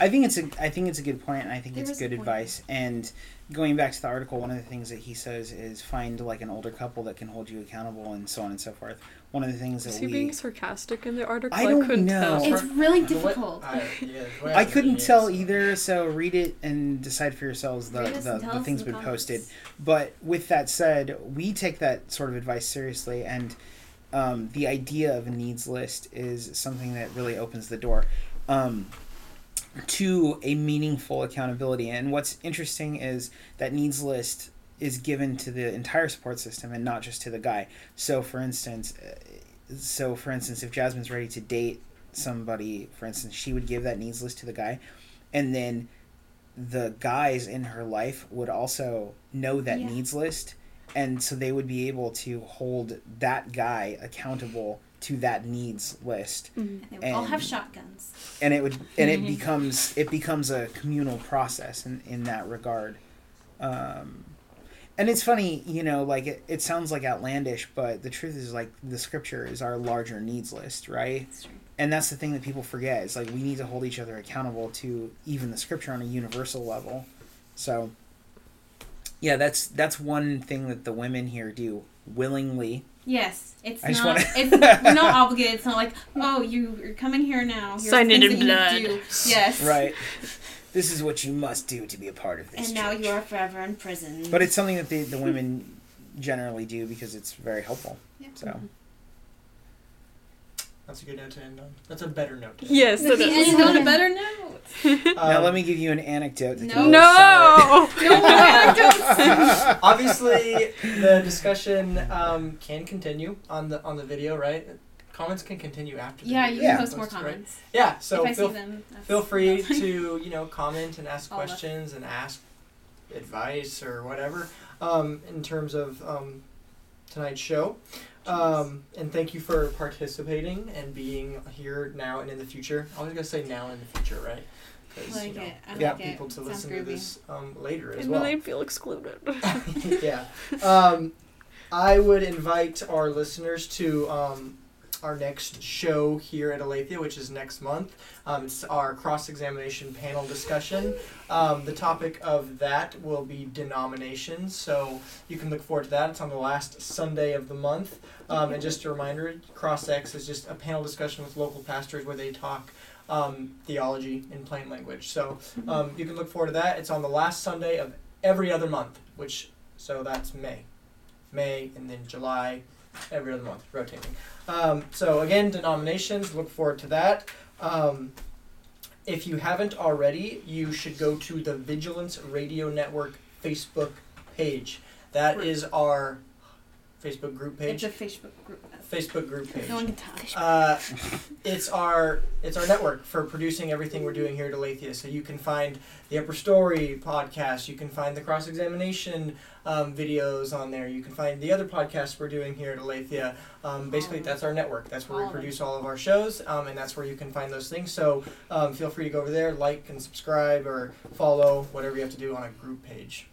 I. I think it's a I think it's a good point, and I think There it's good advice. And going back to the article, one of the things that he says is find like an older couple that can hold you accountable, and so on and so forth. One of the things that Is he we being sarcastic in the article? I don't couldn't know. tell. It's really The way- difficult. I, yeah, [LAUGHS] I couldn't tell so- either, so read it and decide for yourselves the Read the, the things in the been posted. But with that said, we take that sort of advice seriously, and um, the idea of a needs list is something that really opens the door um, to a meaningful accountability. And what's interesting is that needs list is given to the entire support system and not just to the guy. So, for instance, uh, so for instance, if Jasmine's ready to date somebody, for instance, she would give that needs list to the guy, and then the guys in her life would also know that Yeah. needs list and so they would be able to hold that guy accountable to that needs list Mhm. And they would all have shotguns. And it would and it becomes it becomes a communal process in, in that regard. Um, and it's funny you know like it, it sounds like outlandish but the truth is like the scripture is our larger needs list right? That's and that's the thing that people forget is like we need to hold each other accountable to even the scripture on a universal level. So yeah that's that's one thing that the women here do willingly Yes, it's I not. wanna- it's you're not [LAUGHS] obligated. It's not like, oh, you, you're coming here now. Here's Sign it in that you blood. do. Yes. right this is what you must do to be a part of this And now church. you are forever in prison. but it's something that the, the women generally do because it's very helpful Yeah. so mm-hmm. That's a good note to end on. That's a better note. To Yes, it The is. end on a better note. on. [LAUGHS] now Um, let me give you an anecdote. No. No. No more anecdotes. obviously the discussion um, can continue on the on the video, right? Comments can continue after. The Yeah, video you Yeah. can post more post, right? comments. Yeah, so if I feel see them. that's- feel free that's- to you know comment and ask All of it. questions and ask advice or whatever um, in terms of um, tonight's show. Um, and thank you for participating and being here now and in the future. I was gonna say now and in the future, right? 'Cause, I like you know, it. I we have like it. people to Sounds listen to this um, later as And well. then I feel excluded. [LAUGHS] [LAUGHS] yeah. Um, I would invite our listeners to um, our next show here at Aletheia, which is next month. Um, it's our cross examination panel discussion. Um, the topic of that will be denominations, so you can look forward to that. It's on the last Sunday of the month. Um, and just a reminder Cross X is just a panel discussion with local pastors where they talk. Um, theology in plain language. So um, you can look forward to that. It's on the last Sunday of every other month, which so that's May, May, and then July, every other month, rotating. Um, so again, denominations. Look forward to that. Um, if you haven't already, you should go to the Vigilance Radio Network Facebook page. That is our Facebook group page. It's a Facebook group. Facebook group page. No one can talk. Uh, it's our it's our network for producing everything we're doing here at Aletheia. So you can find the Upper Story podcast. You can find the cross examination um, videos on there. You can find the other podcasts we're doing here at Aletheia. Um, basically, All that's our network. That's where we produce all of our shows, um, and that's where you can find those things. So um, feel free to go over there, like and subscribe, or follow whatever you have to do on a group page.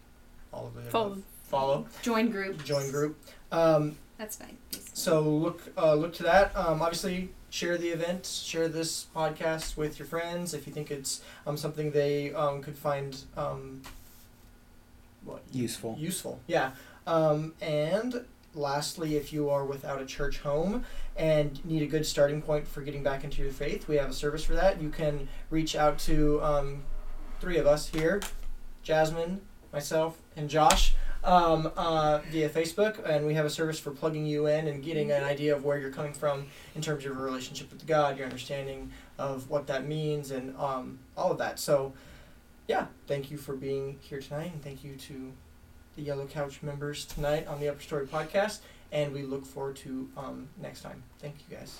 All of the Follow. Follow. Join group. Join group. Um, That's fine. Please. so look uh, look to that. Um, obviously, share the event, share this podcast with your friends if you think it's um, something they um, could find um, what Useful. Useful, yeah. Um, and lastly, if you are without a church home and need a good starting point for getting back into your faith, we have a service for that. You can reach out to um, three of us here Jasmine, myself, and Josh um, uh, via Facebook, and we have a service for plugging you in and getting an idea of where you're coming from in terms of your relationship with God, your understanding of what that means, and um, all of that. So, yeah, thank you for being here tonight, and thank you to the Yellow Couch members tonight on the Upper Story podcast, and we look forward to um, next time. Thank you guys.